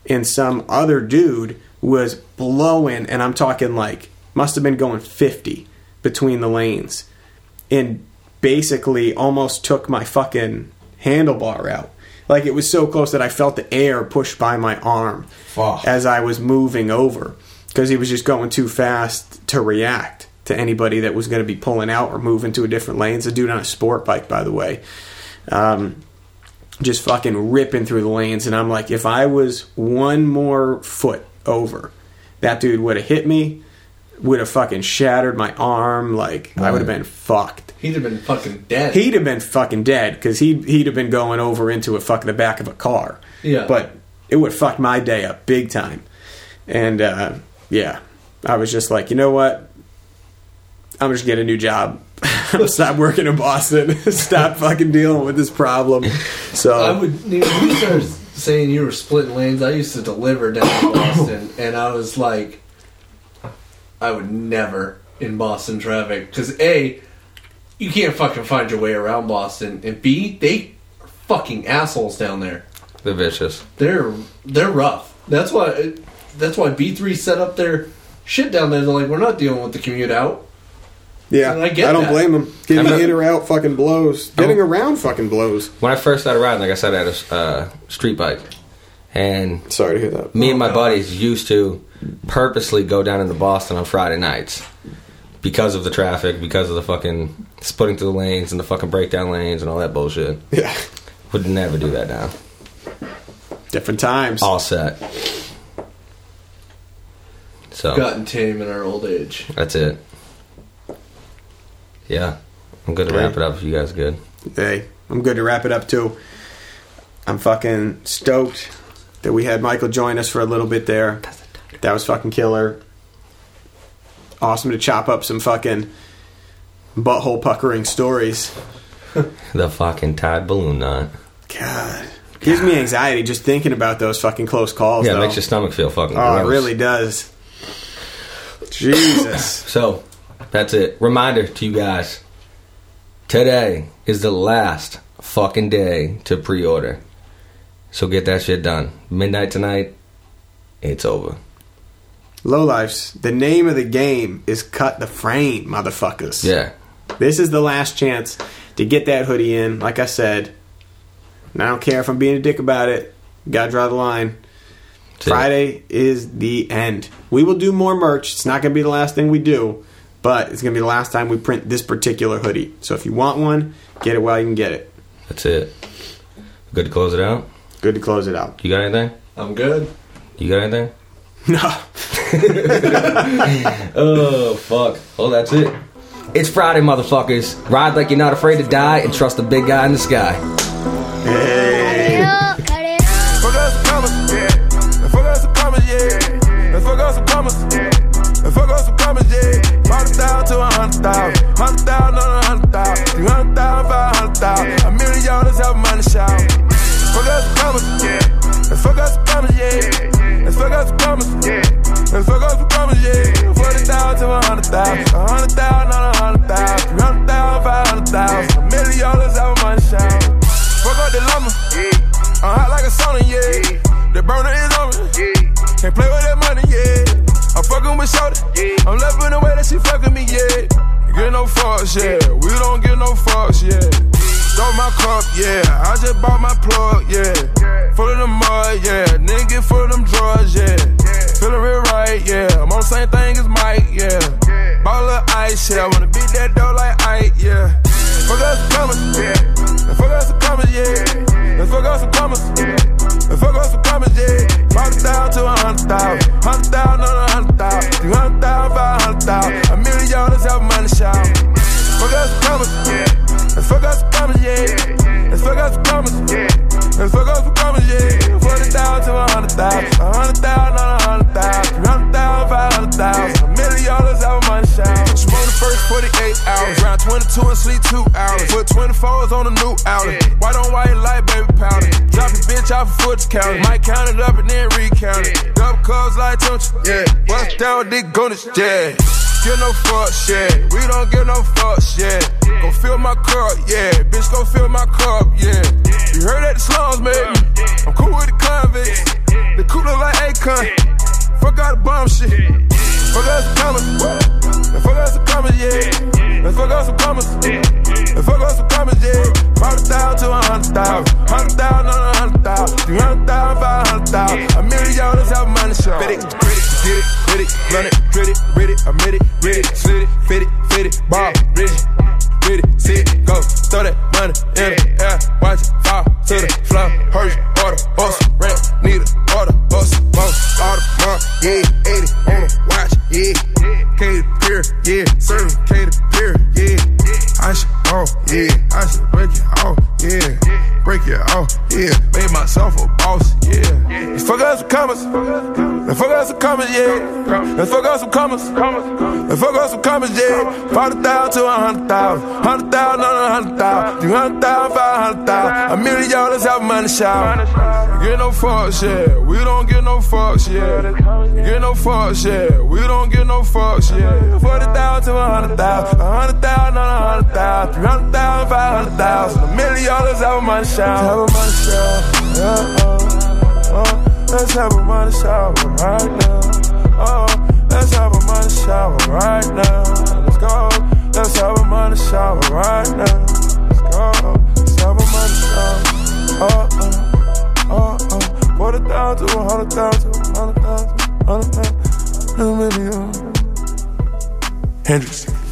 and some other dude was blowing, and I'm talking like must have been going 50 between the lanes and basically almost took my fucking handlebar out. Like it was so close that I felt the air push by my arm Fuck. as I was moving over because he was just going too fast to react to anybody that was going to be pulling out or moving to a different lane. It's a dude on a sport bike, by the way. Um, just fucking ripping through the lanes, and I'm like, if I was one more foot over, that dude would have hit me, would have fucking shattered my arm. Like I would have been fucked. He'd have been fucking dead. He'd have been fucking dead because he'd he'd have been going over into a fucking the back of a car. Yeah. but it would fuck my day up big time. And uh, yeah, I was just like, you know what? I'm just going to get a new job. Stop working in Boston. Stop fucking dealing with this problem. So I would. You know, you started saying you were splitting lanes. I used to deliver down in Boston, and I was like, I would never in Boston traffic because a, you can't fucking find your way around Boston, and b, they are fucking assholes down there. They're vicious. They're they're rough. That's why that's why B three set up their shit down there. They're like, we're not dealing with the commute out. yeah, and I get don't that. blame them. Getting I'm- in or out fucking blows. Getting around fucking blows. When I first started riding, like I said, I had a uh, street bike, and Sorry to hear that. me and my God. buddies used to purposely go down into Boston on Friday nights because of the traffic, because of the fucking splitting through the lanes and the fucking breakdown lanes and all that bullshit. Yeah, Would never do that now. different times. All set. So Gotten tame in our old age. that's it. Yeah, I'm good to wrap it up. If you guys good. Hey, I'm good to wrap it up too. I'm fucking stoked that we had Michael join us for a little bit there. That was fucking killer. Awesome to chop up some fucking butthole puckering stories. The fucking tied balloon knot. God. Gives me anxiety just thinking about those fucking close calls. Yeah, it makes your stomach feel fucking Oh, it really does. Jesus. So, that's it. Reminder to you guys. Today is the last fucking day to pre-order. So get that shit done. Midnight tonight, it's over. Lowlifes, the name of the game is cut the frame, motherfuckers. Yeah. This is the last chance to get that hoodie in. Like I said, and I don't care if I'm being a dick about it. Gotta draw the line. That's it. Friday is the end. We will do more merch. It's not going to be the last thing we do, but it's going to be the last time we print this particular hoodie. So if you want one, get it while you can get it. That's it. Good to close it out. Good to close it out. You got anything? I'm good. You got anything? No. Oh fuck. Oh, that's it. It's Friday, motherfuckers. Ride like you're not afraid to die and trust the big guy in the sky. Hey. Dollars help money shout. Fuck us commas, yeah. Fuck us commas, yeah. Fuck us commas, yeah. Fuck us commas, yeah. Forty thousand to a hundred thousand, a hundred thousand on a hundred thousand, three hundred thousand, five hundred thousand. A million dollars help money shout. Fuck up the lumber. I'm hot like a sauna, yeah. The burner is on me. Can't play with that money, yeah. I'm fucking with Shorty. I'm loving the way that she fucking me, yeah. Get no fucks, yeah. We don't get no fucks, yeah. Throw my cup, yeah. I just bought my plug, yeah. Full of the mud, yeah. Nigga full of them drugs, yeah. Feeling real right, yeah. I'm on the same thing as Mike, yeah. Ball of ice, yeah. I wanna beat that dough like Ike, yeah. Fuck us some commas, yeah. And fuck us some commas, yeah. And fuck us some commas, yeah. And fuck us some commas, yeah. It down to a hundred thousand, hundred thousand on a hundred thousand, three hundred thousand, five hundred thousand. A million dollars help money shout. Fuck us some commas, yeah. And fuck us some commas, yeah. And fuck us some commas, yeah. And fuck us some commas, yeah. Forty thousand to a hundred thousand, a hundred thousand on a hundred thousand, three hundred thousand, five hundred thousand. A million dollars help money shout. Smoke the first 48 hours, round 22 and sleep two hours. Put 24s on a new outlet. White on white light, baby powder. Drop your bitch off a foot counter. Might count it up and then recount it. Double cubs like temperature, yeah. Bust down dick on yeah. Get no fucks, yeah. We don't get no fucks, yeah. Go fill my cup, yeah. Bitch, go fill my cup, yeah. You heard that the slums, man. I'm cool with the convicts. The cool like Akon. Fuck out the bomb shit. Fuck out some commas. And fuck out some commas, yeah. And fuck out some commas. And fuck out some commas, yeah. Brought it down to a hundred thousand. Hundred thousand on a hundred thousand. Three hundred thousand, five hundred thousand. A million dollars help money show. Fit it, grit it, get it, hit it, run it, grit it, read it, admit it, read it, slit it, fit it, fit it, ball, rigid. With it, sit it, go, throw that money in the air, watch it fall to the floor. Hurry, order, bus, rent, need a order, bus, bus, order, mark, yeah, 80 on the watch, yeah. K to pier, yeah, serving K to pier, yeah. I should, oh, yeah, I should break it off, yeah. Break it off, yeah. Made myself a boss, yeah. Let's Fuck out some commas, and fuck out some commas, yeah. And fuck out some commas, and fuck out some commas, yeah. Brought it down to a hundred thousand, on a hundred thousand, three hundred thousand, five hundred thousand. A million dollars have a money shout. Get no fucks, yeah. We don't get no fucks, yeah. Get no fucks, yeah. We don't get no fucks, yeah. Forty thousand to a hundred thousand, a hundred thousand on a hundred thousand, three hundred thousand, five hundred thousand. A million dollars have money shout. Have a money shout, yeah. Oh, oh. Let's have a money shower right now. Oh, let's have a money shower right now. Let's go. Let's have a money shower right now. Let's go. Let's have a money shower. Oh, oh, oh, oh. Forty thousand to a hundred thousand, hundred thousand, hundred thousand, a million. Hendrix.